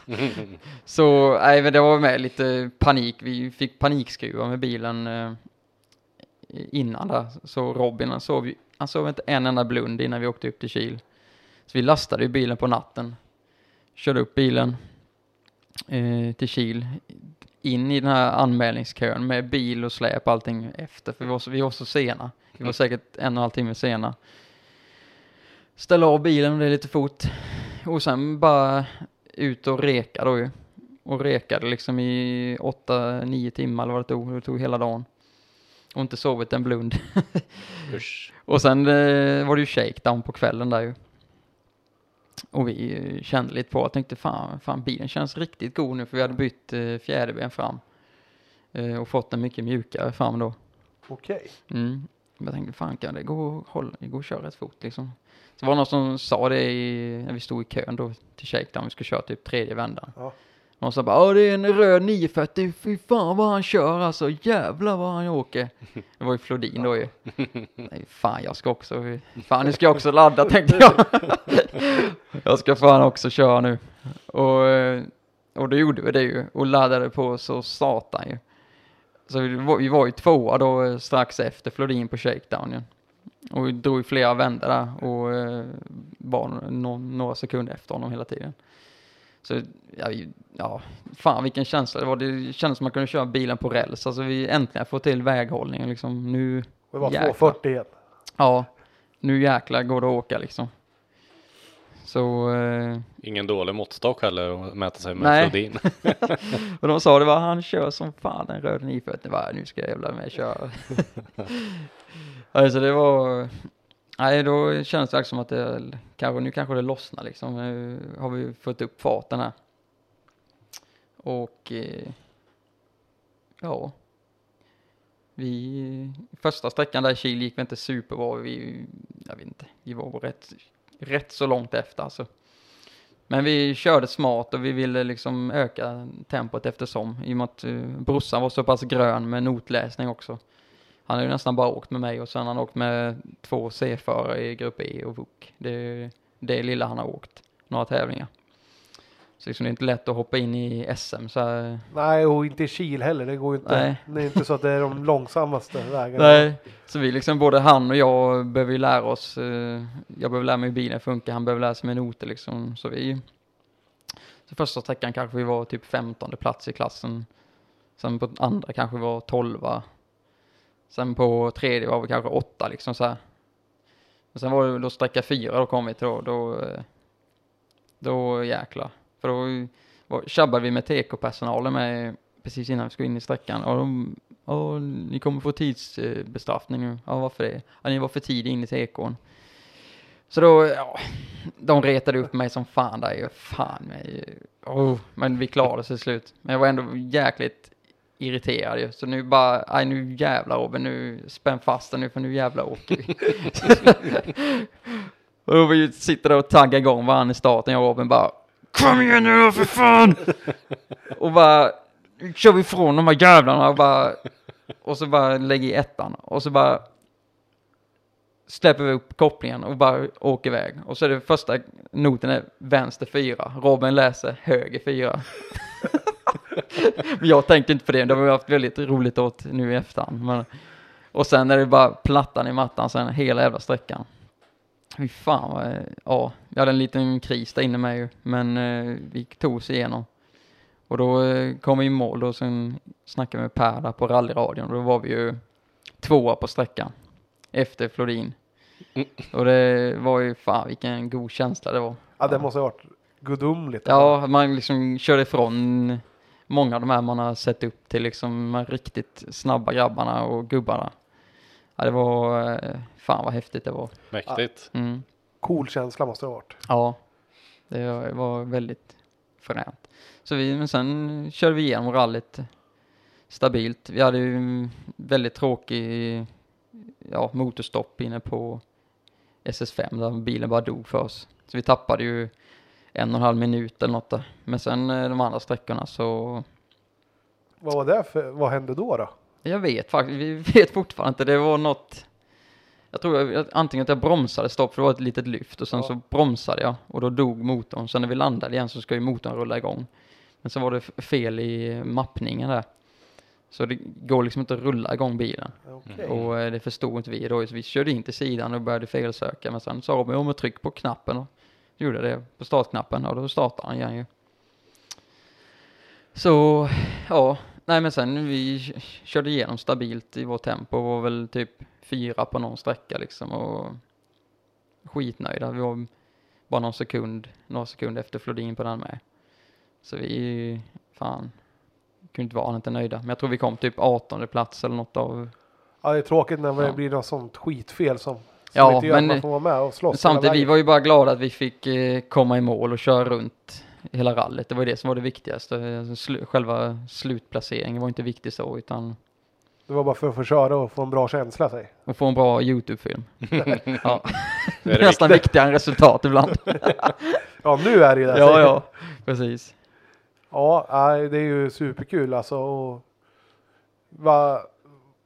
ja. [LAUGHS] så, nej, men det var med lite panik. Vi fick panikskruva med bilen eh, innan där. Så Robin, han sov, han sov inte en enda blund innan vi åkte upp till Kil. Så vi lastade ju bilen på natten. Körde upp bilen eh, till Kil in i den här anmälningskön med bil och släp och allting efter, för vi var så, vi var så sena. Vi var säkert en och en halv timme sena. Ställa av bilen det är lite fort. Och sen bara ut och reka då ju. Och rekade liksom i åtta, nio timmar eller vad det tog. Det tog hela dagen. Och inte sovit en blund. [LAUGHS] Och sen eh, var det ju shakedown på kvällen där ju. Och vi kände lite på och tänkte fan, fan bilen känns riktigt god nu för vi hade bytt eh, fjäderben fram. Eh, och fått den mycket mjukare fram då. Okej. Mm. Jag tänkte fan kan det gå att hålla, går att köra rätt fort liksom. Så var det någon som sa det i, när vi stod i kön då till shakedown, vi skulle köra typ tredje vändan. Ja. Någon sa bara, det är en röd 940, fy fan vad han kör alltså, jävlar vad han åker. Det var ju Flodin då ju. Nej fan jag ska också, fan nu ska jag också ladda tänkte jag. jag ska fan också köra nu. Och, eh, och då gjorde vi det ju och laddade på så satan ju. Så vi var, vi var ju tvåa då eh, strax efter Flodin på shakedownen. Och vi drog ju flera vändor där och eh, var några sekunder efter honom hela tiden. Så ja, ja, fan vilken känsla det var. Det kändes som man kunde köra bilen på räls. Alltså vi äntligen får till väghållningen liksom. Nu, Det var Jäklar. 240 igen. ja, nu jäklar går det att åka liksom. Så, eh, Ingen dålig måttstock heller att mäta sig med Nej. Flodin. [LAUGHS] och de sa det var han kör som fan en röd 940. Bara, nu ska jag jävla med köra. [LAUGHS] alltså det var, nej då känns det som att det, kanske, nu kanske det lossnar liksom. Nu har vi fått upp farten här. Och eh, ja. Vi, första sträckan där i Kil gick vi inte superbra. Vi, jag vet inte, vi var rätt, rätt så långt efter alltså. Men vi körde smart och vi ville liksom öka tempot eftersom. I och med att uh, brorsan var så pass grön med notläsning också. Han har ju nästan bara åkt med mig och sen har han åkt med två C-förare i grupp E och VOK. Det är det lilla han har åkt, några tävlingar. Så liksom det är inte lätt att hoppa in i SM så här. Nej, och inte i Kil heller. Det går ju inte. Nej. Det är inte så att det är de [LAUGHS] långsammaste vägarna. Nej, så vi liksom, både han och jag behöver ju lära oss, eh, jag behöver lära mig hur bilen funkar, han behöver lära sig med noter liksom, så vi, så första sträckan kanske vi var typ 15 plats i klassen, sen på andra kanske vi var 12 sen på tredje var vi kanske åtta liksom så här. Men sen var det då sträcka fyra då kom vi till då, då, eh, då jäklar, för då var, tjabbade vi med TK-personalen med precis innan vi skulle in i sträckan och de Ja, ni kommer få tidsbestraffning nu. Ja, varför det? Ja, ni var för tidigt in i tekon. Så då, ja, de retade upp mig som fan där ju. Fan mig. Oh, men vi klarade oss till slut. Men jag var ändå jäkligt irriterad ju. Så nu bara, aj nu jävlar Robin, nu spänn fast den nu för nu jävlar åker vi. [LAUGHS] och vi sitter där och taggar igång varandra i starten, jag och Robin bara Kom igen nu då för fan! och bara kör vi ifrån de här jävlarna och bara och så bara lägger i ettan och så bara släpper vi upp kopplingen och bara åker iväg. Och så är det första noten är vänster fyra. Robin läser höger fyra. [LAUGHS] Men jag tänkte inte på det. Det har vi haft väldigt roligt åt nu i efterhand. Men, och sen är det bara plattan i mattan sen hela jävla sträckan. Fy fan vad, ja, jag hade en liten kris där inne med ju. Men eh, vi tog oss igenom. Och då eh, kom vi i mål och sen snackade vi med Per där på rallyradion och då var vi ju tvåa på sträckan efter Flodin. Och det var ju fan vilken god känsla det var. Ja, det måste ha varit gudomligt. Ja, man liksom körde ifrån många av de här man har sett upp till liksom riktigt snabba grabbarna och gubbarna. Ja, det var, eh, fan vad häftigt det var. Mäktigt. Mm. Cool känsla måste det ha varit. Ja, det var väldigt fränt. Så vi, men sen körde vi igenom rallyt stabilt. Vi hade ju väldigt tråkig ja, motorstopp inne på SS5 där bilen bara dog för oss. Så vi tappade ju en och en halv minut eller något där. Men sen eh, de andra sträckorna så Vad var det för, vad hände då då? jag vet faktiskt, vi [LAUGHS] vet fortfarande inte. Det var något jag tror jag, antingen att jag bromsade stopp för det var ett litet lyft och sen Ja. så bromsade jag och då dog motorn. Sen när vi landade igen så ska ju motorn rulla igång. Men så var det fel i mappningen där. Så det går liksom inte att rulla igång bilen. Okej. Och eh, det förstod inte vi då. Så vi körde in till sidan och började felsöka. Men sen sa Robin, om tryck på knappen. Gjorde det på startknappen och då startade han igen ju. Så, ja. Nej men sen vi körde igenom stabilt i vårt tempo. Var väl typ fyra på någon sträcka liksom. Och skitnöjda. Vi var bara någon sekund, några sekunder efter Flodin på den med. Så vi, fan, kunde inte vara inte nöjda. Men jag tror vi kom typ 18 plats eller något av Ja, det är tråkigt när det Ja. blir något sånt skitfel som Ja, men- man får vara med och slåss. Samtidigt, vi var ju bara glada att vi fick eh, komma i mål och köra runt hela rallyt. Det var ju det som var det viktigaste. Alltså, själva slutplaceringen var inte viktig så, utan Det var bara för att få köra och få en bra känsla sig. att få en bra YouTube-film. [LAUGHS] ja. [LAUGHS] Det är det [LAUGHS] Nästan viktigare än resultat ibland. Ja, nu är det ju det. ja, ja, precis. Ja, det är ju superkul alltså. Och vad,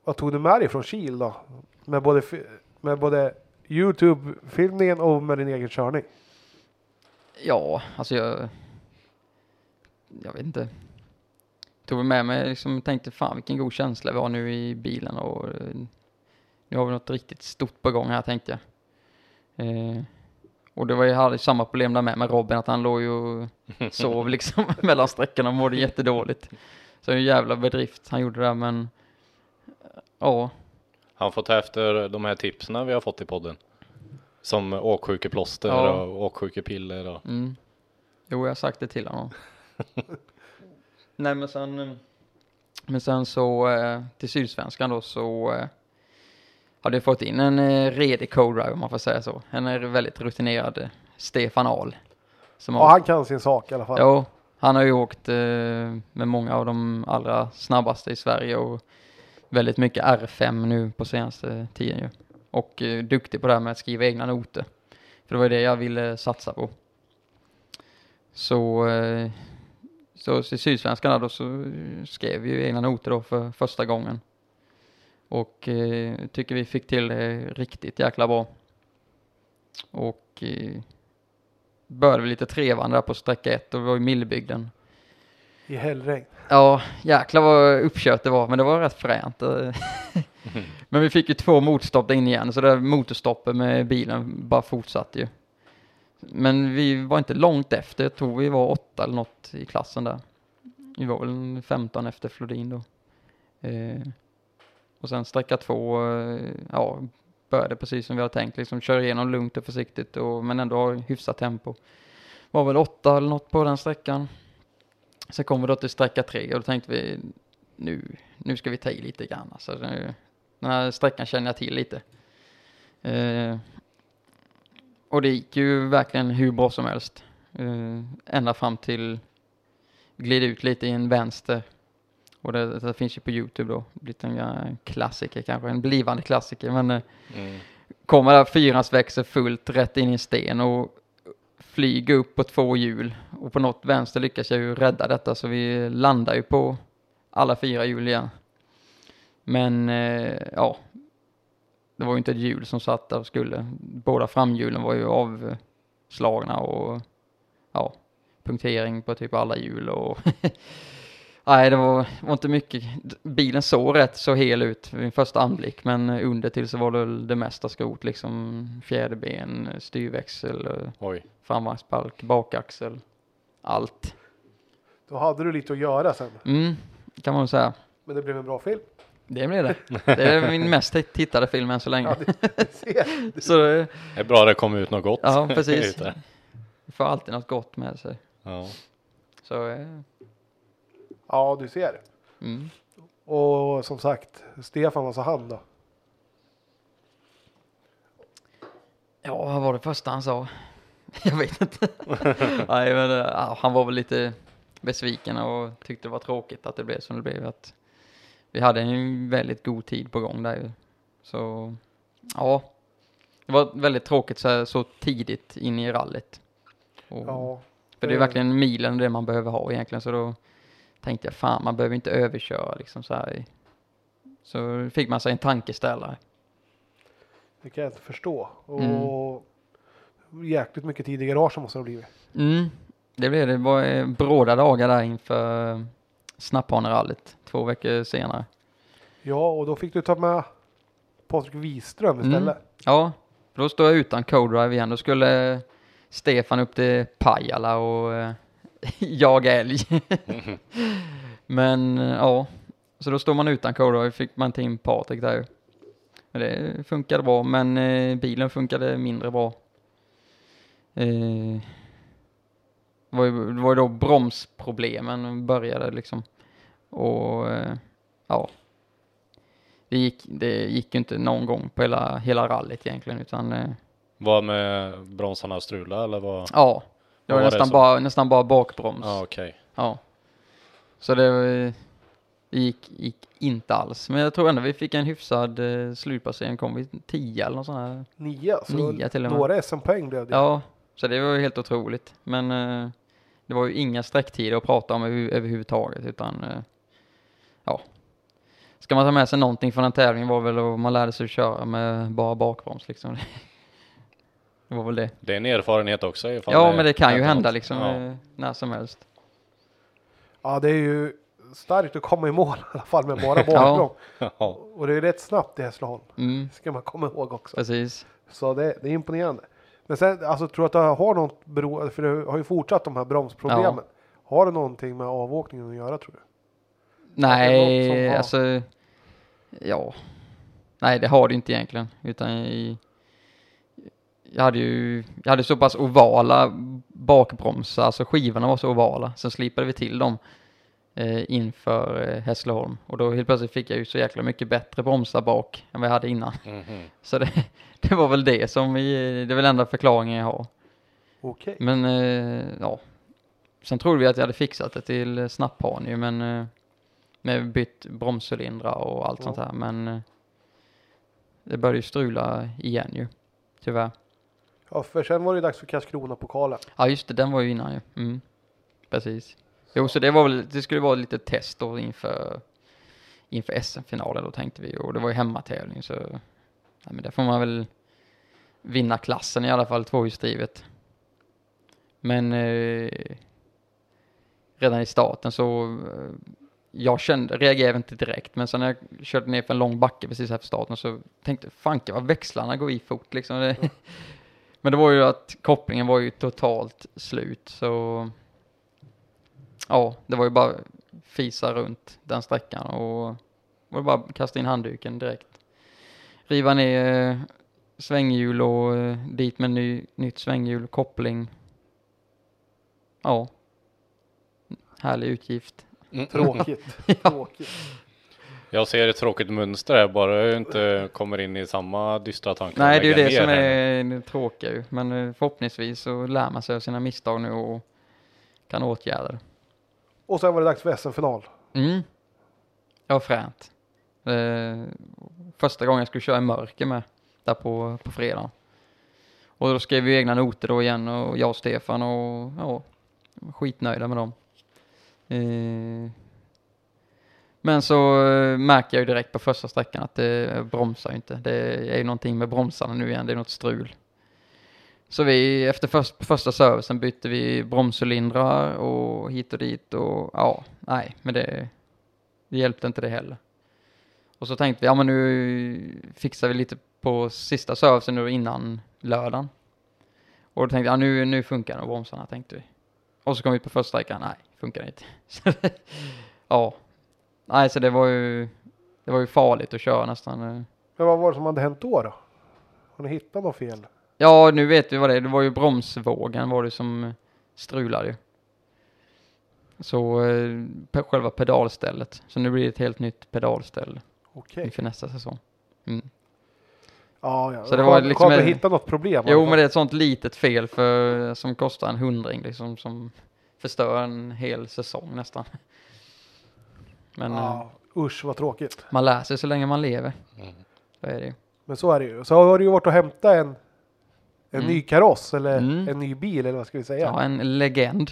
vad tog du med dig från Kil då? Med både, med både Youtube-filmningen och med din egen körning? Ja, alltså jag... Jag vet inte. Tog med mig liksom, tänkte fan vilken god känsla vi har nu i bilen och eh, nu har vi något riktigt stort på gång här tänkte jag. Eh, och det var ju hade samma problem där med, med Robin, att han låg ju och [LAUGHS] sov liksom [LAUGHS] mellan sträckorna och mådde jättedåligt. Så en jävla bedrift han gjorde där men ja, Han får ta efter de här tipsen vi har fått i podden. Som åksjukeplåster Ja. och åksjukepiller och Mm. Jo, jag har sagt det till honom. [LAUGHS] Nej, men sen, eh, men sen så eh, till Sydsvenskan då så eh, hade jag fått in en redig co-driver om man får säga så. En väldigt rutinerad Stefan Ahl. Som Ja, han kan sin sak i alla fall. Jo, han har ju åkt med många av de allra snabbaste i Sverige och väldigt mycket R5 nu på senaste tiden ju. Och eh, duktig på det här med att skriva egna noter. För det var ju det jag ville satsa på. Så, eh, så i Sydsvenskan då så skrev vi ju egna noter då för första gången. Och eh, tycker vi fick till det riktigt jäkla bra. Och eh, började vi lite trevande där på sträcka ett och vi var i Millebygden. I hällregn. Ja, jäklar vad uppkört det var, men det var rätt fränt. [LAUGHS] Men vi fick ju två motstopp där inne igen, så det där motorstoppet med bilen bara fortsatte ju. Men vi var inte långt efter, jag tror vi var åtta eller något i klassen där. Vi var väl 15 efter Flodin då. Eh, och sen sträcka två, eh, ja, började precis som vi hade tänkt, liksom köra igenom lugnt och försiktigt och, men ändå ha hyfsat tempo. Var väl åtta eller något på den sträckan. Sen kom vi då till sträcka tre och då tänkte vi nu, nu ska vi ta i lite grann. Alltså, nu, den här sträckan känner jag till lite. Eh, och det gick ju verkligen hur bra som helst. Eh, ända fram till glid ut lite i en vänster. Och det, det finns ju på Youtube då. Blivit en klassiker kanske, en blivande klassiker. Men eh, mm. kommer där fyrhjulsväxel fullt rätt in i en sten och flyger upp på två hjul. Och på något vänster lyckas jag ju rädda detta så vi landar ju på alla fyra hjul igen. Men eh, ja, det var ju inte ett hjul som satt där och skulle. Båda framhjulen var ju avslagna och ja, punktering på typ alla hjul och [LAUGHS] Nej, det var, var inte mycket. Bilen såg rätt så hel ut vid en första anblick, men under till så var det det mesta skrot, liksom fjäderben, styrväxel, Oj. framvagnsbalk, bakaxel, allt. Då hade du lite att göra sen. Mm, kan man säga. Men det blev en bra film. Det blev det. [LAUGHS] Det är min mest tittade film än så länge. Ja, det ser. [LAUGHS] Så det, Det är bra det kom ut något gott. ja, precis. [LAUGHS] Vi får alltid något gott med sig. Ja. Så, eh, Ja, du ser. mm. Och som sagt, Stefan, vad sa han då? Ja, vad var det första han sa? [LAUGHS] Jag vet inte. [LAUGHS] Nej, men eh, ja, han var väl lite besviken och tyckte det var tråkigt att det blev som det blev. Att vi hade en väldigt god tid på gång där ju. Så ja, det var väldigt tråkigt så, här, så tidigt in i rallyt. Och, Ja, för det är verkligen milen det man behöver ha egentligen. Så då tänkte jag fan, man behöver inte överköra liksom så här. Så fick man sig en tankeställare. det kan jag inte förstå. Mm. Och jäkligt mycket tid i garaget måste det ha blivit. Mm, det blev det. Det var eh, bråda dagar där inför eh, Snapphanerallyt två veckor senare. Ja, och då fick du ta med Patrik Wiström Mm. istället. Ja, då står jag utan co-drive igen. Då skulle Stefan upp till Pajala och jaga älg. Men eh, ja, så då står man utan co-drive. Fick man ta in Patrik där ju. Men det funkade bra, men eh, bilen funkade mindre bra. Eh, det var ju, det var ju då bromsproblemen började liksom. Och eh, ja, det gick, det gick ju inte någon gång på hela, hela rallyt egentligen utan eh, Var med bromsarna strula eller vad? ja, det var, var det nästan, som- bara, nästan bara bakbroms. Ja okej. Ja. Så det, det gick, gick inte alls. Men jag tror ändå vi fick en hyfsad eh, slutplacering. Kom vi 10 eller något sånt här. Nio, så Nio till och med. några SM-poäng blev det. Ja, så det var ju helt otroligt. Men eh, Det var ju inga sträcktider att prata om över, överhuvudtaget utan eh, ja. Ska man ta med sig någonting från den tävlingen var väl att man lärde sig att köra med bara bakbroms liksom. [LAUGHS] Det var väl det. Det är en erfarenhet också. ifall Ja men det kan ju hända något. liksom Ja. eh, när som helst. Ja, det är ju starkt att komma i mål [LAUGHS] i alla fall med bara [LAUGHS] Ja. bakbroms. Ja. Och det är rätt snabbt i Hässleholm. Mm, Ska man komma ihåg också. precis. Så det, det är imponerande. Men sen, alltså tror du att det har något bero, för det har ju fortsatt de här bromsproblemen. Har det någonting med avåkningen att göra tror du? Nej, har- alltså. Ja. Nej, det har det inte egentligen. Utan i, jag hade ju, jag hade så pass ovala bakbromsar, alltså skivorna var så ovala. Sen slipade vi till dem eh, inför eh, Hässleholm. Och då helt plötsligt fick jag ju så jäkla mycket bättre bromsar bak än vad jag hade innan. Mhm. [LAUGHS] Så det, det var väl det som, vi, det är väl enda förklaringen jag har. Okej. Men eh, ja, sen trodde vi att jag hade fixat det till snapphan ju, men eh, med bytt bromscylindrar och allt Ja. sånt här. Men eh, det började ju strula igen ju, tyvärr. Ja, för sen var det ju dags för Karlskrona-pokalen. Ja just det, den var ju innan ju. Mm, precis. Jo, så det var väl, det skulle vara lite test då inför, inför SM-finalen då tänkte vi. Och det var ju hemmatävling så, ja, men där får man väl vinna klassen i alla fall, tvåhjulsdrivet. Men eh, redan i starten så, eh, jag kände, reagerade inte direkt, men sen när jag körde ner för en lång backe precis efter starten så tänkte jag, fanka vad växlarna går i fort liksom. Det, men det var ju att kopplingen var ju totalt slut så ja, det var ju bara fisa runt den sträckan och var det bara kasta in handduken direkt. Riva ner eh, svänghjul och eh, dit med ny, nytt svänghjul, koppling. Ja. Härlig utgift. Mm. Tråkigt. [LAUGHS] Tråkigt. Jag ser ett tråkigt mönster här, bara jag inte kommer in i samma dystra tankar. Nej, det är ju det som är det tråkiga ju. Men eh, förhoppningsvis så lär man sig av sina misstag nu och kan åtgärda det. Och sen var det dags för SM-final. Mm. Var fränt. Eh, första gången jag skulle köra i mörker med, där på, på fredagen. Och då skrev vi egna noter då igen och jag och Stefan och ja, skitnöjda med dem. Eh, men så eh, märker jag ju direkt på första sträckan att det bromsar ju inte. Det är ju någonting med bromsarna nu igen, det är något strul. Så vi, efter först, första servicen bytte vi bromscylindrar och hit och dit och ja, nej, men det, det hjälpte inte det heller. Och så tänkte vi, ja men nu fixar vi lite på sista servicen nu innan lördagen. Och då tänkte jag, ja, nu, nu funkar nog bromsarna tänkte vi. Och så kom vi på första sträckan, nej, funkar inte. [LAUGHS] Det, ja, nej så det var ju, det var ju farligt att köra nästan. eh. Men vad var det som hade hänt då då? Har ni hittat något fel? Ja, nu vet vi vad det är. Det var ju bromsvågen var det som strulade ju. Så eh, själva pedalstället. Så nu blir det ett helt nytt pedalställ Okej. inför nästa säsong. Mm. Ja, ja. Så det var liksom en- hitta något problem. Jo, men det är ett sånt litet fel för, som kostar en hundring liksom, som förstör en hel säsong nästan. Men eh, Ja, usch vad tråkigt. man lär sig så länge man lever. Mm. Så är det ju. Men så är det ju. Så har du ju varit och hämtat en, en Mm. ny kaross eller Mm. en ny bil eller vad ska vi säga? Ja, en legend.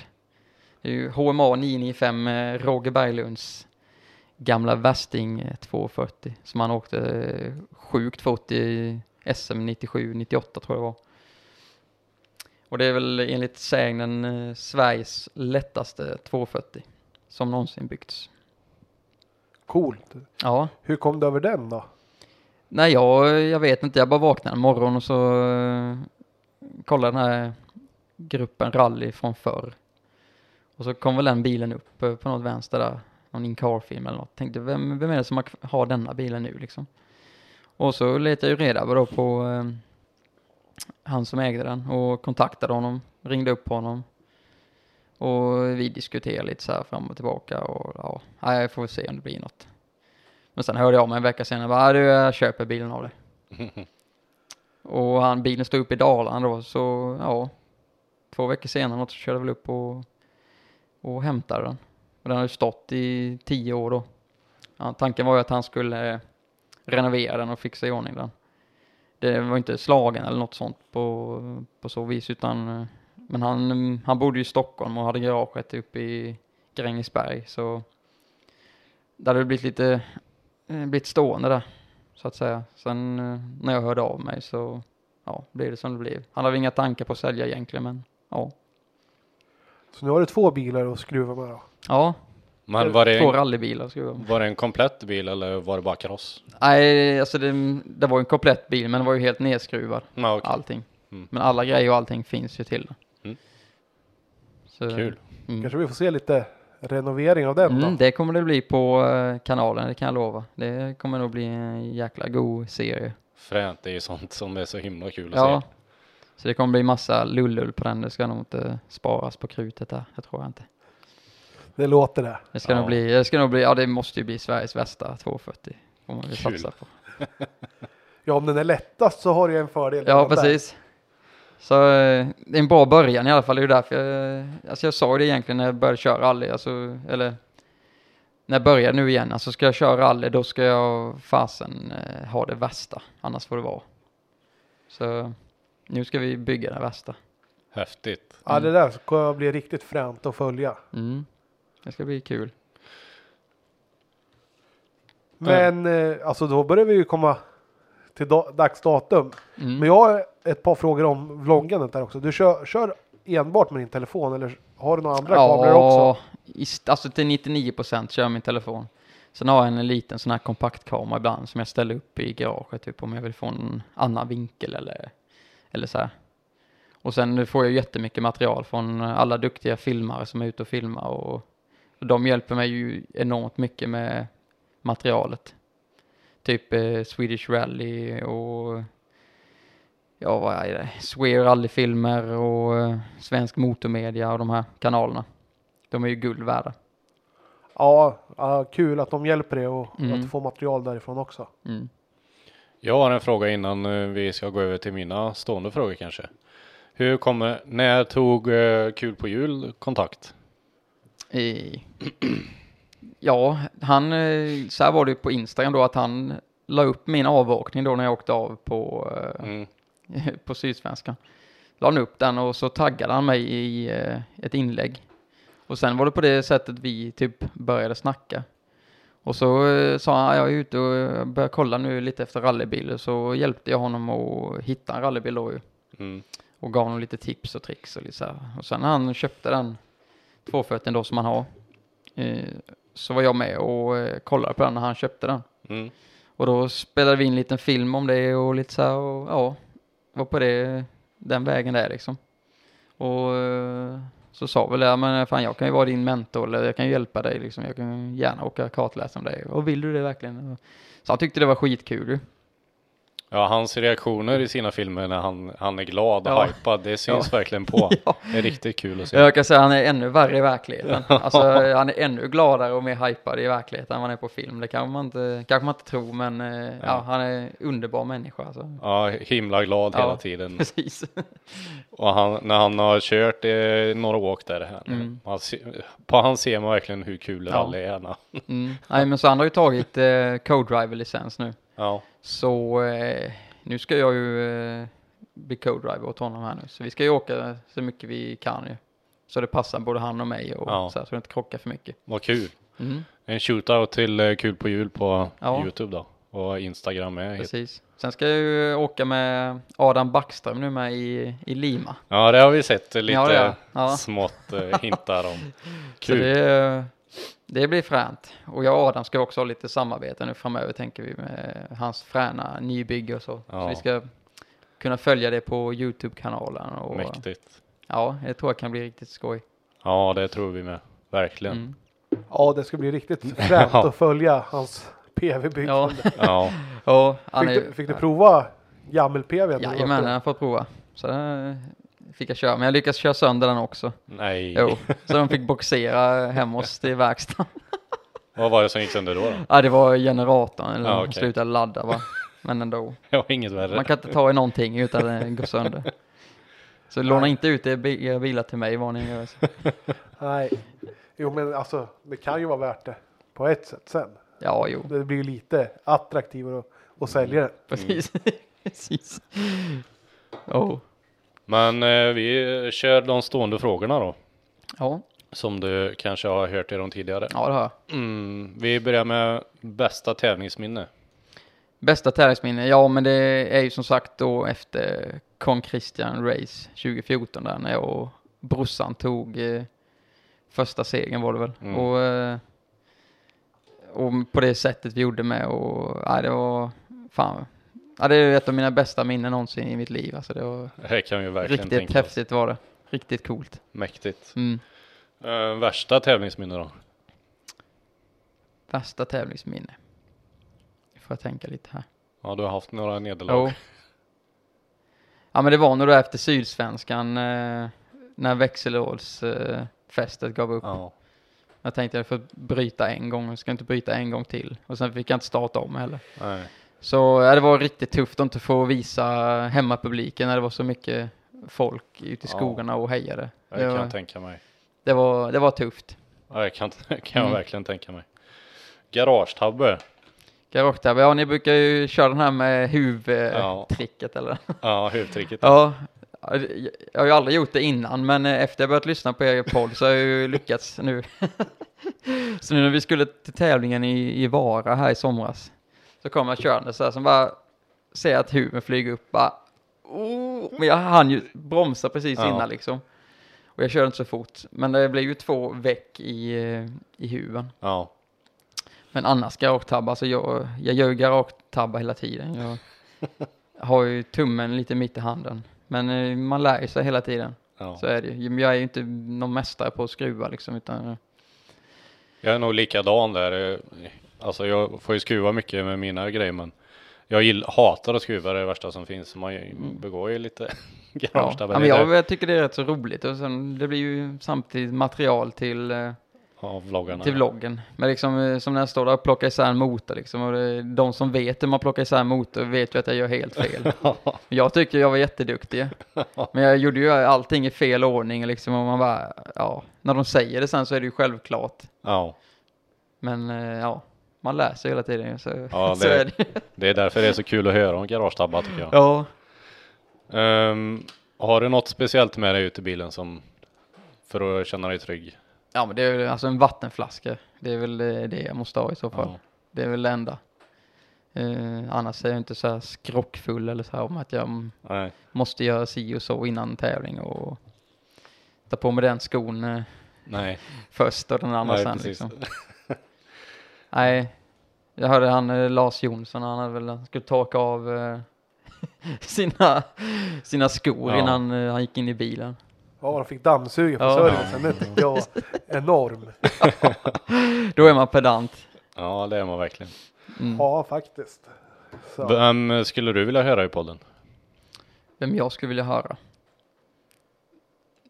Det är ju HMA 995 eh, Roger Berglunds gamla värsting eh, 240 som han åkte eh, sjukt fort i SM 97, 98 tror jag det var. Och det är väl enligt sägnen eh, Sveriges lättaste 240 som någonsin byggts. Coolt. Ja, Hur kom du över den då? nej jag, jag vet inte, jag bara vaknade en morgon och så eh, kollade den här gruppen rally från förr. Och så kom väl den bilen upp på något vänster där, någon in-car-film eller något. Tänkte, vem, vem är det som har, denna bilen nu liksom? Och så letade jag ju reda på på eh, han som ägde den och kontaktade honom, ringde upp honom. Och vi diskuterade lite så här fram och tillbaka och ja, jag får se om det blir något. Men sen hörde jag mig en vecka senare, bara, "Ah, du, jag köper bilen av dig. [LAUGHS] Och han, bilen stod uppe i Dalarna då, så ja, två veckor senare något så körde jag väl upp och, och hämtade den. Och den har ju stått i tio år då. Ja, tanken var ju att han skulle renovera den och fixa i ordning den. Det var inte slagen eller något sånt på, på så vis utan eh, Men han, mm, han bodde ju i Stockholm och hade garaget uppe i Grängesberg så där hade det blivit lite, eh, blivit stående där så att säga. Sen eh, när jag hörde av mig så ja, blev det som det blev. Han hade inga tankar på att sälja egentligen men ja. Så nu har du två bilar att skruva med då. Ja, Men var det, två rallybilar ska jag var det en komplett bil eller var det bara kaross? Nej, alltså det, det var en komplett bil men den var ju helt nedskruvad. Ja, okej. Allting. Mm. Men alla grejer och allting finns ju till den. Mm. Så, Kul. Mm. Kanske vi får se lite renovering av den Mm, då. det kommer det bli på eh, kanalen, det kan jag lova. Det kommer nog bli en jäkla god serie. Fränt, det är ju sånt som är så himla kul att Ja. se. Så det kommer bli massa lullull på den. Det ska nog inte sparas på krutet där. Det tror jag inte. Det låter det. Det ska Ja. nog bli, det ska nog bli, ja det måste ju bli Sveriges bästa 240. Får man Kul. satsa på. [LAUGHS] Ja, om den är lättast så har du ju en fördel. Ja, redan där. Så eh, det är en bra början i alla fall. Det är ju därför jag, alltså jag sa det egentligen när jag började köra rally, alltså, eller när jag börjar nu igen, alltså ska jag köra rally då ska jag fasen eh, ha det värsta, annars får det vara. Så nu ska vi bygga det värsta. Häftigt. Ja, det där kommer bli riktigt fränt att följa. Mm. Det ska bli kul. Men eh, alltså då börjar vi ju komma till da- dags datum. Mm. Men jag ett par frågor om vloggandet där också. Du kör, kör enbart med din telefon eller har du några andra kameror också? st- alltså till 99 procent kör jag min telefon. Sen har jag en liten sån här kompaktkamera ibland som jag ställer upp i garaget typ om jag vill få en annan vinkel eller, eller så här. Och sen får jag jättemycket material från alla duktiga filmare som är ute och filmar och, och de hjälper mig ju enormt mycket med materialet. Typ eh, Swedish Rally och ja vad är det, Swear Rally-filmer och eh, Svensk Motormedia och de här kanalerna. De är ju guld värda. Ja, kul att de hjälper dig och Mm. att du får material därifrån också. Mm. Jag har en fråga innan eh, vi ska gå över till mina stående frågor kanske. Hur kommer, när tog eh, Kul på jul kontakt? I, ja, han, så här var det på Instagram då att han la upp min avåkning då när jag åkte av på, Mm. [LAUGHS] på Sydsvenskan. La han upp den och så taggade han mig i eh, ett inlägg. Och sen var det på det sättet vi typ började snacka. Och så eh, sa han, jag är ute och eh, börjar kolla nu lite efter rallybilar. Så hjälpte jag honom att hitta en rallybil då ju. Mm. och gav honom lite tips och tricks och lite så här. Och sen när han köpte den 240 då som han har eh, så var jag med och eh, kollade på den när han köpte den. Mm. Och då spelade vi in en liten film om det och lite så här och ja, var på det, den vägen där liksom. Och eh, så sa väl jag, men fan jag kan ju vara din mentor eller jag kan ju hjälpa dig liksom. Jag kan gärna åka kartläsa om dig. Och vill du det verkligen? Så han tyckte det var skitkul. Ja, hans reaktioner i sina filmer när han, han är glad och Ja. hypad, det syns verkligen på. [LAUGHS] Ja. Det är riktigt kul att se. Jag kan säga att han är ännu värre i verkligheten. [LAUGHS] Alltså han är ännu gladare och mer hypad i verkligheten än vad han är på film. Det kanske man inte, kanske man inte tror men eh, ja. Ja. han är en underbar människa alltså. Ja, himla glad Ja. hela [LAUGHS] tiden. Precis. Och han, när han har kört eh, några åk där, här, Mm. han, på han ser man verkligen hur kul Ja. rally är. Mm. Nej men så han har ju tagit eh, co-driver-licens nu. Ja, Så eh, nu ska jag ju eh, bli co-driver åt honom här nu. Så vi ska ju åka så mycket vi kan ju. Så det passar både han och mig och Ja. så, här, så det inte krockar för mycket. vad kul. Mm. En shootout till eh, Kul på jul på Ja. Youtube då. Och Instagram med. Precis. Sen ska jag ju åka med Adam Backström nu med i, i Lima. Ja, det har vi sett lite Ja. Ja. smått eh, hintar om. [LAUGHS] Kul. Det, blir fränt. Och jag och Adam ska också ha lite samarbete nu framöver tänker vi med hans fräna nybygge och så. Så Ja. vi ska kunna följa det på Youtube-kanalen. Och, Mäktigt. Ja, det tror jag kan bli riktigt skoj. Ja, det tror vi med. Verkligen. Mm. Ja, det ska bli riktigt fränt [LAUGHS] Ja. att följa hans PV-byggande. [LAUGHS] Ja, Ja, ja Fick, du, fick du prova gammel-PV? Jajamän, jag har fått prova. Så det fick jag köra, men jag lyckades köra sönder den också. nej. Jo, så de fick boxera hem oss till verkstaden. [LAUGHS] Vad var det som gick sönder då? då? Ja, det var generatorn, eller Ja, ja, okej. slutade ladda va. Men ändå. [LAUGHS] Det var inget värre. Man kan inte ta i någonting utan det går sönder. Så låna inte ut er era bilar till mig vad ni gör. Nej. Jo, men alltså det kan ju vara värt det på ett sätt sen. Ja, jo, Det blir ju lite attraktivare att, att sälja den. precis. [LAUGHS] precis. Oh. Men eh, vi kör de stående frågorna då. Ja, Som du kanske har hört i de tidigare. ja det har jag. Mm, vi börjar med bästa tävlingsminne. Bästa tävlingsminne? Ja, men det är ju som sagt då efter Kong Christian Race 2014 där när jag och brorsan tog eh, första segern var det väl. Mm. Och, eh, och på det sättet vi gjorde med och ja, det var fan. Ja, det är ett av mina bästa minnen någonsin i mitt liv. Alltså det var Det kan vi verkligen riktigt tänka oss. häftigt var det. Riktigt coolt. Mäktigt. Mm. Eh, värsta tävlingsminne då? Värsta tävlingsminne. Får jag tänka lite här. Ja, du har haft några nederlag. Jo. Ja men det var nog då efter Sydsvenskan eh, när växelårsfestet eh, gav upp. Ja. Jag tänkte jag får bryta en gång, jag ska inte bryta en gång till. Och sen fick jag inte starta om heller. Nej. Så ja, det var riktigt tufft att inte få visa hemmapubliken när det var så mycket folk ute i Ja. skogarna och hejade. Det Det kan var, jag tänka mig. det var, det var tufft. Ja, det kan, [LAUGHS] kan jag Mm. verkligen tänka mig. Garagetabbe. Garagetabbe, ja ni brukar ju köra den här med Ja. huvudtricket eller? Ja, huvudtricket. Ja, jag har ju aldrig gjort det innan, men eh, efter jag börjat lyssna på er podd så har jag ju [LAUGHS] lyckats nu. [LAUGHS] så nu när vi skulle till tävlingen i, i Vara här i somras, så kom jag körande så här som bara ser att huven flyger upp bara, oh, men jag hann ju bromsa precis Ja. innan liksom. Och jag körde inte så fort, men det blev ju två veck i, eh, i huven. Ja. Men annars garagetabbar, alltså jag, jag gör ju garagetabbar hela tiden. Jag har ju tummen lite mitt i handen. Men eh, man lär ju sig hela tiden. ja. Så är det ju. Jag är ju inte någon mästare på att skruva liksom, utan Jag är nog likadan där. Alltså jag får ju skruva mycket med mina grejer men jag gill, hatar att skruva det är det värsta som finns. Man begår ju lite [LAUGHS] Mm. ja. men jag, jag tycker det är rätt så roligt och sen det blir ju samtidigt material till, eh, Ja, vloggarna. till vloggen. Men liksom eh, som när jag står där och plockar isär en motor liksom och det, de som vet hur man plockar isär en motor vet ju att jag gör helt fel. [LAUGHS] Jag tycker jag var jätteduktig. Men jag gjorde ju allting i fel ordning liksom och man bara, ja, när de säger det sen så är det ju självklart. Ja, Men eh, ja, man lär sig hela tiden så, Ja, [LAUGHS] så det- är det. det är därför det är så kul att höra om garagetabbar tycker jag. Ja. Ehm, har du något speciellt med dig ut i bilen som för att känna dig trygg? ja, men det är alltså en vattenflaska. Det är väl det jag måste ha i så fall. Ja. Det är väl det enda. Eh, annars är jag inte så här skrockfull eller så här om att jag Nej. måste göra si och så innan tävling och ta på mig den skon Nej. först och den andra Nej, sen. precis. Liksom. [LAUGHS] Nej, jag hörde han eh, Lars Jonsson, han hade väl, han skulle torka av eh, [LAUGHS] sina, sina skor Ja. innan eh, han gick in i bilen. Ja, de fick dammsuga på Ja. servicen. Det tyckte jag var enorm. [LAUGHS] Då är man pedant. Ja, det är man verkligen. Mm. Ja, faktiskt. Så. Vem skulle du vilja höra i podden? Vem jag skulle vilja höra?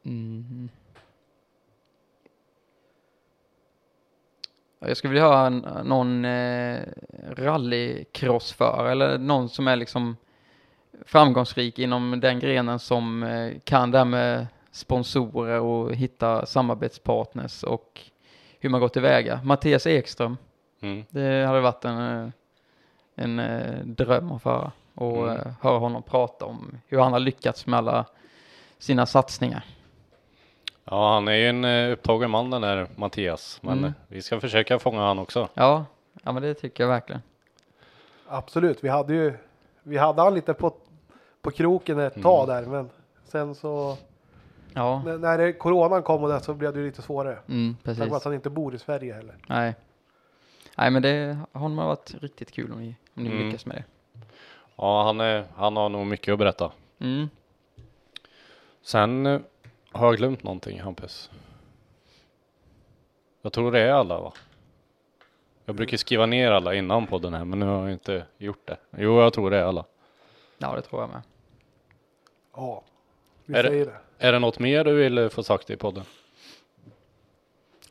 Mm. Jag skulle vilja höra någon eh, rallycrossförare eller någon som är liksom framgångsrik inom den grenen som eh, kan det här med sponsorer och hitta samarbetspartners och hur man går tillväga. Mattias Ekström, Mm. det hade varit en, eh, en eh, dröm att föra och Mm. eh, höra honom prata om hur han har lyckats med alla sina satsningar. Ja, han är ju en eh, upptagen man den där Mattias. Men Mm. eh, vi ska försöka fånga han också. Ja, ja men det tycker jag verkligen. Absolut, vi hade ju vi hade han lite på, på kroken ett tag där, men sen så Ja, när, när det, coronan kom och det så blev det ju lite svårare. mm, Tack vare precis. att han inte bor i Sverige heller. Nej. Nej, men det har nog varit riktigt kul om ni, om ni Mm. lyckas med det. Ja, han, är, han har nog mycket att berätta. Mm. Sen eh, har jag glömt någonting, Hampus. Jag tror det är alla va? Jag brukar skriva ner alla innan podden här, men nu har jag inte gjort det. Jo, jag tror det är alla. Ja, det tror jag med. Ja, vi Är det- säger det. Är det något mer du vill eh, få sagt i podden?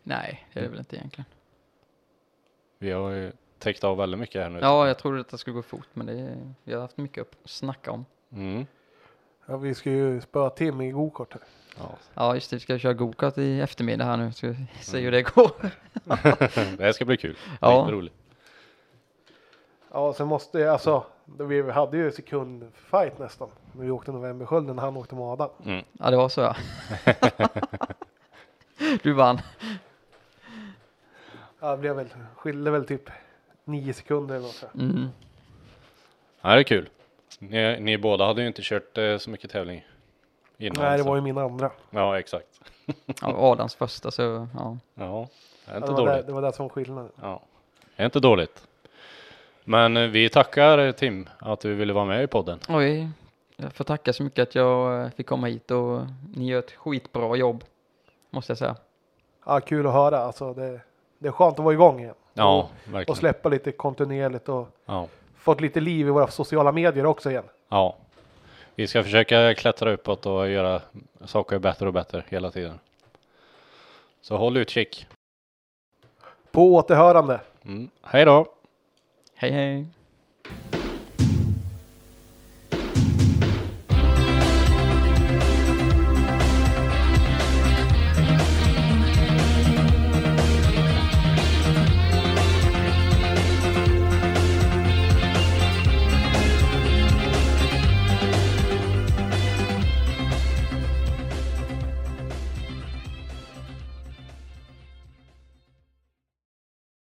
Nej, det är det väl inte egentligen. Vi har ju täckt av väldigt mycket här nu. Ja, jag trodde att det skulle gå fort, men det, vi har haft mycket att snacka om. Mm. Ja, vi ska ju spöa Tim i gokart här. Ja. Ja, just det, vi ska köra gokart i eftermiddag här nu, så vi se Mm. hur det går. [LAUGHS] det här ska bli kul. [LAUGHS] Ja. Roligt. Ja, sen måste jag, alltså, vi hade ju sekundfight nästan. När vi åkte Novemberskölden när han åkte med Adam. Ja, det var så ja. [LAUGHS] du vann. Ja, det blev väl, skilde väl typ nio sekunder eller något. Mm. Ja, det är kul. Ni, ni båda hade ju inte kört eh, så mycket tävling innan. Nej, det så- var ju min andra. Ja, exakt. Ja, Adams första så ja. Ja, det är inte det, var det, dåligt. det var det som var skillnaden. Ja, det är inte dåligt. Men eh, vi tackar eh, Tim att du ville vara med i podden. Oj, jag får tacka så mycket att jag eh, fick komma hit och ni gör ett skitbra jobb. Måste jag säga. Ja, kul att höra. Alltså, det, det är skönt att vara igång igen. Ja, Och verkligen. släppa lite kontinuerligt och Ja, fått lite liv i våra sociala medier också igen. ja. Vi ska försöka klättra uppåt och göra saker bättre och bättre hela tiden. Så håll utkik. På återhörande. Mm. Hej då! Hej hej!